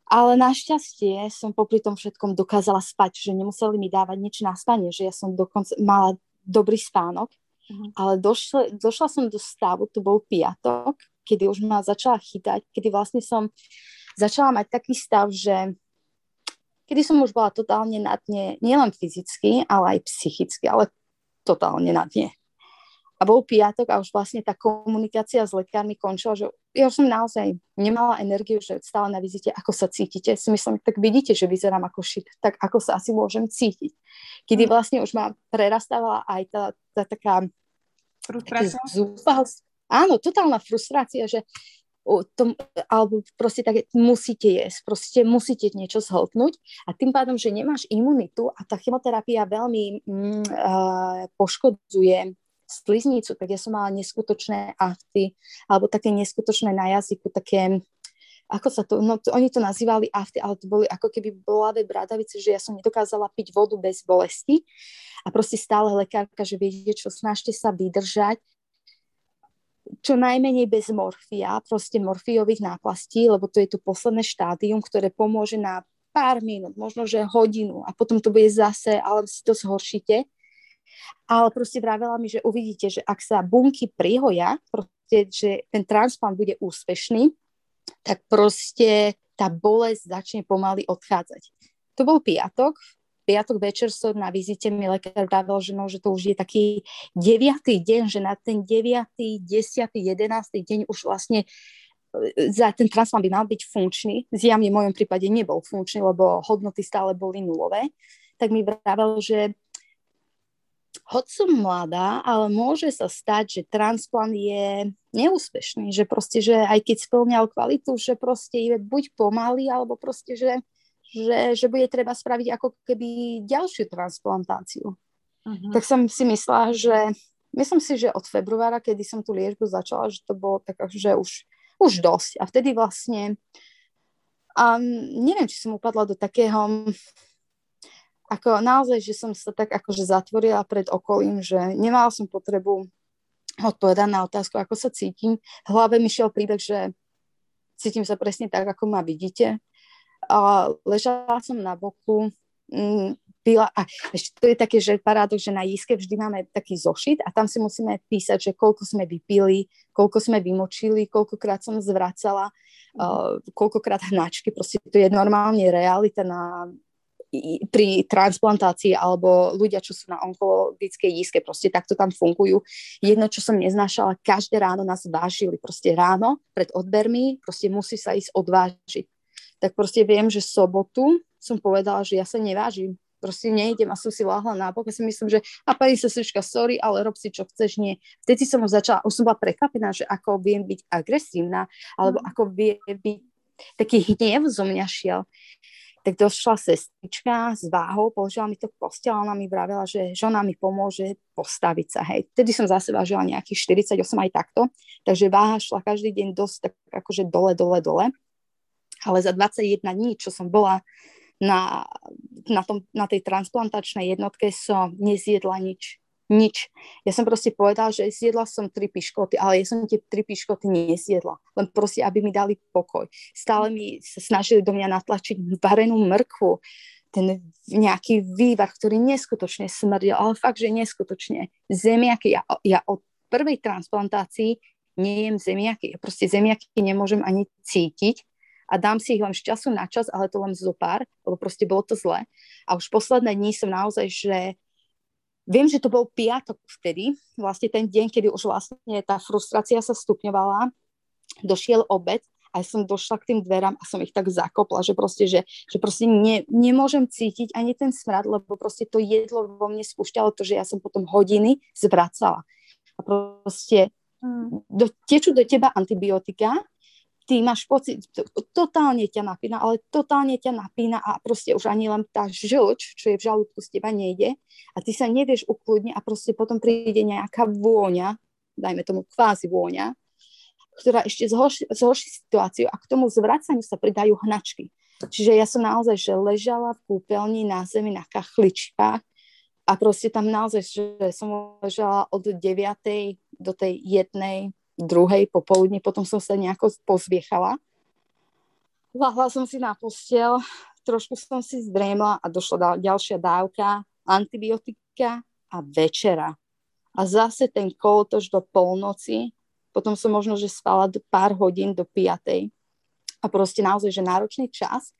Ale našťastie som popri tom všetkom dokázala spať, že nemuseli mi dávať nič na spanie, že ja som dokonca mala dobrý spánok. Uh-huh. Ale došla, došla som do stavu, to bol piatok, kedy už ma začala chytať, kedy vlastne som začala mať taký stav, že kedy som už bola totálne na dne, nielen fyzicky, ale aj psychicky, ale totálne na dne. A bol piatok a už vlastne tá komunikácia s lekármi končila, že ja už som naozaj nemala energiu, že stále na vizite, ako sa cítite. Si myslím, tak vidíte, že vyzerám ako šit, tak ako sa asi môžem cítiť. Kedy mm. vlastne už ma prerastávala aj tá, tá taká frustrácia. Áno, totálna frustrácia, že tom, alebo proste tak musíte jesť, proste musíte niečo zhltnúť. A tým pádom, že nemáš imunitu a tá chemoterapia veľmi mm, uh, poškodzuje sliznicu, tak ja som mala neskutočné afty, alebo také neskutočné na jazyku, také ako sa to, no to, oni to nazývali afty, ale to boli ako keby bolavé bradavice, že ja som nedokázala piť vodu bez bolesti. A proste stále lekárka, že viete čo, snažte sa vydržať, čo najmenej bez morfia, proste morfiových náplastí, lebo to je to posledné štádium, ktoré pomôže na pár minút, možno že hodinu a potom to bude zase, ale si to zhoršíte ale proste vravela mi, že uvidíte, že ak sa bunky prihoja, proste, že ten transplant bude úspešný, tak proste tá bolesť začne pomaly odchádzať. To bol piatok, piatok večer som na vizite mi lekár vravel, že, no, že to už je taký deviatý deň, že na ten deviatý, desiatý, jedenáctý deň už vlastne e, za ten transplant by mal byť funkčný. Zjavne v mojom prípade nebol funkčný, lebo hodnoty stále boli nulové. Tak mi vravel, že hoď som mladá, ale môže sa stať, že transplant je neúspešný, že proste, že aj keď splňal kvalitu, že proste je buď pomalý, alebo proste, že, že, že bude treba spraviť ako keby ďalšiu transplantáciu. Uh-huh. Tak som si myslela, že myslím si, že od februára, kedy som tú liečbu začala, že to bolo tak, že už, už dosť. A vtedy vlastne um, neviem, či som upadla do takého ako naozaj, že som sa tak akože zatvorila pred okolím, že nemala som potrebu odpovedať na otázku, ako sa cítim. V hlave mi šiel príbeh, že cítim sa presne tak, ako ma vidíte. A ležala som na boku, mm, pila, a ešte to je také, že paradox, že na jízke vždy máme taký zošit a tam si musíme písať, že koľko sme vypili, koľko sme vymočili, koľkokrát som zvracala, uh, koľkokrát hnačky, proste to je normálne realita na pri transplantácii alebo ľudia, čo sú na onkologickej jízke, proste takto tam fungujú. Jedno, čo som neznášala, každé ráno nás vážili, proste ráno pred odbermi, proste musí sa ísť odvážiť. Tak proste viem, že sobotu som povedala, že ja sa nevážim, proste nejdem a som si láhla na bok a si myslím, že a pani sestrička, sorry, ale rob si, čo chceš, nie. Vtedy som už začala, už som bola prekvapená, že ako viem byť agresívna, alebo mm. ako vie byť taký hnev zo mňa šiel tak došla sestrička s váhou, položila mi to k ona mi vravela, že žena mi pomôže postaviť sa, hej. Vtedy som zase vážila nejakých 48 aj takto, takže váha šla každý deň dosť tak akože dole, dole, dole. Ale za 21 dní, čo som bola na, na, tom, na tej transplantačnej jednotke, som nezjedla nič nič. Ja som proste povedal, že zjedla som tri piškoty, ale ja som tie tri piškoty nezjedla. Len proste, aby mi dali pokoj. Stále mi sa snažili do mňa natlačiť varenú mrkvu, ten nejaký vývar, ktorý neskutočne smrdil, ale fakt, že neskutočne. Zemiaky, ja, ja od prvej transplantácii nejem zemiaky. Ja proste zemiaky nemôžem ani cítiť a dám si ich len z času na čas, ale to len zo pár, lebo proste bolo to zle. A už posledné dní som naozaj, že Viem, že to bol piatok vtedy, vlastne ten deň, kedy už vlastne tá frustrácia sa stupňovala, došiel obed a ja som došla k tým dverám a som ich tak zakopla, že proste, že, že proste ne, nemôžem cítiť ani ten smrad, lebo proste to jedlo vo mne spúšťalo to, že ja som potom hodiny zvracala. A proste mm. do, tečú do teba antibiotika ty máš pocit, totálne ťa napína, ale totálne ťa napína a proste už ani len tá žlč, čo je v žalúdku z teba nejde a ty sa nevieš ukludniť a proste potom príde nejaká vôňa, dajme tomu kvázi vôňa, ktorá ešte zhorší, zhorší situáciu a k tomu zvracaniu sa pridajú hnačky. Čiže ja som naozaj, že ležala v kúpeľni na zemi na kachličkách a proste tam naozaj, že som ležala od 9. do tej jednej druhej popoludne, potom som sa nejako pozviechala. Lahla som si na postel, trošku som si zdrémla a došla ďalšia dávka, antibiotika a večera. A zase ten kolotoč do polnoci, potom som možno, že spala do pár hodín do piatej. A proste naozaj, že náročný čas.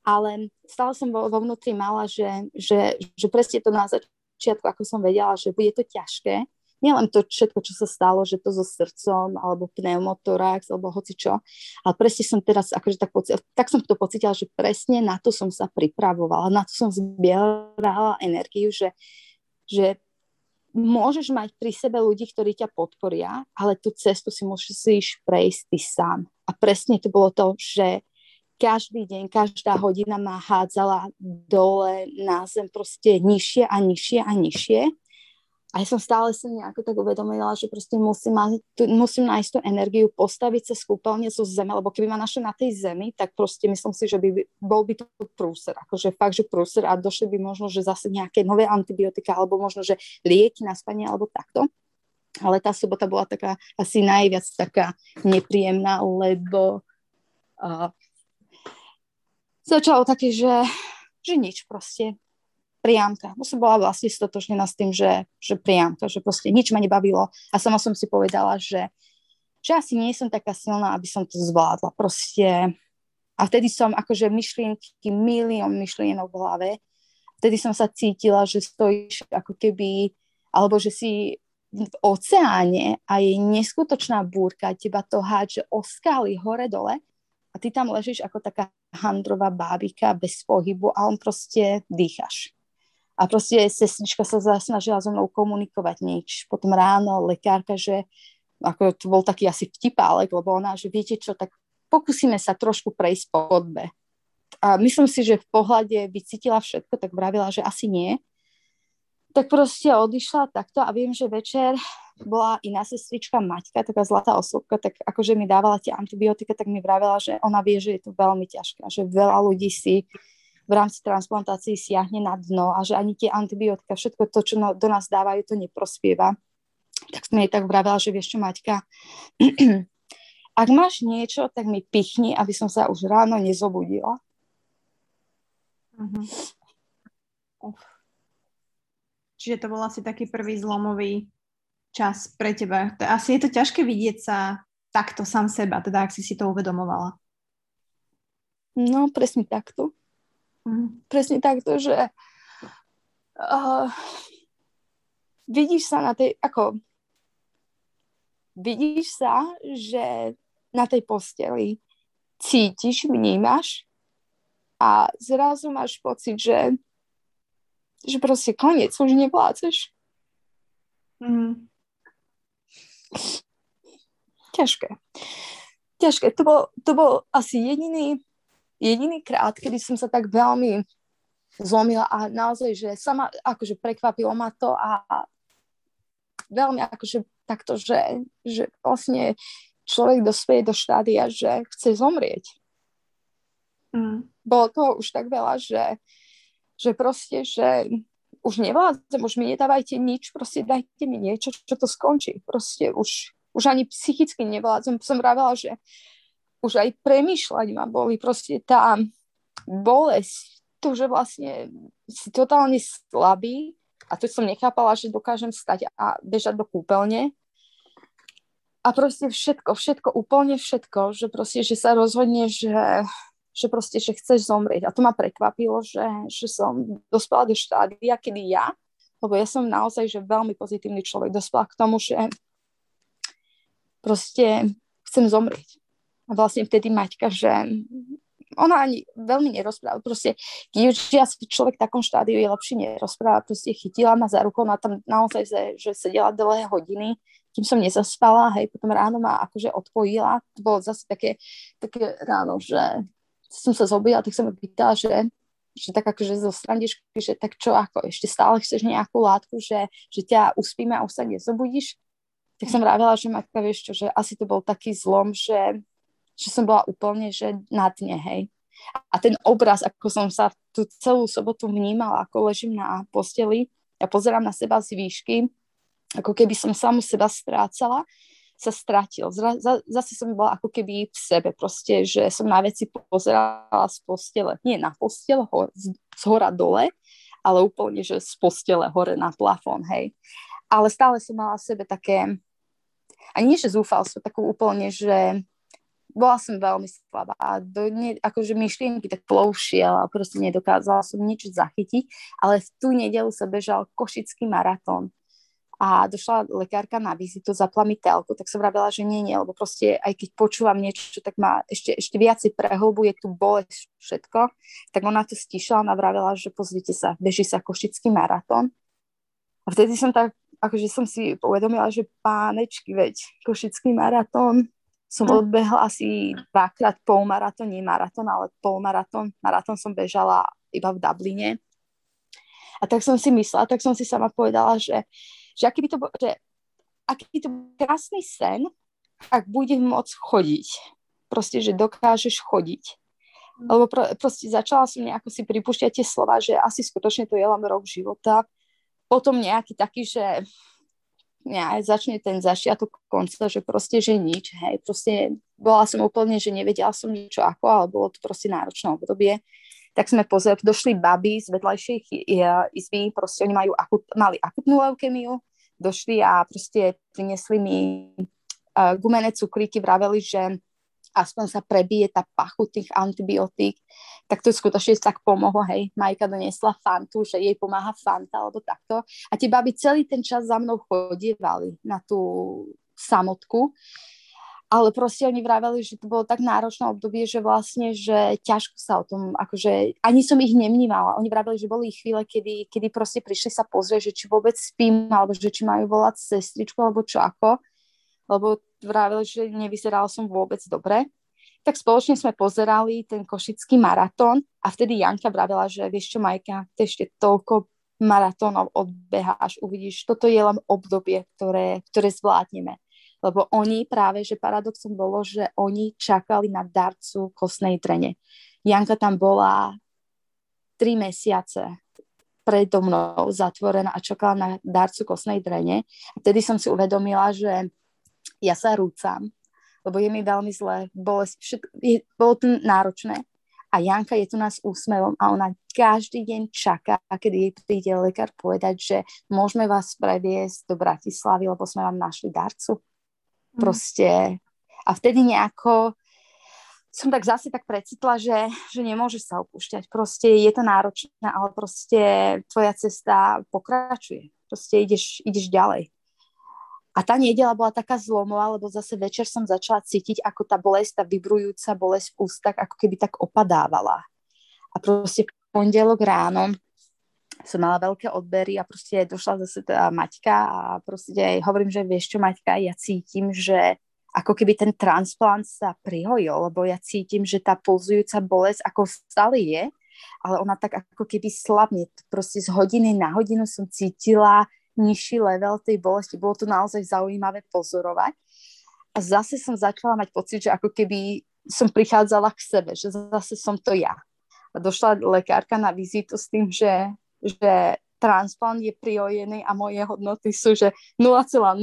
Ale stále som vo, vo vnútri mala, že, že, že presne to na začiatku, ako som vedela, že bude to ťažké, nielen to všetko, čo sa stalo, že to so srdcom, alebo pneumotorax, alebo hoci čo, ale presne som teraz, akože tak, poci- tak som to pocítila, že presne na to som sa pripravovala, na to som zbierala energiu, že, že môžeš mať pri sebe ľudí, ktorí ťa podporia, ale tú cestu si musíš prejsť ty sám. A presne to bolo to, že každý deň, každá hodina ma hádzala dole na zem proste nižšie a nižšie a nižšie a ja som stále sa nejako tak uvedomila, že proste musím, musím nájsť tú energiu, postaviť sa skúpelne zo zeme, lebo keby ma našla na tej zemi, tak proste myslím si, že by bol by to prúser, akože fakt, že prúser a došli by možno, že zase nejaké nové antibiotika, alebo možno, že lieky na spanie, alebo takto. Ale tá sobota bola taká asi najviac taká nepríjemná, lebo uh, začalo také, že, že nič proste priamka. Bo som bola vlastne stotožnená s tým, že, že priamka, že proste nič ma nebavilo a sama som si povedala, že, že asi nie som taká silná, aby som to zvládla. Proste a vtedy som akože myšlienky, milión myšlienok v hlave. Vtedy som sa cítila, že stojíš ako keby, alebo že si v oceáne a je neskutočná búrka, teba to hádže o skály hore-dole a ty tam ležíš ako taká handrová bábika bez pohybu a on proste dýchaš. A proste sestrička sa snažila so mnou komunikovať nič. Potom ráno lekárka, že ako to bol taký asi vtipálek, lebo ona, že viete čo, tak pokúsime sa trošku prejsť po chodbe. A myslím si, že v pohľade by cítila všetko, tak vravila, že asi nie. Tak proste odišla takto a viem, že večer bola iná sestrička Maťka, taká zlatá osobka, tak akože mi dávala tie antibiotika, tak mi vravila, že ona vie, že je to veľmi ťažké, že veľa ľudí si v rámci transplantácií siahne na dno a že ani tie antibiotika, všetko to, čo no, do nás dávajú, to neprospieva. Tak som jej tak vravela, že vieš čo, Maťka, ak máš niečo, tak mi pichni, aby som sa už ráno nezobudila. Uh-huh. Čiže to bol asi taký prvý zlomový čas pre teba. Asi je to ťažké vidieť sa takto sám seba, teda ak si si to uvedomovala. No, presne takto. Mm, presne takto, že uh, vidíš sa na tej, ako vidíš sa, že na tej posteli cítiš, vnímaš a zrazu máš pocit, že že proste koniec, už nevládzeš. Mm. Ťažké. Ťažké. To bol, to bol asi jediný jediný krát, kedy som sa tak veľmi zlomila a naozaj, že sama akože prekvapilo ma to a veľmi akože takto, že, že vlastne človek dospieje do štádia, že chce zomrieť. Mm. Bolo toho už tak veľa, že, že proste, že už nevládzem, už mi nedávajte nič, proste dajte mi niečo, čo to skončí. Proste už, už ani psychicky nevládzem. Som vravela, že už aj premýšľať ma boli proste tá bolesť, to, že vlastne si totálne slabý a to som nechápala, že dokážem stať a bežať do kúpeľne a proste všetko, všetko, úplne všetko, že proste, že sa rozhodne, že, že proste, že chceš zomrieť. A to ma prekvapilo, že, že som dospela do štádia, kedy ja, lebo ja som naozaj, že veľmi pozitívny človek, dospela k tomu, že proste chcem zomrieť. A vlastne vtedy Maťka, že ona ani veľmi nerozpráva. Proste, keď už asi človek v takom štádiu je lepšie nerozpráva, proste chytila ma za rukou, na tam naozaj, že, že sedela dlhé hodiny, kým som nezaspala, hej, potom ráno ma akože odpojila, to bolo zase také, také ráno, že som sa zobila, tak som mi pýtala, že, že tak akože zo strandičky, že tak čo, ako ešte stále chceš nejakú látku, že, že ťa uspíme a už sa nezobudíš, tak som vravela, že Maťka, vieš čo, že asi to bol taký zlom, že že som bola úplne, že na dne, hej. A ten obraz, ako som sa tú celú sobotu vnímala, ako ležím na posteli a pozerám na seba z výšky, ako keby som samu seba strácala, sa stratil. Zra, za, zase som bola ako keby v sebe proste, že som na veci pozerala z postele. Nie na postele, ho, z, z hora dole, ale úplne, že z postele hore na plafón, hej. Ale stále som mala v sebe také, ani nie, že zúfalstvo, takú úplne, že bola som veľmi slabá a do, ne, akože myšlienky tak ploušiel a proste nedokázala som nič zachytiť, ale v tú nedelu sa bežal košický maratón. A došla lekárka na vizitu, zapla mi telku, tak som vravela, že nie, nie, lebo proste aj keď počúvam niečo, tak ma ešte, ešte viacej prehlbuje tú bolesť všetko, tak ona to stišla a vravela, že pozrite sa, beží sa košický maratón. A vtedy som tak, akože som si uvedomila, že pánečky, veď košický maratón, som hm. odbehla asi dvakrát polmaratón, nie maratón, ale polmaratón. Maratón som bežala iba v Dubline. A tak som si myslela, tak som si sama povedala, že že aký by to bol, že aký to bol krásny sen, ak bude môcť chodiť. Proste, že dokážeš chodiť. Lebo pro, proste začala som nejako si pripúšťať tie slova, že asi skutočne to je len rok života. Potom nejaký taký, že ja, začne ten začiatok konca, že proste, že nič, hej, proste bola som úplne, že nevedela som niečo ako, ale bolo to proste náročné obdobie. Tak sme pozreli, došli baby z vedľajšej izby, proste oni majú akut, mali akutnú leukemiu, došli a proste priniesli mi uh, gumené cukríky, vraveli, že aspoň sa prebije tá pachu tých antibiotík, tak to skutočne tak pomohlo, hej, Majka doniesla fantu, že jej pomáha fanta, alebo takto. A tie baby celý ten čas za mnou chodievali na tú samotku ale proste oni vraveli, že to bolo tak náročné obdobie, že vlastne, že ťažko sa o tom, akože ani som ich nemnímala. Oni vraveli, že boli chvíle, kedy, kedy proste prišli sa pozrieť, že či vôbec spím, alebo že či majú volať sestričku, alebo čo ako. Lebo vraveli, že nevyzerala som vôbec dobre. Tak spoločne sme pozerali ten košický maratón a vtedy Janka vravela, že vieš čo, Majka, ty ešte toľko maratónov odbeháš, uvidíš, toto je len obdobie, ktoré, ktoré zvládneme lebo oni práve, že paradoxom bolo, že oni čakali na darcu kostnej trene. Janka tam bola tri mesiace predo mnou zatvorená a čakala na darcu kostnej drene. A vtedy som si uvedomila, že ja sa rúcam, lebo je mi veľmi zle, bolesť, všetko, je, bolo to náročné. A Janka je tu nás úsmevom a ona každý deň čaká, kedy jej príde lekár povedať, že môžeme vás previesť do Bratislavy, lebo sme vám našli darcu. Mm. Proste a vtedy nejako som tak zase tak precitla, že, že nemôžeš sa opúšťať. Proste je to náročné, ale proste tvoja cesta pokračuje. Proste ideš, ideš ďalej. A tá nedela bola taká zlomová, lebo zase večer som začala cítiť, ako tá bolesť, tá vybrujúca bolesť v ústach, ako keby tak opadávala. A proste pondelok ráno som mala veľké odbery a proste došla zase tá Maťka a proste aj hovorím, že vieš čo Maťka, ja cítim, že ako keby ten transplant sa prihojil, lebo ja cítim, že tá pulzujúca bolesť ako stále je, ale ona tak ako keby slabne. Proste z hodiny na hodinu som cítila nižší level tej bolesti. Bolo to naozaj zaujímavé pozorovať. A zase som začala mať pocit, že ako keby som prichádzala k sebe, že zase som to ja. A došla lekárka na vizitu s tým, že že transplant je priojený a moje hodnoty sú, že 0,02.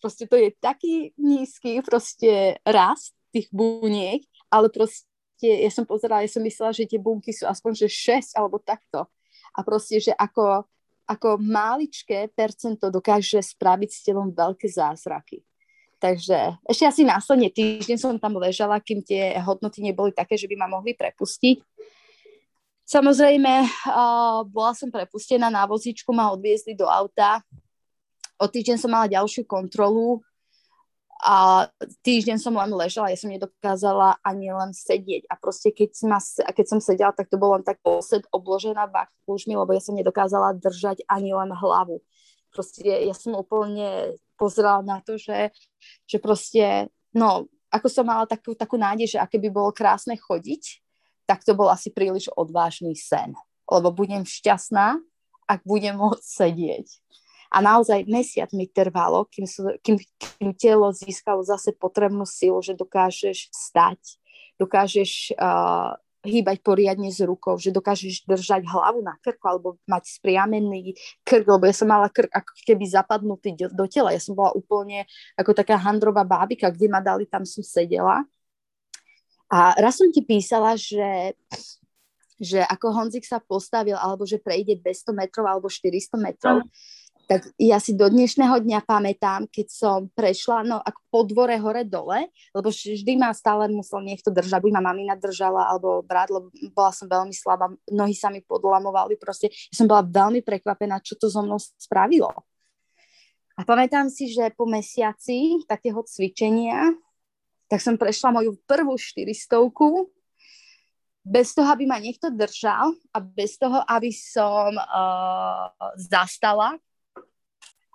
Proste to je taký nízky proste rast tých buniek, ale proste ja som pozerala, ja som myslela, že tie bunky sú aspoň že 6 alebo takto. A proste, že ako, ako máličké percento dokáže spraviť s telom veľké zázraky. Takže ešte asi následne týždeň som tam ležala, kým tie hodnoty neboli také, že by ma mohli prepustiť. Samozrejme, bola som prepustená na vozíčku, ma odviezli do auta. O týždeň som mala ďalšiu kontrolu a týždeň som len ležala, ja som nedokázala ani len sedieť a proste keď, ma, keď som sedela, tak to bolo len tak posed obložená bakúžmi, lebo ja som nedokázala držať ani len hlavu. Proste ja som úplne pozerala na to, že, že proste, no, ako som mala takú, takú nádej, že aké by bolo krásne chodiť, tak to bol asi príliš odvážny sen. Lebo budem šťastná, ak budem môcť sedieť. A naozaj mesiac mi trvalo, kým, kým, kým telo získalo zase potrebnú silu, že dokážeš stať, dokážeš uh, hýbať poriadne s rukou, že dokážeš držať hlavu na krku alebo mať spriamený krk, lebo ja som mala krk ako keby zapadnutý do, do tela. Ja som bola úplne ako taká handrová bábika, kde ma dali, tam som sedela. A raz som ti písala, že, že ako Honzik sa postavil, alebo že prejde 200 metrov alebo 400 metrov, tak ja si do dnešného dňa pamätám, keď som prešla no, ako po dvore hore-dole, lebo vždy ma stále musel niekto držať, buď ma mamina držala, alebo brat, lebo bola som veľmi slabá, nohy sa mi podlamovali, proste ja som bola veľmi prekvapená, čo to so mnou spravilo. A pamätám si, že po mesiaci takého cvičenia, tak som prešla moju prvú štyristovku bez toho, aby ma niekto držal a bez toho, aby som uh, zastala,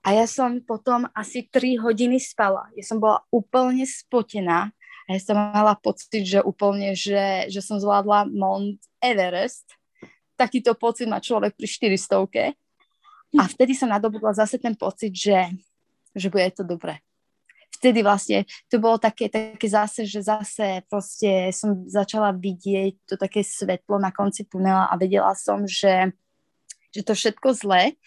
a ja som potom asi 3 hodiny spala. Ja som bola úplne spotená. A ja som mala pocit, že úplne, že, že som zvládla Mount Everest. Takýto pocit má človek pri 400 A vtedy som nadobudla zase ten pocit, že, že bude to dobré. Vtedy vlastne to bolo také, také zase, že zase proste som začala vidieť to také svetlo na konci tunela a vedela som, že, že to všetko zlé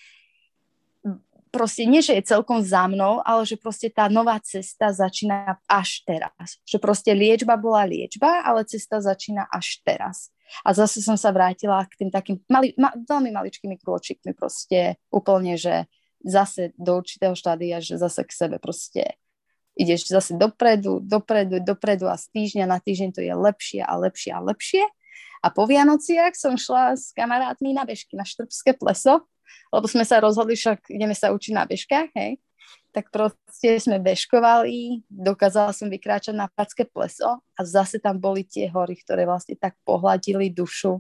proste nie, že je celkom za mnou, ale že proste tá nová cesta začína až teraz. Že proste liečba bola liečba, ale cesta začína až teraz. A zase som sa vrátila k tým takým mali, ma, veľmi maličkými krôčikmi proste úplne, že zase do určitého štádia, že zase k sebe proste ideš zase dopredu, dopredu, dopredu a z týždňa na týždeň to je lepšie a lepšie a lepšie. A po Vianociach som šla s kamarátmi na bežky na Štrbské pleso lebo sme sa rozhodli, však ideme sa učiť na bežkách, hej, tak proste sme bežkovali, dokázala som vykráčať na Packé pleso a zase tam boli tie hory, ktoré vlastne tak pohľadili dušu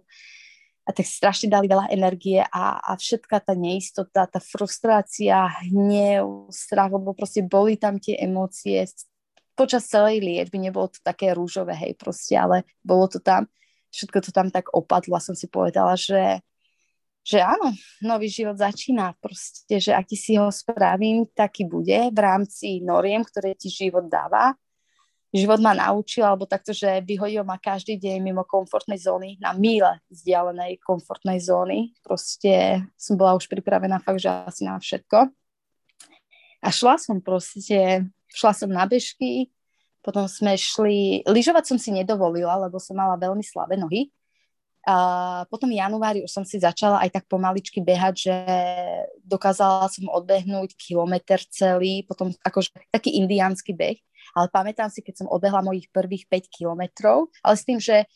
a tak strašne dali veľa energie a, a všetká tá neistota, tá frustrácia, hnev, strach, lebo proste boli tam tie emócie. Počas celej liečby, nebolo to také rúžové, hej, proste, ale bolo to tam, všetko to tam tak opadlo a som si povedala, že že áno, nový život začína. Proste, že aký si ho spravím, taký bude v rámci noriem, ktoré ti život dáva. Život ma naučil, alebo takto, že vyhodil ma každý deň mimo komfortnej zóny, na míle vzdialenej komfortnej zóny. Proste som bola už pripravená fakt, že asi na všetko. A šla som proste, šla som na bežky, potom sme šli, lyžovať som si nedovolila, lebo som mala veľmi slabé nohy, a potom v januári už som si začala aj tak pomaličky behať, že dokázala som odbehnúť kilometr celý, potom akože taký indiánsky beh, ale pamätám si, keď som odbehla mojich prvých 5 kilometrov, ale s tým, že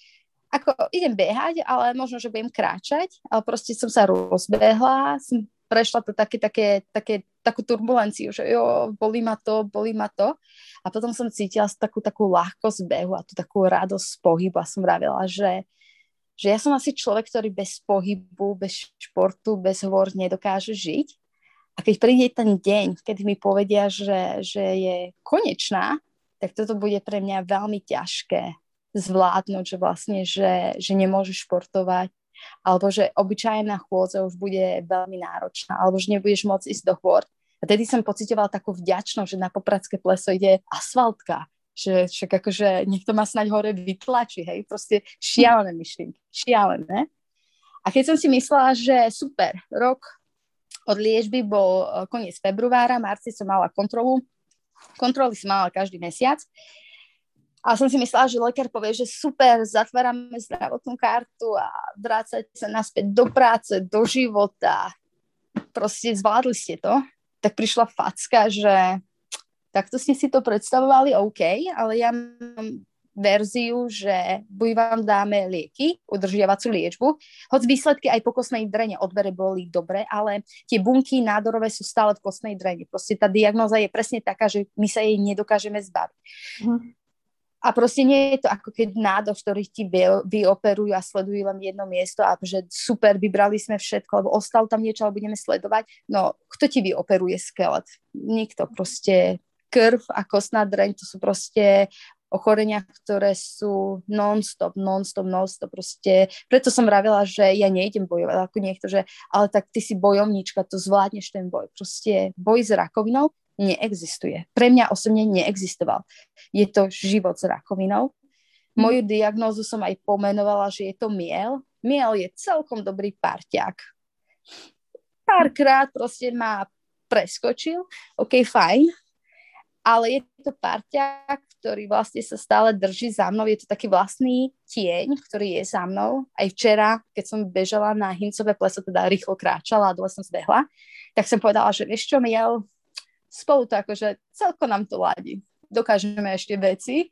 ako idem behať, ale možno, že budem kráčať, ale proste som sa rozbehla, som prešla to také, také, také, takú turbulenciu, že jo, bolí ma to, bolí ma to. A potom som cítila takú, takú ľahkosť behu a tú takú radosť z pohybu a som vravela, že že ja som asi človek, ktorý bez pohybu, bez športu, bez hôr nedokáže žiť. A keď príde ten deň, keď mi povedia, že, že je konečná, tak toto bude pre mňa veľmi ťažké zvládnuť, že vlastne, že, že nemôžeš športovať, alebo že obyčajná chôdza už bude veľmi náročná, alebo že nebudeš môcť ísť do chôr. A tedy som pocitovala takú vďačnosť, že na Popradské pleso ide asfaltka, že však akože niekto ma snáď hore vytlačí, hej, proste šialené myšlienky, šialené. A keď som si myslela, že super, rok od liečby bol e, koniec februára, marci som mala kontrolu, kontroly som mala každý mesiac a som si myslela, že lekár povie, že super, zatvárame zdravotnú kartu a vrácať sa naspäť do práce, do života. Proste zvládli ste to. Tak prišla facka, že takto ste si to predstavovali, OK, ale ja mám verziu, že buď vám dáme lieky, udržiavacú liečbu, hoď výsledky aj po kostnej drene odbere boli dobre, ale tie bunky nádorové sú stále v kostnej drene. Proste tá diagnoza je presne taká, že my sa jej nedokážeme zbaviť. Uh-huh. A proste nie je to ako keď nádor, ktorých ti vyoperujú a sledujú len jedno miesto a že super, vybrali sme všetko, lebo ostalo tam niečo, ale budeme sledovať. No, kto ti vyoperuje skelet? Nikto. Proste krv a kostná dreň, to sú proste ochorenia, ktoré sú non-stop, non-stop, non-stop. Proste, preto som vravila, že ja nejdem bojovať ako niekto, že ale tak ty si bojovníčka, to zvládneš ten boj. Proste boj s rakovinou neexistuje. Pre mňa osobne neexistoval. Je to život s rakovinou. Moju diagnózu som aj pomenovala, že je to miel. Miel je celkom dobrý parťák. Párkrát proste ma preskočil, ok, fajn, ale je to parťák, ktorý vlastne sa stále drží za mnou. Je to taký vlastný tieň, ktorý je za mnou. Aj včera, keď som bežala na Hincové pleso, teda rýchlo kráčala a dole som zbehla, tak som povedala, že vieš čo, Miel, spolu to akože celko nám to ladí. Dokážeme ešte veci,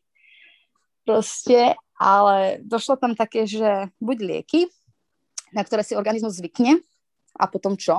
proste, ale došlo tam také, že buď lieky, na ktoré si organizmus zvykne a potom čo?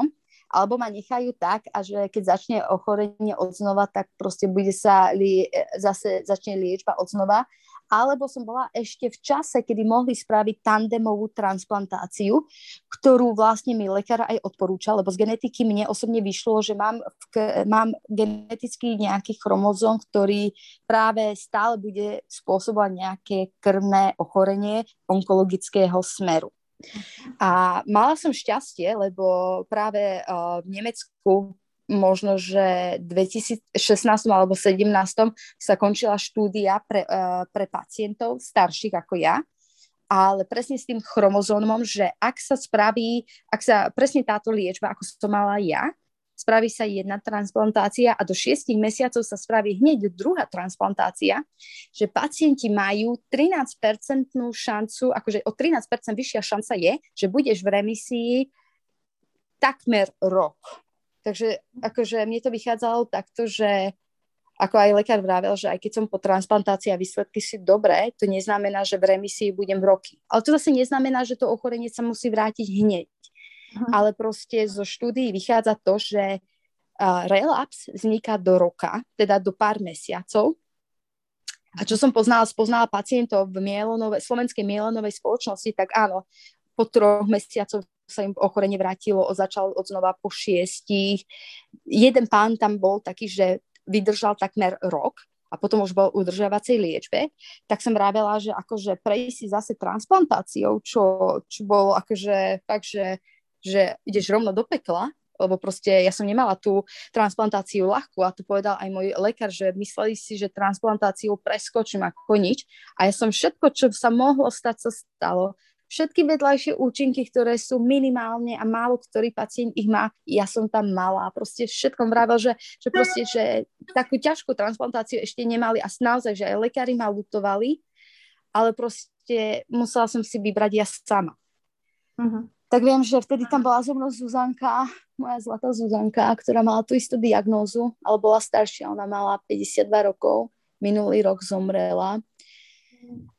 Alebo ma nechajú tak a že keď začne ochorenie odznova, tak proste bude sa li, zase začne liečba odznova. Alebo som bola ešte v čase, kedy mohli spraviť tandemovú transplantáciu, ktorú vlastne mi lekár aj odporúčal, lebo z genetiky mne osobne vyšlo, že mám, v, mám genetický nejaký chromozom, ktorý práve stále bude spôsobovať nejaké krvné ochorenie onkologického smeru. A mala som šťastie, lebo práve uh, v Nemecku možno, že v 2016 alebo 2017 sa končila štúdia pre, uh, pre pacientov starších ako ja, ale presne s tým chromozómom, že ak sa spraví, ak sa presne táto liečba, ako som mala ja, spraví sa jedna transplantácia a do 6 mesiacov sa spraví hneď druhá transplantácia, že pacienti majú 13-percentnú šancu, akože o 13% vyššia šanca je, že budeš v remisii takmer rok. Takže akože mne to vychádzalo takto, že ako aj lekár vravel, že aj keď som po transplantácii a výsledky si dobré, to neznamená, že v remisii budem roky. Ale to zase neznamená, že to ochorenie sa musí vrátiť hneď. Uh-huh. Ale proste zo štúdií vychádza to, že uh, relaps vzniká do roka, teda do pár mesiacov. A čo som poznala, spoznala pacientov v mielonové, slovenskej mielonovej spoločnosti, tak áno, po troch mesiacoch sa im ochorenie vrátilo, začal od znova po šiestich. Jeden pán tam bol taký, že vydržal takmer rok a potom už bol udržiavacej liečbe, tak som vravela, že akože prejsť si zase transplantáciou, čo, čo bolo akože fakt, že že ideš rovno do pekla, lebo proste ja som nemala tú transplantáciu ľahkú a to povedal aj môj lekár, že mysleli si, že transplantáciu preskočím ako nič a ja som všetko, čo sa mohlo stať, sa stalo. Všetky vedľajšie účinky, ktoré sú minimálne a málo ktorý pacient ich má, ja som tam mala. Proste všetkom vravel, že, že proste, že takú ťažkú transplantáciu ešte nemali a naozaj, že aj lekári ma lutovali, ale proste musela som si vybrať ja sama. Uh-huh tak viem, že vtedy tam bola so mnou Zuzanka, moja zlatá Zuzanka, ktorá mala tú istú diagnózu, ale bola staršia, ona mala 52 rokov, minulý rok zomrela.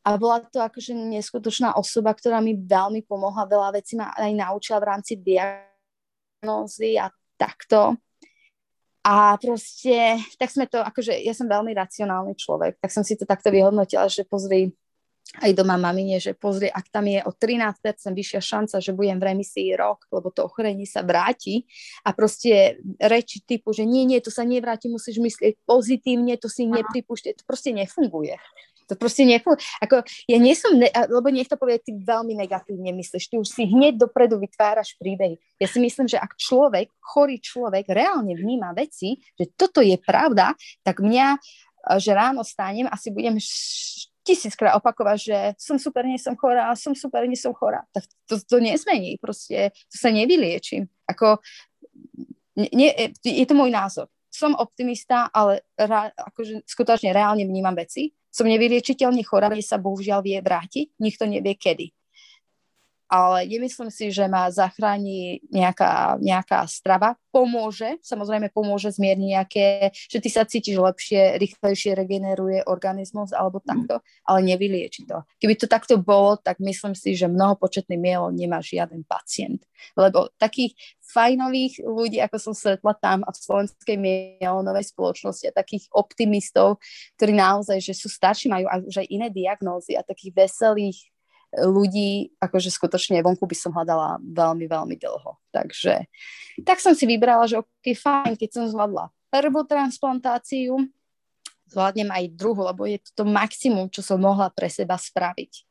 A bola to akože neskutočná osoba, ktorá mi veľmi pomohla, veľa vecí ma aj naučila v rámci diagnózy a takto. A proste, tak sme to, akože ja som veľmi racionálny človek, tak som si to takto vyhodnotila, že pozri, aj doma mamine, že pozrie, ak tam je o 13% vyššia šanca, že budem v remisii rok, lebo to ochorenie sa vráti a proste reči typu, že nie, nie, to sa nevráti, musíš myslieť pozitívne, to si nepripúšte, to proste nefunguje. To proste nefunguje. Ako, ja nie som, ne- lebo niekto povie, ty veľmi negatívne myslíš, ty už si hneď dopredu vytváraš príbeh. Ja si myslím, že ak človek, chorý človek reálne vníma veci, že toto je pravda, tak mňa že ráno stánem a si budem tisíckrát opakovať, že som super, nie som chorá, som super, nie som chorá. Tak to, to nezmení, proste to sa nevyliečím. Ako, nie, je to môj názor. Som optimista, ale rá, akože skutočne reálne vnímam veci. Som nevyliečiteľne chorá, kde sa bohužiaľ vie vrátiť, nikto nevie kedy ale nemyslím si, že ma zachráni nejaká, nejaká strava. Pomôže, samozrejme pomôže zmierniť nejaké, že ty sa cítiš lepšie, rýchlejšie regeneruje organizmus alebo mhm. takto, ale nevylieči to. Keby to takto bolo, tak myslím si, že mnohopočetný mielo nemá žiaden pacient. Lebo takých fajnových ľudí, ako som stretla tam a v slovenskej mielonovej spoločnosti a takých optimistov, ktorí naozaj, že sú starší, majú už aj iné diagnózy a takých veselých ľudí, akože skutočne vonku by som hľadala veľmi, veľmi dlho. Takže tak som si vybrala, že ok, fajn, keď som zvládla prvú transplantáciu, zvládnem aj druhú, lebo je to to maximum, čo som mohla pre seba spraviť.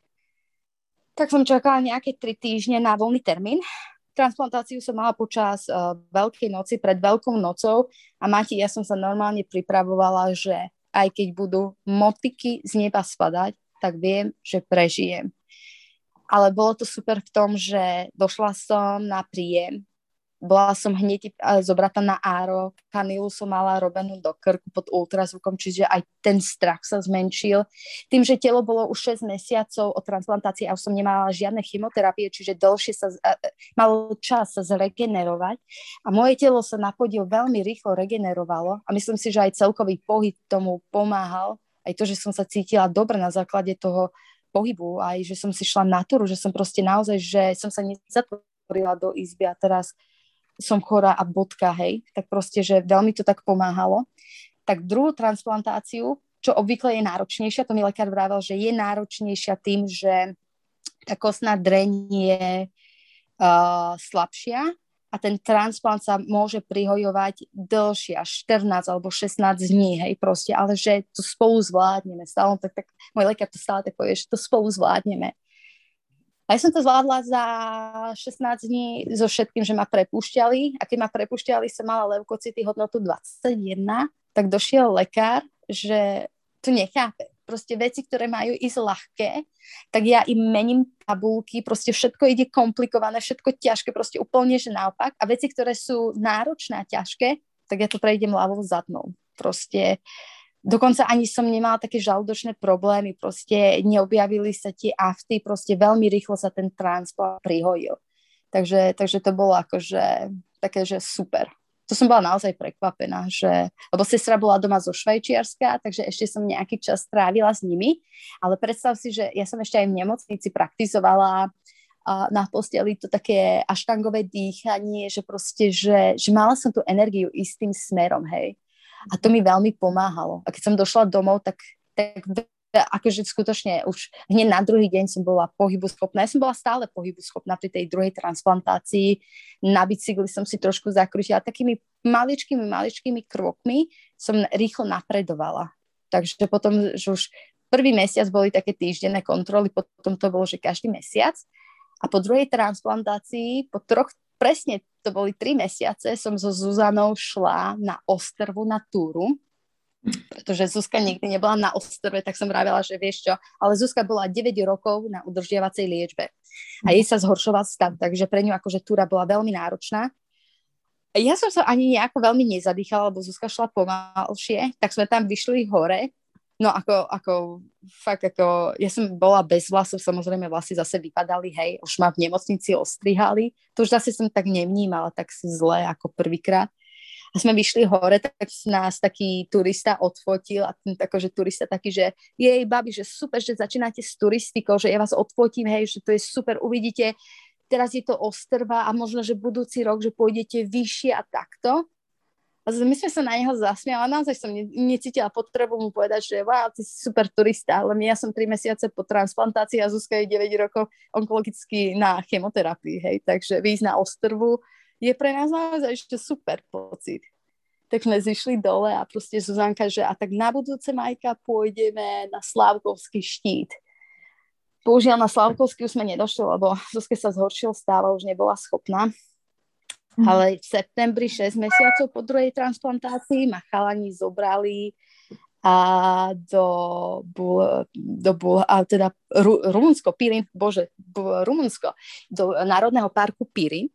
Tak som čakala nejaké tri týždne na voľný termín. Transplantáciu som mala počas uh, Veľkej noci, pred Veľkou nocou a Mati, ja som sa normálne pripravovala, že aj keď budú motiky z neba spadať, tak viem, že prežijem. Ale bolo to super v tom, že došla som na príjem. Bola som hneď zobratá na áro, kanilu som mala robenú do krku pod ultrazvukom, čiže aj ten strach sa zmenšil. Tým, že telo bolo už 6 mesiacov od transplantácie a už som nemala žiadne chemoterapie, čiže dlhšie sa, malo čas sa zregenerovať. A moje telo sa na podiel veľmi rýchlo regenerovalo a myslím si, že aj celkový pohyb tomu pomáhal, aj to, že som sa cítila dobre na základe toho pohybu, aj že som si šla na túru, že som proste naozaj, že som sa nezatvorila do izby a teraz som chorá a bodka, hej, tak proste, že veľmi to tak pomáhalo. Tak druhú transplantáciu, čo obvykle je náročnejšia, to mi lekár vravel, že je náročnejšia tým, že tá kostná dreň je uh, slabšia a ten transplant sa môže prihojovať dlhšie, až 14 alebo 16 dní, hej, proste, ale že to spolu zvládneme. Stále, tak, tak, môj lekár to stále tak povie, že to spolu zvládneme. A ja som to zvládla za 16 dní so všetkým, že ma prepúšťali a keď ma prepúšťali, som mala leukocity hodnotu 21, tak došiel lekár, že to nechápe. Proste veci, ktoré majú ísť ľahké, tak ja im mením tabulky, proste všetko ide komplikované, všetko ťažké, proste úplne, že naopak. A veci, ktoré sú náročné a ťažké, tak ja to prejdem ľavou zadnou. Proste Dokonca ani som nemala také žalúdočné problémy, proste neobjavili sa tie afty, proste veľmi rýchlo sa ten transport prihojil. Takže, takže to bolo akože také, že super. To som bola naozaj prekvapená, že, lebo sestra bola doma zo Švajčiarska, takže ešte som nejaký čas trávila s nimi, ale predstav si, že ja som ešte aj v nemocnici praktizovala a na posteli to také aštangové dýchanie, že proste, že, že mala som tú energiu istým smerom, hej. A to mi veľmi pomáhalo. A keď som došla domov, tak, tak akože skutočne už hneď na druhý deň som bola pohybu schopná. Ja som bola stále pohybu schopná pri tej druhej transplantácii. Na bicykli som si trošku zakrútila. Takými maličkými, maličkými krokmi som rýchlo napredovala. Takže potom, že už prvý mesiac boli také týždenné kontroly, potom to bolo, že každý mesiac. A po druhej transplantácii, po troch presne to boli tri mesiace, som so Zuzanou šla na ostrvu na túru, pretože Zuzka nikdy nebola na ostrove, tak som vravela, že vieš čo, ale Zuzka bola 9 rokov na udržiavacej liečbe a jej sa zhoršoval stav, takže pre ňu akože túra bola veľmi náročná. Ja som sa ani nejako veľmi nezadýchala, lebo Zuzka šla pomalšie, tak sme tam vyšli hore No ako, ako, fakt ako, ja som bola bez vlasov, samozrejme vlasy zase vypadali, hej, už ma v nemocnici ostrihali, to už zase som tak nevnímala tak si zle ako prvýkrát. A sme vyšli hore, tak nás taký turista odfotil a ten že turista taký, že jej babi, že super, že začínate s turistikou, že ja vás odfotím, hej, že to je super, uvidíte, teraz je to ostrva a možno, že budúci rok, že pôjdete vyššie a takto. A my sme sa na neho zasmiali, naozaj som ne, necítila potrebu mu povedať, že wow, ty si super turista, ale ja som 3 mesiace po transplantácii a Zuzka je 9 rokov onkologicky na chemoterapii, hej, takže výjsť na ostrvu je pre nás naozaj ešte super pocit. Tak sme zišli dole a proste Zuzanka, že a tak na budúce Majka pôjdeme na Slavkovský štít. Bohužiaľ na Slavkovský už sme nedošli, lebo Zuzke sa zhoršil stáva, už nebola schopná Mm. Ale v septembri, 6 mesiacov po druhej transplantácii, ma chalani zobrali a do, do, do a teda Ru, Rumunsko, Pirin, bože, Rumunsko, do Národného parku Pirin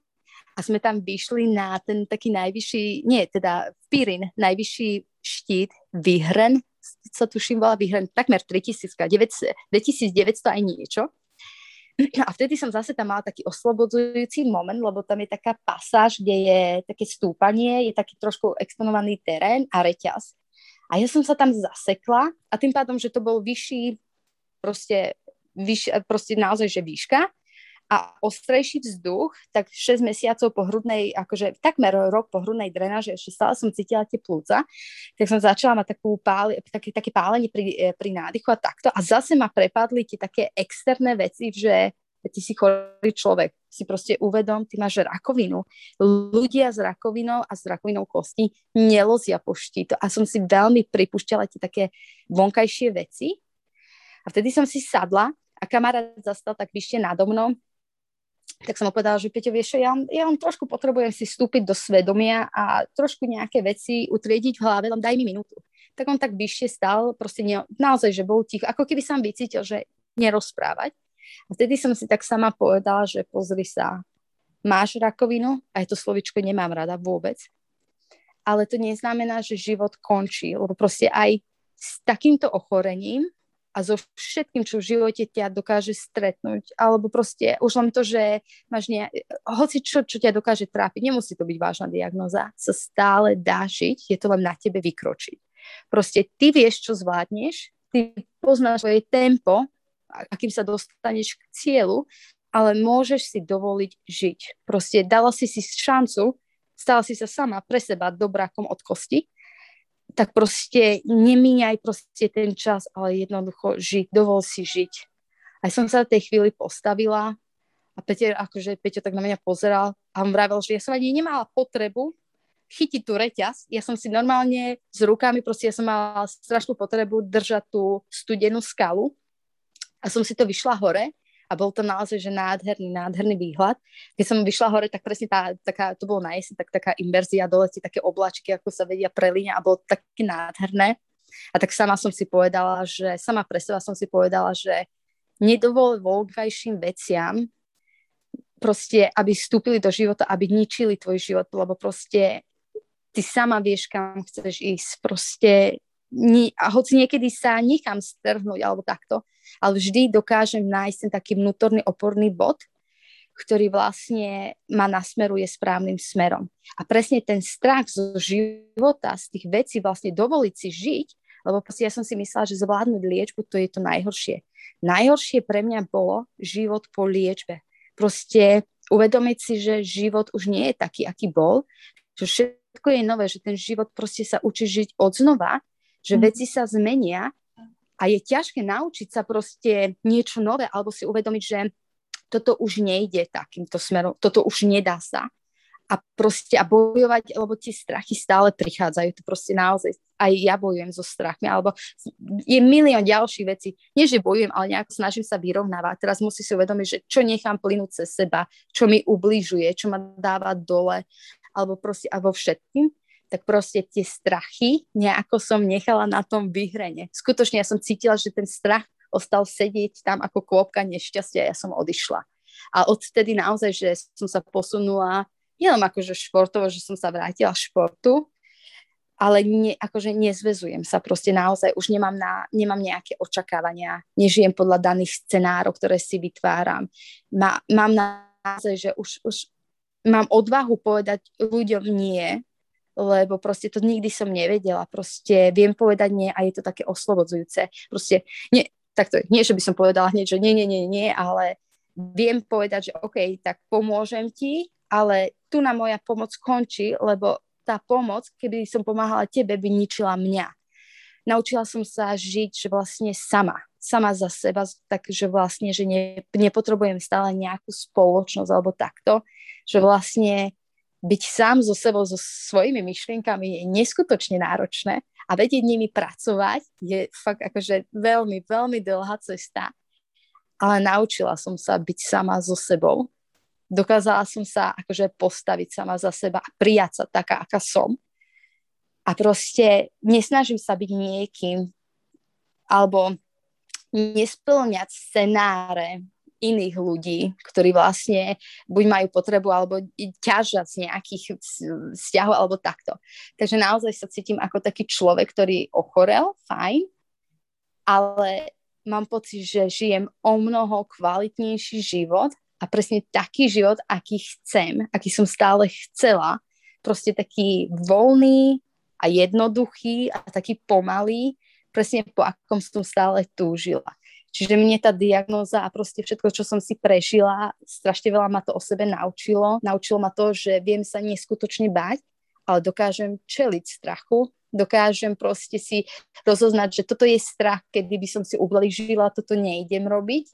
a sme tam vyšli na ten taký najvyšší, nie, teda Pirin, najvyšší štít Vyhren, sa tuším, bola Vyhren, takmer 3000, 2900 aj niečo. A vtedy som zase tam mala taký oslobodzujúci moment, lebo tam je taká pasáž, kde je také stúpanie, je taký trošku exponovaný terén a reťaz. A ja som sa tam zasekla a tým pádom, že to bol vyšší, proste, vyš, proste naozaj, že výška, a ostrejší vzduch, tak 6 mesiacov po hrudnej, akože takmer rok po hrudnej drenáže, ešte stále som cítila tie plúca, tak som začala mať takú páli, také, také pálenie pri, e, pri nádychu a takto. A zase ma prepadli tie také externé veci, že ty si chorý človek, si proste uvedom, ty máš rakovinu. Ľudia s rakovinou a s rakovinou kosti nelozia po štítu. A som si veľmi pripúšťala tie také vonkajšie veci. A vtedy som si sadla a kamarát zastal tak vyššie nado mnou tak som mu povedala, že Peťo, vieš, ja, ja len trošku potrebujem si vstúpiť do svedomia a trošku nejaké veci utriediť v hlave, len daj mi minútu. tak on tak vyššie stal, proste ne, naozaj, že bol ticho, ako keby som vycítil, že nerozprávať. A vtedy som si tak sama povedala, že pozri sa, máš rakovinu, aj to slovičko nemám rada vôbec, ale to neznamená, že život končí, lebo proste aj s takýmto ochorením a so všetkým, čo v živote ťa dokáže stretnúť, alebo proste už len to, že máš ne, hoci čo, čo ťa dokáže trápiť, nemusí to byť vážna diagnoza, sa stále dá žiť, je to len na tebe vykročiť. Proste ty vieš, čo zvládneš, ty poznáš svoje tempo, akým sa dostaneš k cieľu, ale môžeš si dovoliť žiť. Proste dala si si šancu, stala si sa sama pre seba dobrákom od kosti tak proste nemíňaj proste ten čas, ale jednoducho žiť, dovol si žiť. Aj som sa v tej chvíli postavila a Peter, akože Peťo tak na mňa pozeral a on vravel, že ja som ani nemala potrebu chytiť tú reťaz. Ja som si normálne s rukami, proste ja som mala strašnú potrebu držať tú studenú skalu a som si to vyšla hore a bol to naozaj, že nádherný, nádherný výhľad. Keď som vyšla hore, tak presne tá, taká, to bolo na tak taká inverzia, dole tie také oblačky, ako sa vedia prelíňa a bolo také nádherné. A tak sama som si povedala, že sama pre seba som si povedala, že nedovol voľkajším veciam proste, aby vstúpili do života, aby ničili tvoj život, lebo proste ty sama vieš, kam chceš ísť. Proste ni, a hoci niekedy sa nechám strhnúť alebo takto, ale vždy dokážem nájsť ten taký vnútorný oporný bod, ktorý vlastne ma nasmeruje správnym smerom. A presne ten strach zo života, z tých vecí vlastne dovoliť si žiť, lebo ja som si myslela, že zvládnuť liečbu, to je to najhoršie. Najhoršie pre mňa bolo život po liečbe. Proste uvedomiť si, že život už nie je taký, aký bol, že všetko je nové, že ten život proste sa učí žiť od znova že mm. veci sa zmenia a je ťažké naučiť sa proste niečo nové alebo si uvedomiť, že toto už nejde takýmto smerom, toto už nedá sa. A proste a bojovať, lebo tie strachy stále prichádzajú, to proste naozaj, aj ja bojujem so strachmi, alebo je milión ďalších vecí. Nie, že bojujem, ale nejako snažím sa vyrovnávať. Teraz musí si uvedomiť, že čo nechám plynúť cez seba, čo mi ubližuje, čo ma dáva dole, alebo proste a vo všetkým tak proste tie strachy nejako som nechala na tom vyhrene. Skutočne ja som cítila, že ten strach ostal sedieť tam ako kôpka nešťastia ja som odišla. A odtedy naozaj, že som sa posunula, nielen akože športovo, že som sa vrátila športu, ale ne, akože nezvezujem sa proste naozaj, už nemám, na, nemám nejaké očakávania, nežijem podľa daných scenárov, ktoré si vytváram. Má, mám naozaj, že už, už mám odvahu povedať ľuďom nie, lebo proste to nikdy som nevedela. Proste viem povedať nie a je to také oslobodzujúce. Proste nie, takto, nie, že by som povedala hneď, že nie, nie, nie, nie, ale viem povedať, že OK, tak pomôžem ti, ale tu na moja pomoc končí, lebo tá pomoc, keby som pomáhala tebe, by ničila mňa. Naučila som sa žiť, že vlastne sama, sama za seba, takže vlastne, že ne, nepotrebujem stále nejakú spoločnosť alebo takto, že vlastne byť sám so sebou, so svojimi myšlienkami je neskutočne náročné a vedieť nimi pracovať je fakt akože veľmi, veľmi dlhá cesta. Ale naučila som sa byť sama so sebou. Dokázala som sa akože postaviť sama za seba a prijať sa taká, aká som. A proste nesnažím sa byť niekým alebo nesplňať scenáre iných ľudí, ktorí vlastne buď majú potrebu alebo ťažia z nejakých vzťahov alebo takto. Takže naozaj sa cítim ako taký človek, ktorý ochorel, fajn, ale mám pocit, že žijem o mnoho kvalitnejší život a presne taký život, aký chcem, aký som stále chcela. Proste taký voľný a jednoduchý a taký pomalý, presne po akom som stále túžila. Čiže mne tá diagnóza a proste všetko, čo som si prežila, strašne veľa ma to o sebe naučilo. Naučilo ma to, že viem sa neskutočne báť, ale dokážem čeliť strachu, dokážem proste si rozoznať, že toto je strach, kedy by som si ublížila, toto nejdem robiť.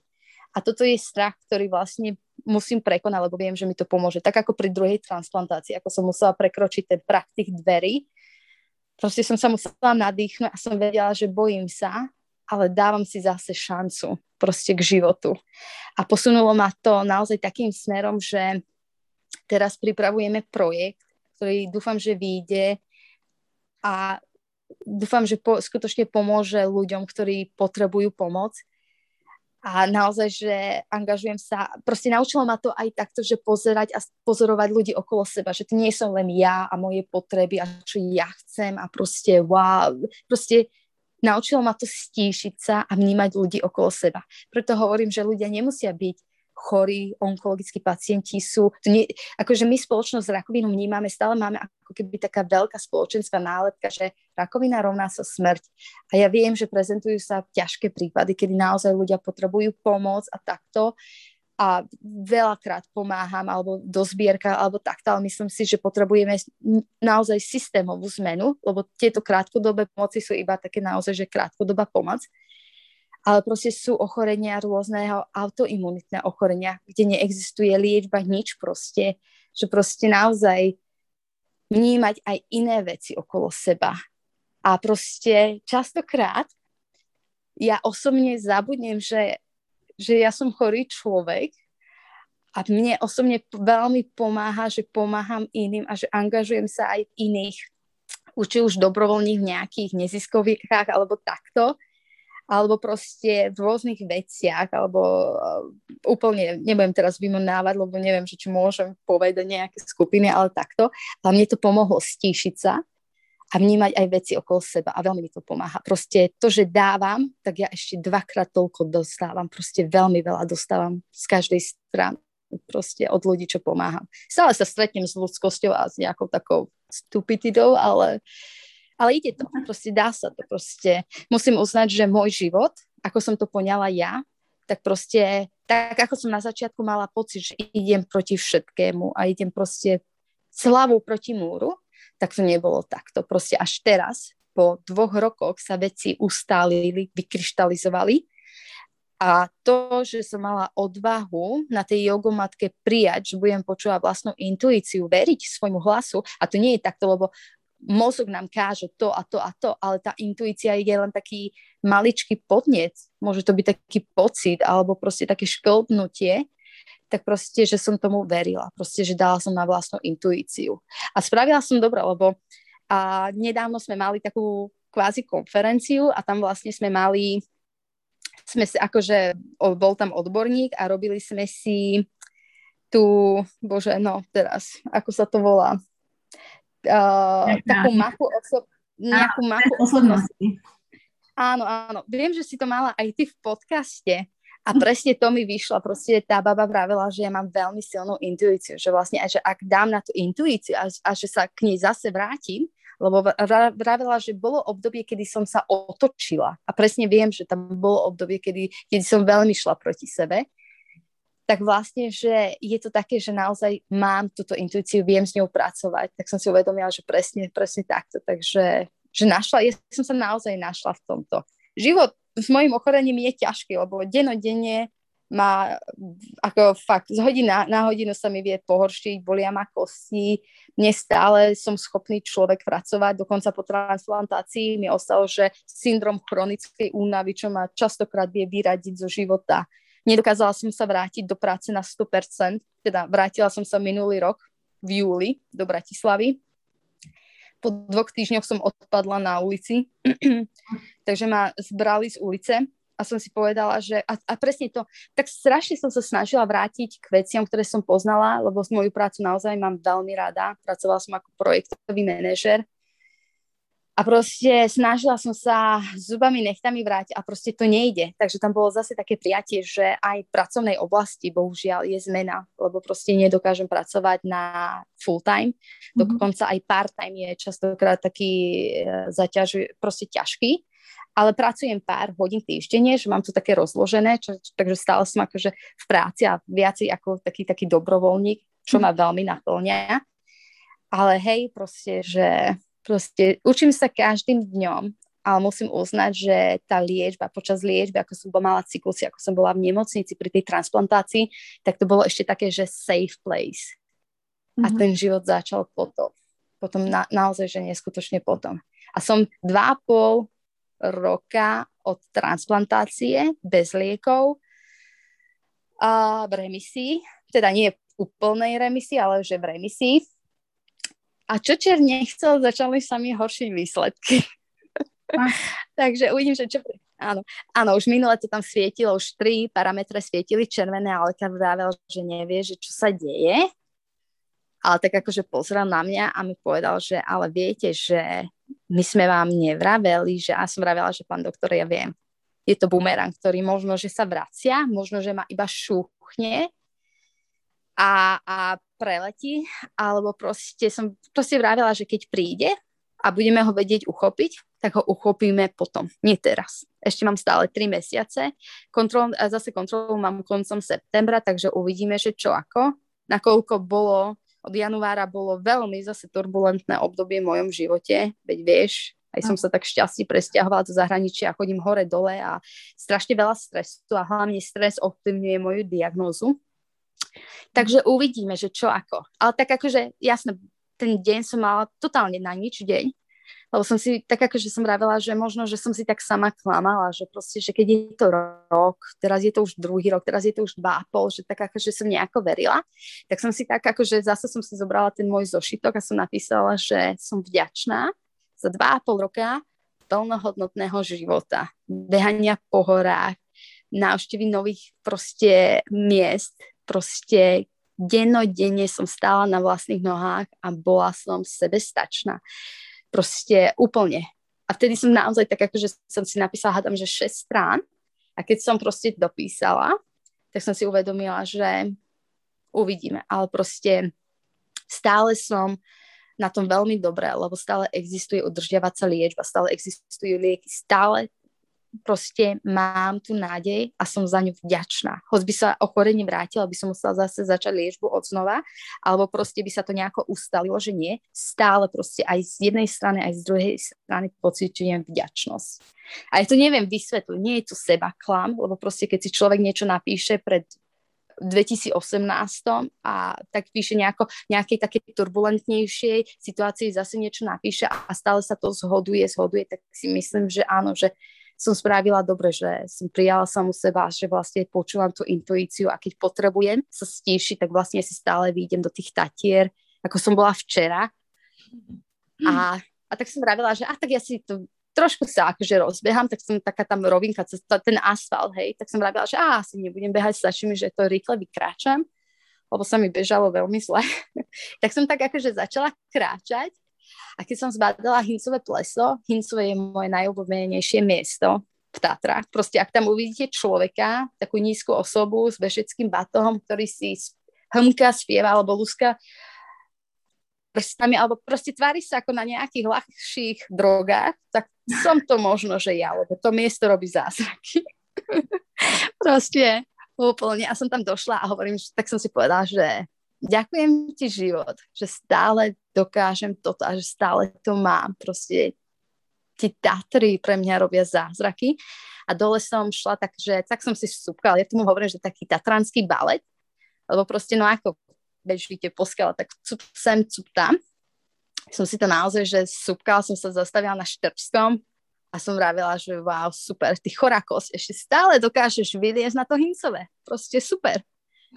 A toto je strach, ktorý vlastne musím prekonať, lebo viem, že mi to pomôže. Tak ako pri druhej transplantácii, ako som musela prekročiť ten prach tých dverí, proste som sa musela nadýchnuť a som vedela, že bojím sa, ale dávam si zase šancu proste k životu. A posunulo ma to naozaj takým smerom, že teraz pripravujeme projekt, ktorý dúfam, že vyjde a dúfam, že po, skutočne pomôže ľuďom, ktorí potrebujú pomoc. A naozaj, že angažujem sa, proste naučilo ma to aj takto, že pozerať a pozorovať ľudí okolo seba, že to nie som len ja a moje potreby a čo ja chcem a proste wow, proste naučilo ma to stíšiť sa a vnímať ľudí okolo seba. Preto hovorím, že ľudia nemusia byť chorí onkologickí pacienti sú, to nie, akože my spoločnosť s rakovinou vnímame, stále máme ako keby taká veľká spoločenská nálepka, že rakovina rovná sa smrť. A ja viem, že prezentujú sa ťažké prípady, kedy naozaj ľudia potrebujú pomoc a takto a veľakrát pomáham alebo do zbierka alebo takto, ale myslím si, že potrebujeme naozaj systémovú zmenu, lebo tieto krátkodobé pomoci sú iba také naozaj, že krátkodobá pomoc ale proste sú ochorenia rôzneho autoimunitné ochorenia, kde neexistuje liečba, nič proste, že proste naozaj vnímať aj iné veci okolo seba. A proste častokrát ja osobne zabudnem, že, že ja som chorý človek a mne osobne veľmi pomáha, že pomáham iným a že angažujem sa aj v iných, či už dobrovoľných v nejakých neziskových alebo takto alebo proste v rôznych veciach, alebo uh, úplne, nebudem teraz vymenávať, lebo neviem, že či môžem povedať nejaké skupiny, ale takto. A mne to pomohlo stíšiť sa a vnímať aj veci okolo seba a veľmi mi to pomáha. Proste to, že dávam, tak ja ešte dvakrát toľko dostávam. Proste veľmi veľa dostávam z každej strany proste od ľudí, čo pomáham. Stále sa stretnem s ľudskosťou a s nejakou takou stupididou, ale ale ide to, proste dá sa to, proste musím uznať, že môj život, ako som to poňala ja, tak proste, tak ako som na začiatku mala pocit, že idem proti všetkému a idem proste s hlavou proti múru, tak to nebolo takto. Proste až teraz, po dvoch rokoch sa veci ustálili, vykryštalizovali a to, že som mala odvahu na tej jogomatke prijať, že budem počúvať vlastnú intuíciu, veriť svojmu hlasu, a to nie je takto, lebo mozog nám káže to a to a to, ale tá intuícia je len taký maličký podnec, môže to byť taký pocit alebo proste také šklbnutie, tak proste, že som tomu verila, proste, že dala som na vlastnú intuíciu. A spravila som dobre, lebo a nedávno sme mali takú kvázi konferenciu a tam vlastne sme mali, sme si akože, bol tam odborník a robili sme si tu, bože, no teraz, ako sa to volá, uh, takú mapu osob, nejakú mapu osobnosti. Áno, áno. Viem, že si to mala aj ty v podcaste a presne to mi vyšlo. Proste tá baba vravela, že ja mám veľmi silnú intuíciu, že vlastne že ak dám na tú intuíciu a, a že sa k nej zase vrátim, lebo vravela, že bolo obdobie, kedy som sa otočila a presne viem, že tam bolo obdobie, kedy, kedy som veľmi šla proti sebe tak vlastne, že je to také, že naozaj mám túto intuíciu, viem s ňou pracovať, tak som si uvedomila, že presne, presne takto, takže že našla, ja som sa naozaj našla v tomto. Život s mojim ochorením je ťažký, lebo denodenne má, ako fakt, z hodiny na, na hodinu sa mi vie pohoršiť, bolia ma kosti, nestále som schopný človek pracovať, dokonca po transplantácii mi ostalo, že syndrom chronickej únavy, čo ma častokrát vie vyradiť zo života, Nedokázala som sa vrátiť do práce na 100%, teda vrátila som sa minulý rok v júli do Bratislavy. Po dvoch týždňoch som odpadla na ulici, takže ma zbrali z ulice a som si povedala, že a, a presne to, tak strašne som sa snažila vrátiť k veciam, ktoré som poznala, lebo moju prácu naozaj mám veľmi rada. Pracovala som ako projektový manažer a proste snažila som sa zubami, nechtami vrátiť a proste to nejde. Takže tam bolo zase také prijatie, že aj v pracovnej oblasti bohužiaľ je zmena, lebo proste nedokážem pracovať na full time. Mm-hmm. Dokonca aj part time je častokrát taký e, zaťažuje, proste ťažký. Ale pracujem pár hodín týždenne, že mám to také rozložené, čo, takže stále som akože v práci a viacej ako taký, taký dobrovoľník, čo ma veľmi naplňa. Ale hej, proste, že Proste učím sa každým dňom, ale musím uznať, že tá liečba, počas liečby, ako som bola mala cyklusy, ako som bola v nemocnici pri tej transplantácii, tak to bolo ešte také, že safe place. Mm-hmm. A mhm. ten život začal potom. Potom na, naozaj, že neskutočne potom. A som dva a pol roka od transplantácie bez liekov a v remisii, teda nie úplnej remisii, ale že v remisii a čo Čer nechcel, začali sa mi horšiť výsledky. Takže uvidím, že čo... Áno, áno, už minule to tam svietilo, už tri parametre svietili červené, ale lekár vravel, že nevie, že čo sa deje. Ale tak akože pozrel na mňa a mi povedal, že ale viete, že my sme vám nevraveli, že ja som vravela, že pán doktor, ja viem. Je to bumerang, ktorý možno, že sa vracia, možno, že ma iba šúchne a, a preletí, alebo proste som proste vravela, že keď príde a budeme ho vedieť uchopiť, tak ho uchopíme potom, nie teraz. Ešte mám stále 3 mesiace. Kontrol, zase kontrolu mám koncom septembra, takže uvidíme, že čo ako. Nakoľko bolo, od januára bolo veľmi zase turbulentné obdobie v mojom živote, veď vieš, aj som sa tak šťastí presťahovala do zahraničia a chodím hore-dole a strašne veľa stresu a hlavne stres ovplyvňuje moju diagnózu. Takže uvidíme, že čo ako. Ale tak akože, jasne, ten deň som mala totálne na nič deň, lebo som si tak akože som vravela, že možno, že som si tak sama klamala, že proste, že keď je to rok, teraz je to už druhý rok, teraz je to už dva a pol, že tak akože som nejako verila, tak som si tak akože zase som si zobrala ten môj zošitok a som napísala, že som vďačná za dva a pol roka plnohodnotného života, behania po horách, návštevy nových proste miest, proste dennodenne som stála na vlastných nohách a bola som sebestačná. Proste úplne. A vtedy som naozaj tak akože som si napísala, hádam, že 6 strán a keď som proste dopísala, tak som si uvedomila, že uvidíme. Ale proste stále som na tom veľmi dobré, lebo stále existuje udržiavacia liečba, stále existujú lieky, stále proste mám tu nádej a som za ňu vďačná. Hoď by sa ochorenie vrátilo, by som musela zase začať liečbu od znova, alebo proste by sa to nejako ustalilo, že nie. Stále proste aj z jednej strany, aj z druhej strany pociťujem vďačnosť. A ja to neviem vysvetliť, nie je to seba klam, lebo proste keď si človek niečo napíše pred 2018 a tak píše nejako, nejakej také turbulentnejšej situácii zase niečo napíše a stále sa to zhoduje, zhoduje, tak si myslím, že áno, že som spravila dobre, že som prijala samu seba, že vlastne počúvam tú intuíciu a keď potrebujem sa stíšiť, tak vlastne si stále výjdem do tých tatier, ako som bola včera. A, a tak som vravila, že a tak ja si to trošku sa akože rozbehám, tak som taká tam rovinka, ten asfalt, hej, tak som vravila, že a, asi nebudem behať, stačí mi, že to rýchle vykráčam, lebo sa mi bežalo veľmi zle. tak som tak akože začala kráčať a keď som zbadala Hincové pleso, Hincové je moje najobľúbenejšie miesto v Tatrách. Proste ak tam uvidíte človeka, takú nízku osobu s bežeckým batohom, ktorý si hmka, spieva alebo luska prstami, alebo proste tvári sa ako na nejakých ľahších drogách, tak som to možno, že ja, lebo to miesto robí zázraky. proste úplne. A som tam došla a hovorím, tak som si povedala, že ďakujem ti život, že stále dokážem toto a že stále to mám. Proste tie Tatry pre mňa robia zázraky. A dole som šla tak, že tak som si súpkala, ja tomu hovorím, že taký tatranský balet, lebo proste no ako bežíte po skale, tak cup sem, cup tam. Som si to naozaj, že súpkala, som sa zastavila na Štrbskom a som vravila, že wow, super, ty chorakosť ešte stále dokážeš vyliezť na to hincové. Proste super.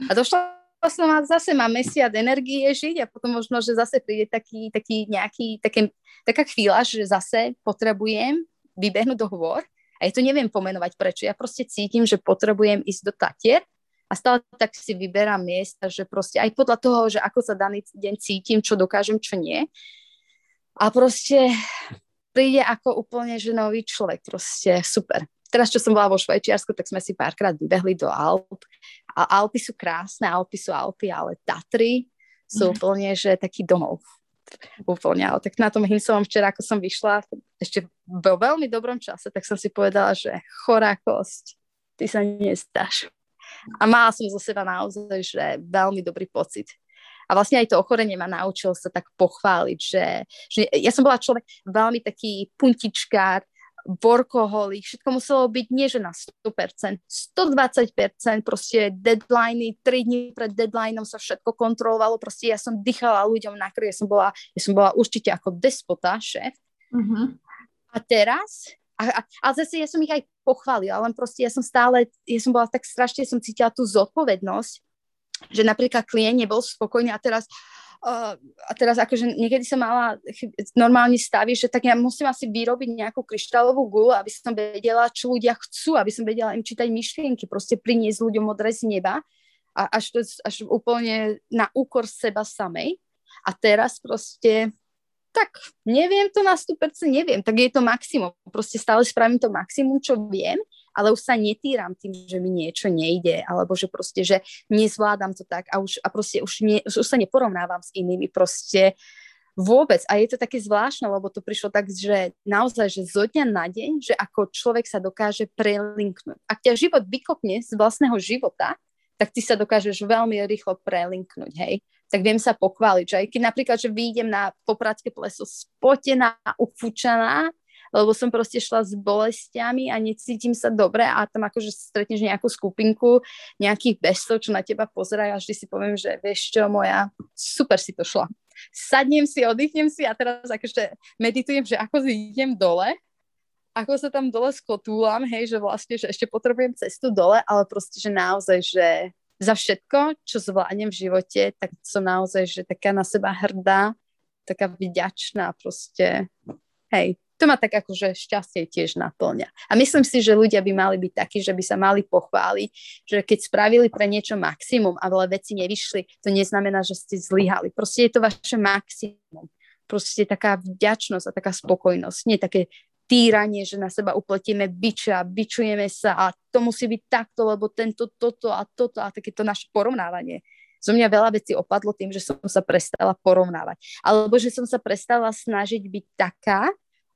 A došla má, zase má mesiac energie žiť a potom možno, že zase príde taký, taký nejaký, také, taká chvíľa, že zase potrebujem vybehnúť do hôr a ja to neviem pomenovať prečo. Ja proste cítim, že potrebujem ísť do Tatier a stále tak si vyberám miesta, že proste aj podľa toho, že ako sa daný deň cítim, čo dokážem, čo nie. A proste príde ako úplne, že nový človek, proste super teraz, čo som bola vo Švajčiarsku, tak sme si párkrát vybehli do Alp. A Alpy sú krásne, Alpy sú Alpy, ale Tatry sú mm. úplne, že taký domov. Úplne, ale tak na tom Hinsovom včera, ako som vyšla, ešte vo veľmi dobrom čase, tak som si povedala, že chorá kosť, ty sa nestáš. A mala som zo seba naozaj, že veľmi dobrý pocit. A vlastne aj to ochorenie ma naučilo sa tak pochváliť, že, že ja som bola človek veľmi taký puntičkár, workoholik, všetko muselo byť nie že na 100%, 120%, proste deadliny, 3 dní pred deadlineom sa všetko kontrolovalo, proste ja som dýchala ľuďom na krv, ja som bola, ja som bola určite ako despota, šéf. Uh-huh. A teraz, a, a, a zase ja som ich aj pochválila, len proste ja som stále, ja som bola tak strašne, som cítila tú zodpovednosť, že napríklad klient nebol spokojný a teraz A teraz akože niekedy som mala normálne stavy, že tak ja musím asi vyrobiť nejakú kryštálovú gulu, aby som vedela, čo ľudia chcú, aby som vedela im čítať myšlienky, proste priniesť ľuďom odrez neba a až, to, až úplne na úkor seba samej. A teraz proste tak neviem to na 100%, neviem, tak je to maximum. Proste stále spravím to maximum, čo viem ale už sa netýram tým, že mi niečo nejde, alebo že proste, že nezvládam to tak a už, a proste už, nie, už sa neporovnávam s inými, proste vôbec. A je to také zvláštne, lebo to prišlo tak, že naozaj, že zo dňa na deň, že ako človek sa dokáže prelinknúť. Ak ťa život vykopne z vlastného života, tak ty sa dokážeš veľmi rýchlo prelinknúť, hej tak viem sa pochváliť, že aj keď napríklad, že vyjdem na popradské pleso spotená, ufúčaná, lebo som proste šla s bolestiami a necítim sa dobre a tam akože stretneš nejakú skupinku nejakých bestov, čo na teba pozerajú a vždy si poviem, že vieš čo, moja, super si to šla. Sadnem si, oddychnem si a teraz akože meditujem, že ako idem dole ako sa tam dole skotúlam, hej, že vlastne, že ešte potrebujem cestu dole, ale proste, že naozaj, že za všetko, čo zvládnem v živote, tak som naozaj, že taká na seba hrdá, taká vďačná proste, hej, to ma tak akože šťastie tiež naplňa. A myslím si, že ľudia by mali byť takí, že by sa mali pochváliť, že keď spravili pre niečo maximum, ale veci nevyšli, to neznamená, že ste zlyhali. Proste je to vaše maximum. Proste taká vďačnosť a taká spokojnosť. Nie také týranie, že na seba upletieme a bičujeme sa a to musí byť takto, lebo tento, toto a toto a takéto naše porovnávanie. Zo mňa veľa vecí opadlo tým, že som sa prestala porovnávať. Alebo že som sa prestala snažiť byť taká,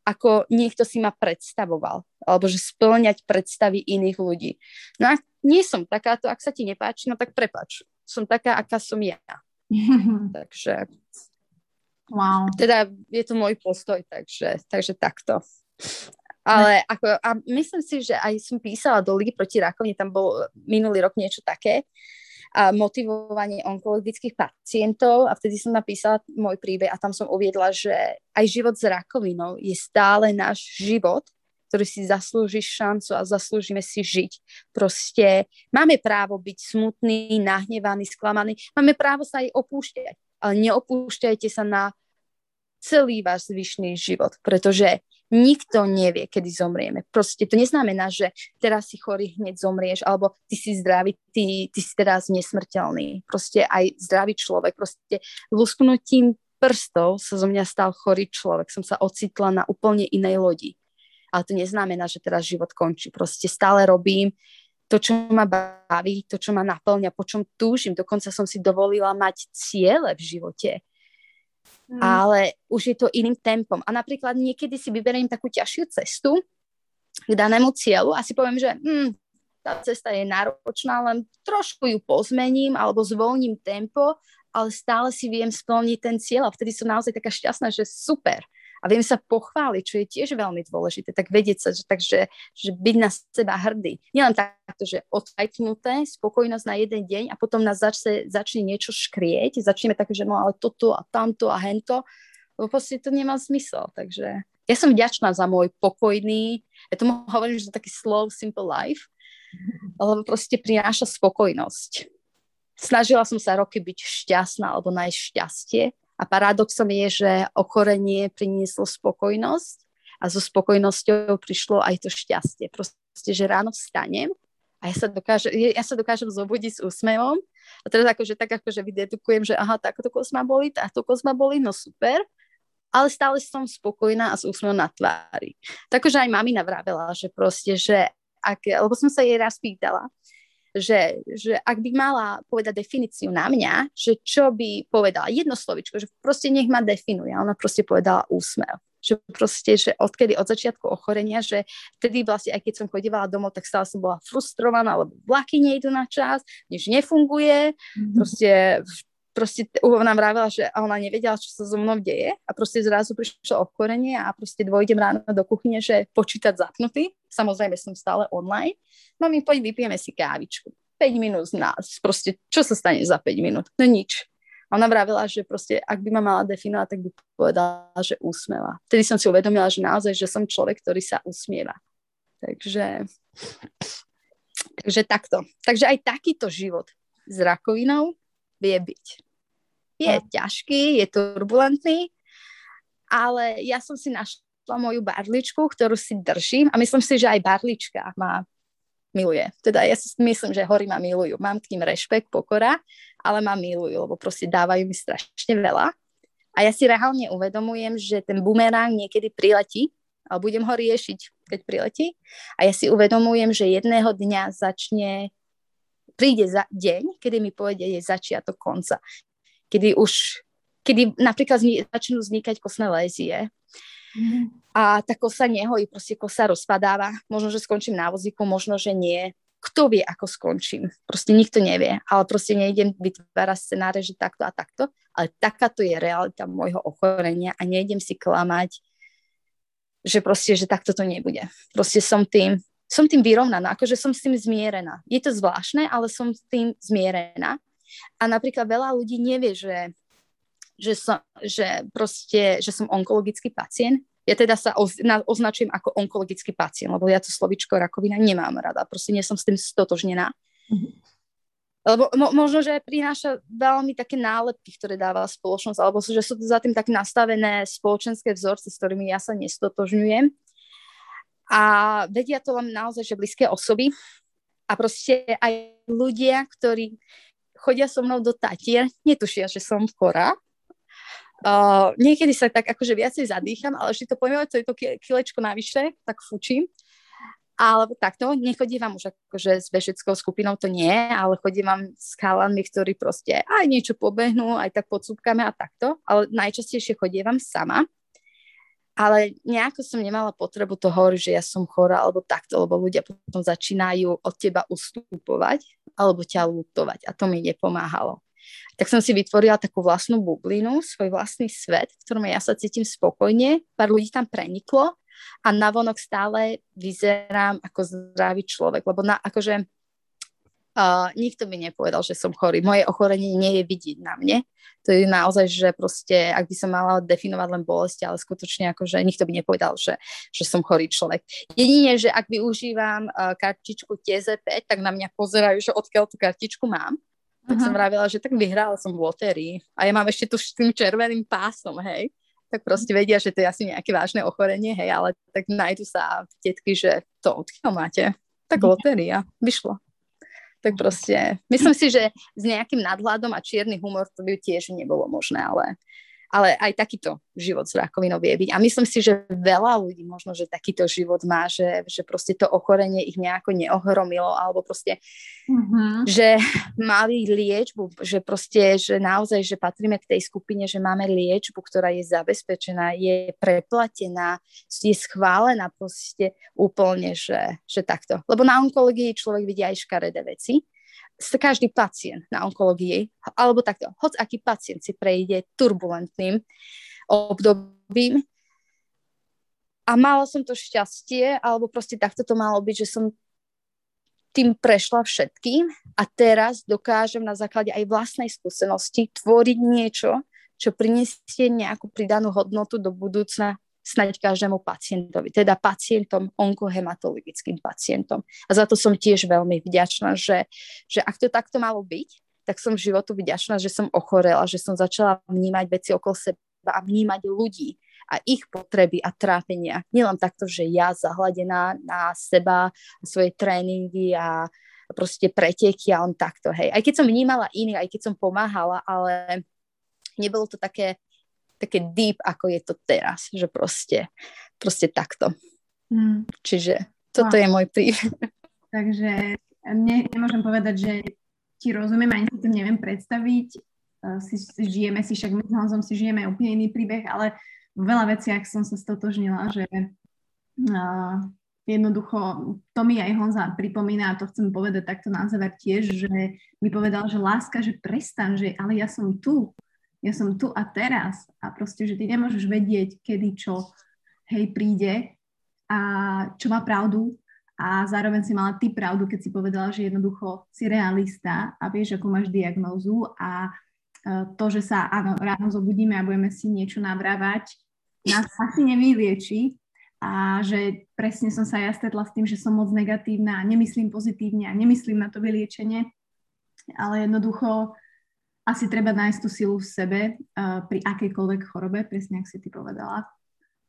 ako niekto si ma predstavoval, alebo že splňať predstavy iných ľudí. No a nie som takáto, ak sa ti nepáči, no tak prepač. Som taká, aká som ja. takže wow. teda je to môj postoj, takže, takže takto. Ale ako, a myslím si, že aj som písala do Ligy proti rakovine, tam bol minulý rok niečo také, a motivovanie onkologických pacientov a vtedy som napísala môj príbeh a tam som uviedla, že aj život s rakovinou je stále náš život, ktorý si zaslúži šancu a zaslúžime si žiť. Proste máme právo byť smutný, nahnevaný, sklamaný, máme právo sa aj opúšťať, ale neopúšťajte sa na celý váš zvyšný život, pretože nikto nevie, kedy zomrieme. Proste to neznamená, že teraz si chorý hneď zomrieš, alebo ty si zdravý, ty, ty si teraz nesmrteľný. Proste aj zdravý človek, proste lusknutím prstov sa zo mňa stal chorý človek. Som sa ocitla na úplne inej lodi. Ale to neznamená, že teraz život končí. Proste stále robím to, čo ma baví, to, čo ma naplňa, po čom túžim. Dokonca som si dovolila mať ciele v živote Mm. Ale už je to iným tempom. A napríklad niekedy si vyberiem takú ťažšiu cestu k danému cieľu a si poviem, že hm, tá cesta je náročná, len trošku ju pozmením alebo zvolním tempo, ale stále si viem splniť ten cieľ a vtedy som naozaj taká šťastná, že super a viem sa pochváliť, čo je tiež veľmi dôležité, tak vedieť sa, že, takže, že byť na seba hrdý. Nielen takto, že odfajknuté, spokojnosť na jeden deň a potom nás začne, začne niečo škrieť, začneme také, že no ale toto a tamto a hento, lebo proste to nemá zmysel, takže ja som vďačná za môj pokojný, ja tomu hovorím, že to taký slow, simple life, lebo proste prináša spokojnosť. Snažila som sa roky byť šťastná alebo nájsť šťastie a paradoxom je, že ochorenie prinieslo spokojnosť a so spokojnosťou prišlo aj to šťastie. Proste, že ráno vstanem a ja sa, dokážem, ja sa dokážem zobudiť s úsmevom a teraz akože tak akože vydedukujem, že aha, takto kos ma boli, takto kos ma boli, no super, ale stále som spokojná a s úsmevom na tvári. Takže aj mami navravela, že proste, že ak, lebo som sa jej raz pýtala, že, že ak by mala povedať definíciu na mňa, že čo by povedala, jedno slovičko, že proste nech ma definuje. Ona proste povedala úsmev. Že proste, že odkedy od začiatku ochorenia, že vtedy vlastne, aj keď som chodívala domov, tak stále som bola frustrovaná, lebo vlaky nejdu na čas, nič nefunguje, mm-hmm. proste proste nám vravela, že ona nevedela, čo sa so mnou deje a proste zrazu prišlo ochorenie a proste dvojdem ráno do kuchyne, že počítať zapnutý. Samozrejme som stále online. Mami, poď vypijeme si kávičku. 5 minút z nás. Proste, čo sa stane za 5 minút? No nič. A ona vravela, že proste, ak by ma mala definovať, tak by povedala, že úsmeva. Vtedy som si uvedomila, že naozaj, že som človek, ktorý sa usmieva. Takže, takže takto. Takže aj takýto život s rakovinou vie byť. Je no. ťažký, je turbulentný, ale ja som si našla moju barličku, ktorú si držím a myslím si, že aj barlička má miluje. Teda ja si myslím, že hory ma milujú. Mám k ním rešpekt, pokora, ale ma milujú, lebo proste dávajú mi strašne veľa. A ja si reálne uvedomujem, že ten bumerang niekedy priletí a budem ho riešiť, keď priletí. A ja si uvedomujem, že jedného dňa začne, príde za deň, kedy mi povede je začiatok konca. Kedy už, kedy napríklad začnú vznikať kostné lézie. Mm. A tá kosa nehojí, proste kosa rozpadáva. Možno, že skončím na vozíku, možno, že nie. Kto vie, ako skončím? Proste nikto nevie. Ale proste nejdem vytvárať scenáre, že takto a takto. Ale takáto je realita môjho ochorenia a nejdem si klamať že proste, že takto to nebude. Proste som tým, som tým vyrovnaná, akože som s tým zmierená. Je to zvláštne, ale som s tým zmierená. A napríklad veľa ľudí nevie, že, že, som, že, proste, že som onkologický pacient. Ja teda sa oz, na, označujem ako onkologický pacient, lebo ja to slovičko rakovina nemám rada. Proste nie som s tým stotožnená. Mm-hmm. Lebo mo, možno, že prináša veľmi také nálepky, ktoré dáva spoločnosť, alebo že sú za tým tak nastavené spoločenské vzorce, s ktorými ja sa nestotožňujem. A vedia to len naozaj, že blízke osoby a proste aj ľudia, ktorí chodia so mnou do Tatier, netušia, že som chorá. Uh, niekedy sa tak akože viacej zadýcham, ale vždy to poviem, to je to kilečko navyše, tak fučím. Alebo takto, nechodívam už akože s bežeckou skupinou, to nie, ale chodívam s chalami, ktorí proste aj niečo pobehnú, aj tak podsúbkame a takto, ale najčastejšie chodívam sama. Ale nejako som nemala potrebu to hovoriť, že ja som chorá alebo takto, lebo ľudia potom začínajú od teba ustupovať alebo ťa lutovať a to mi nepomáhalo. Tak som si vytvorila takú vlastnú bublinu, svoj vlastný svet, v ktorom ja sa cítim spokojne, pár ľudí tam preniklo a navonok stále vyzerám ako zdravý človek, lebo na, akože Uh, nikto mi nepovedal, že som chorý. Moje ochorenie nie je vidieť na mne. To je naozaj, že proste, ak by som mala definovať len bolesti, ale skutočne akože nikto by nepovedal, že, že som chorý človek. Jedine, že ak využívam uh, kartičku TZ5, tak na mňa pozerajú, že odkiaľ tú kartičku mám. Tak som vravila, že tak vyhrala som v lotérii. A ja mám ešte tu s tým červeným pásom, hej tak proste vedia, že to je asi nejaké vážne ochorenie, hej, ale tak nájdu sa tetky, že to odkiaľ máte? Tak mhm. lotéria, vyšlo. Tak proste, myslím si, že s nejakým nadhľadom a čierny humor to by tiež nebolo možné, ale ale aj takýto život s rakovinou vie byť. A myslím si, že veľa ľudí možno, že takýto život má, že, že proste to ochorenie ich nejako neohromilo, alebo proste, mm-hmm. že mali liečbu, že proste, že naozaj, že patríme k tej skupine, že máme liečbu, ktorá je zabezpečená, je preplatená, je schválená proste úplne, že, že takto. Lebo na onkológii človek vidí aj škaredé veci, každý pacient na onkológii, alebo takto, hoď aký pacient si prejde turbulentným obdobím. A mala som to šťastie, alebo proste takto to malo byť, že som tým prešla všetkým a teraz dokážem na základe aj vlastnej skúsenosti tvoriť niečo, čo prinesie nejakú pridanú hodnotu do budúcna snať každému pacientovi, teda pacientom, onkohematologickým pacientom. A za to som tiež veľmi vďačná, že, že ak to takto malo byť, tak som životu vďačná, že som ochorela, že som začala vnímať veci okolo seba a vnímať ľudí a ich potreby a trápenia. Nielen takto, že ja zahladená na seba, svoje tréningy a proste preteky a on takto, hej. Aj keď som vnímala iných, aj keď som pomáhala, ale nebolo to také také deep, ako je to teraz, že proste, proste takto. Mm. Čiže toto wow. je môj príbeh. Takže ne, nemôžem povedať, že ti rozumiem, ani si to neviem predstaviť. Si, si žijeme si, však my s Honzom si žijeme úplne iný príbeh, ale v veľa veciach som sa stotožnila, že uh, jednoducho to mi aj Honza pripomína a to chcem povedať takto na záver tiež, že mi povedal, že láska, že prestan, že ale ja som tu, ja som tu a teraz. A proste, že ty nemôžeš vedieť, kedy čo hej príde a čo má pravdu. A zároveň si mala ty pravdu, keď si povedala, že jednoducho si realista a vieš, ako máš diagnózu. A e, to, že sa áno, ráno zobudíme a budeme si niečo nabrávať, nás asi nevylieči. A že presne som sa ja stretla s tým, že som moc negatívna a nemyslím pozitívne a nemyslím na to vyliečenie, ale jednoducho asi treba nájsť tú silu v sebe uh, pri akejkoľvek chorobe, presne ako si ty povedala.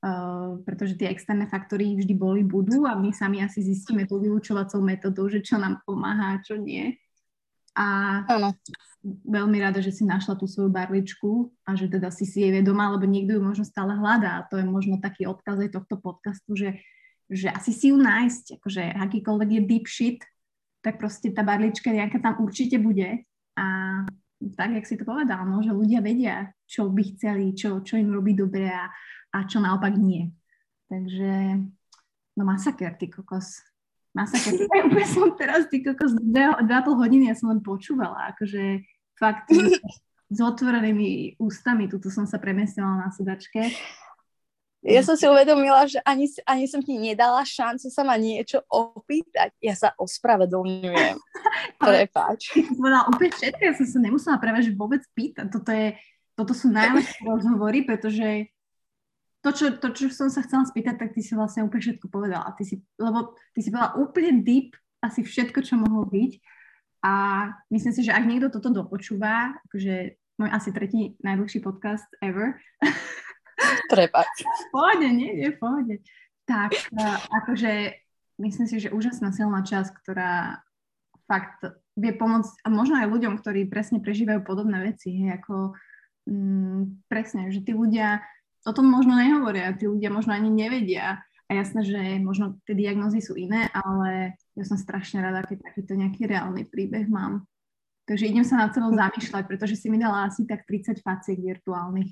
Uh, pretože tie externé faktory vždy boli, budú a my sami asi zistíme tú vyučovacou metodou, že čo nám pomáha a čo nie. A ano. veľmi rada, že si našla tú svoju barličku a že teda si si jej vedomá, lebo niekto ju možno stále hľadá. A to je možno taký odkaz aj tohto podcastu, že, že asi si ju nájsť, akože akýkoľvek je deep shit, tak proste tá barlička nejaká tam určite bude. A tak, jak si to povedal, no, že ľudia vedia, čo by chceli, čo, čo im robí dobre a, a čo naopak nie. Takže, no masaker, ty kokos. Masaker. Ja úplne som teraz, ty kokos, dve, dve a pol hodiny ja som len počúvala, akože fakt s otvorenými ústami, tuto som sa premiestila na sedačke ja som si uvedomila, že ani, ani som ti nedala šancu sa ma niečo opýtať. Ja sa ospravedlňujem. Prepáč. Ty povedala úplne všetko, ja som sa nemusela práve že vôbec pýtať. Toto, je, toto sú najlepšie rozhovory, pretože to čo, to, čo som sa chcela spýtať, tak ty si vlastne úplne všetko povedala. Ty si, lebo ty si povedala úplne deep asi všetko, čo mohlo byť. A myslím si, že ak niekto toto dopočúva, akože môj asi tretí najdlhší podcast ever, Prepač. Pohode, nie, nie, pohode. Tak, akože myslím si, že úžasná silná časť, ktorá fakt vie pomôcť a možno aj ľuďom, ktorí presne prežívajú podobné veci, hej, ako mm, presne, že tí ľudia o tom možno nehovoria, tí ľudia možno ani nevedia a jasné, že možno tie diagnózy sú iné, ale ja som strašne rada, keď takýto nejaký reálny príbeh mám. Takže idem sa nad sebou zamýšľať, pretože si mi dala asi tak 30 faciek virtuálnych.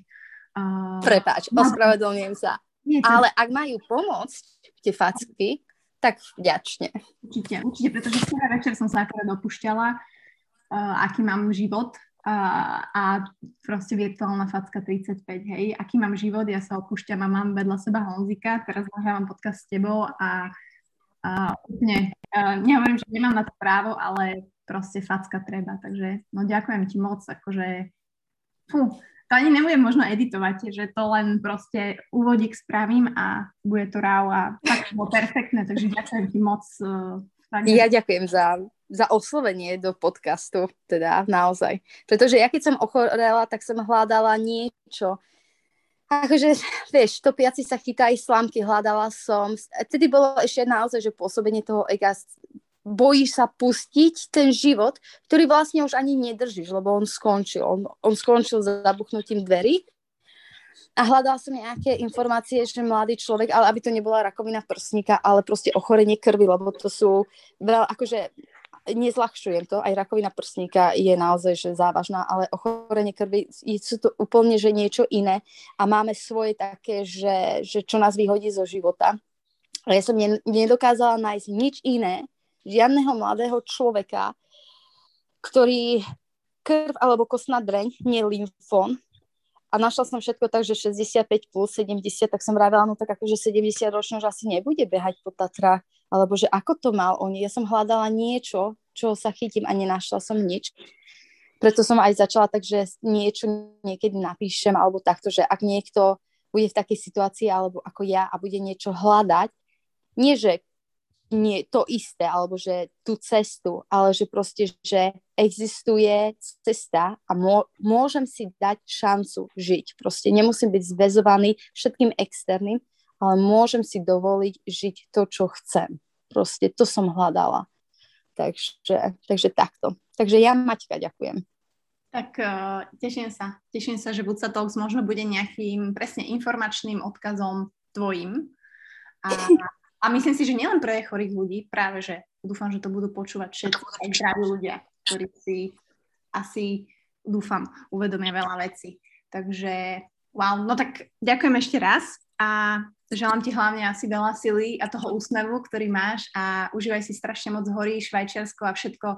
Uh, Prepáč, ospravedlňujem sa. Nie, to... Ale ak majú pomôcť tie facky, tak vďačne. Určite, určite, pretože včera večer som sa akorát opúšťala, uh, aký mám život uh, a proste virtuálna facka 35, hej, aký mám život, ja sa opúšťam a mám vedľa seba Honzika, teraz nahrávam podcast s tebou a, a úplne, uh, nehovorím, že nemám na to právo, ale proste facka treba, takže no ďakujem ti moc, akože fú, to ani nebudem možno editovať, že to len proste úvodík spravím a bude to ráv a tak bolo perfektné, takže ďakujem ti moc. Uh, Ja ďakujem za, za oslovenie do podcastu, teda naozaj. Pretože ja keď som ochorela, tak som hľadala niečo, akože, vieš, topiaci sa chytá slámky, hľadala som. Tedy bolo ešte naozaj, že pôsobenie toho ega bojíš sa pustiť ten život, ktorý vlastne už ani nedržíš, lebo on skončil. On, on skončil za zabuchnutím dverí. A hľadala som nejaké informácie, že mladý človek, ale aby to nebola rakovina prsníka, ale proste ochorenie krvi, lebo to sú veľa, akože nezľahšujem to, aj rakovina prsníka je naozaj že závažná, ale ochorenie krvi sú to úplne že niečo iné a máme svoje také, že, že čo nás vyhodí zo života. A ja som nedokázala nájsť nič iné, žiadneho mladého človeka, ktorý krv alebo kostná dreň, nie lymfón. A našla som všetko tak, že 65 plus 70, tak som vravela, no tak akože 70 ročný už asi nebude behať po Tatrách, alebo že ako to mal on. Ja som hľadala niečo, čo sa chytím a nenašla som nič. Preto som aj začala tak, že niečo niekedy napíšem, alebo takto, že ak niekto bude v takej situácii, alebo ako ja a bude niečo hľadať, nie že nie to isté, alebo že tú cestu, ale že proste, že existuje cesta a môžem si dať šancu žiť. Proste nemusím byť zväzovaný všetkým externým, ale môžem si dovoliť žiť to, čo chcem. Proste to som hľadala. Takže, takže takto. Takže ja Maťka ďakujem. Tak uh, teším sa. Teším sa, že Buca Talks možno bude nejakým presne informačným odkazom tvojim. A a myslím si, že nielen pre chorých ľudí, práve že dúfam, že to budú počúvať všetci aj zdraví ľudia, ktorí si asi, dúfam, uvedomia veľa vecí. Takže wow, no tak ďakujem ešte raz a želám ti hlavne asi veľa sily a toho úsmevu, ktorý máš a užívaj si strašne moc horí, Švajčiarsko a všetko,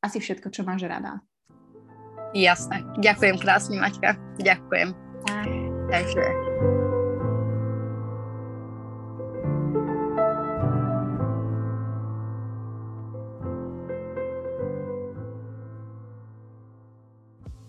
asi všetko, čo máš rada. Jasné. Ďakujem krásne, Maťka. Ďakujem. Tak. Takže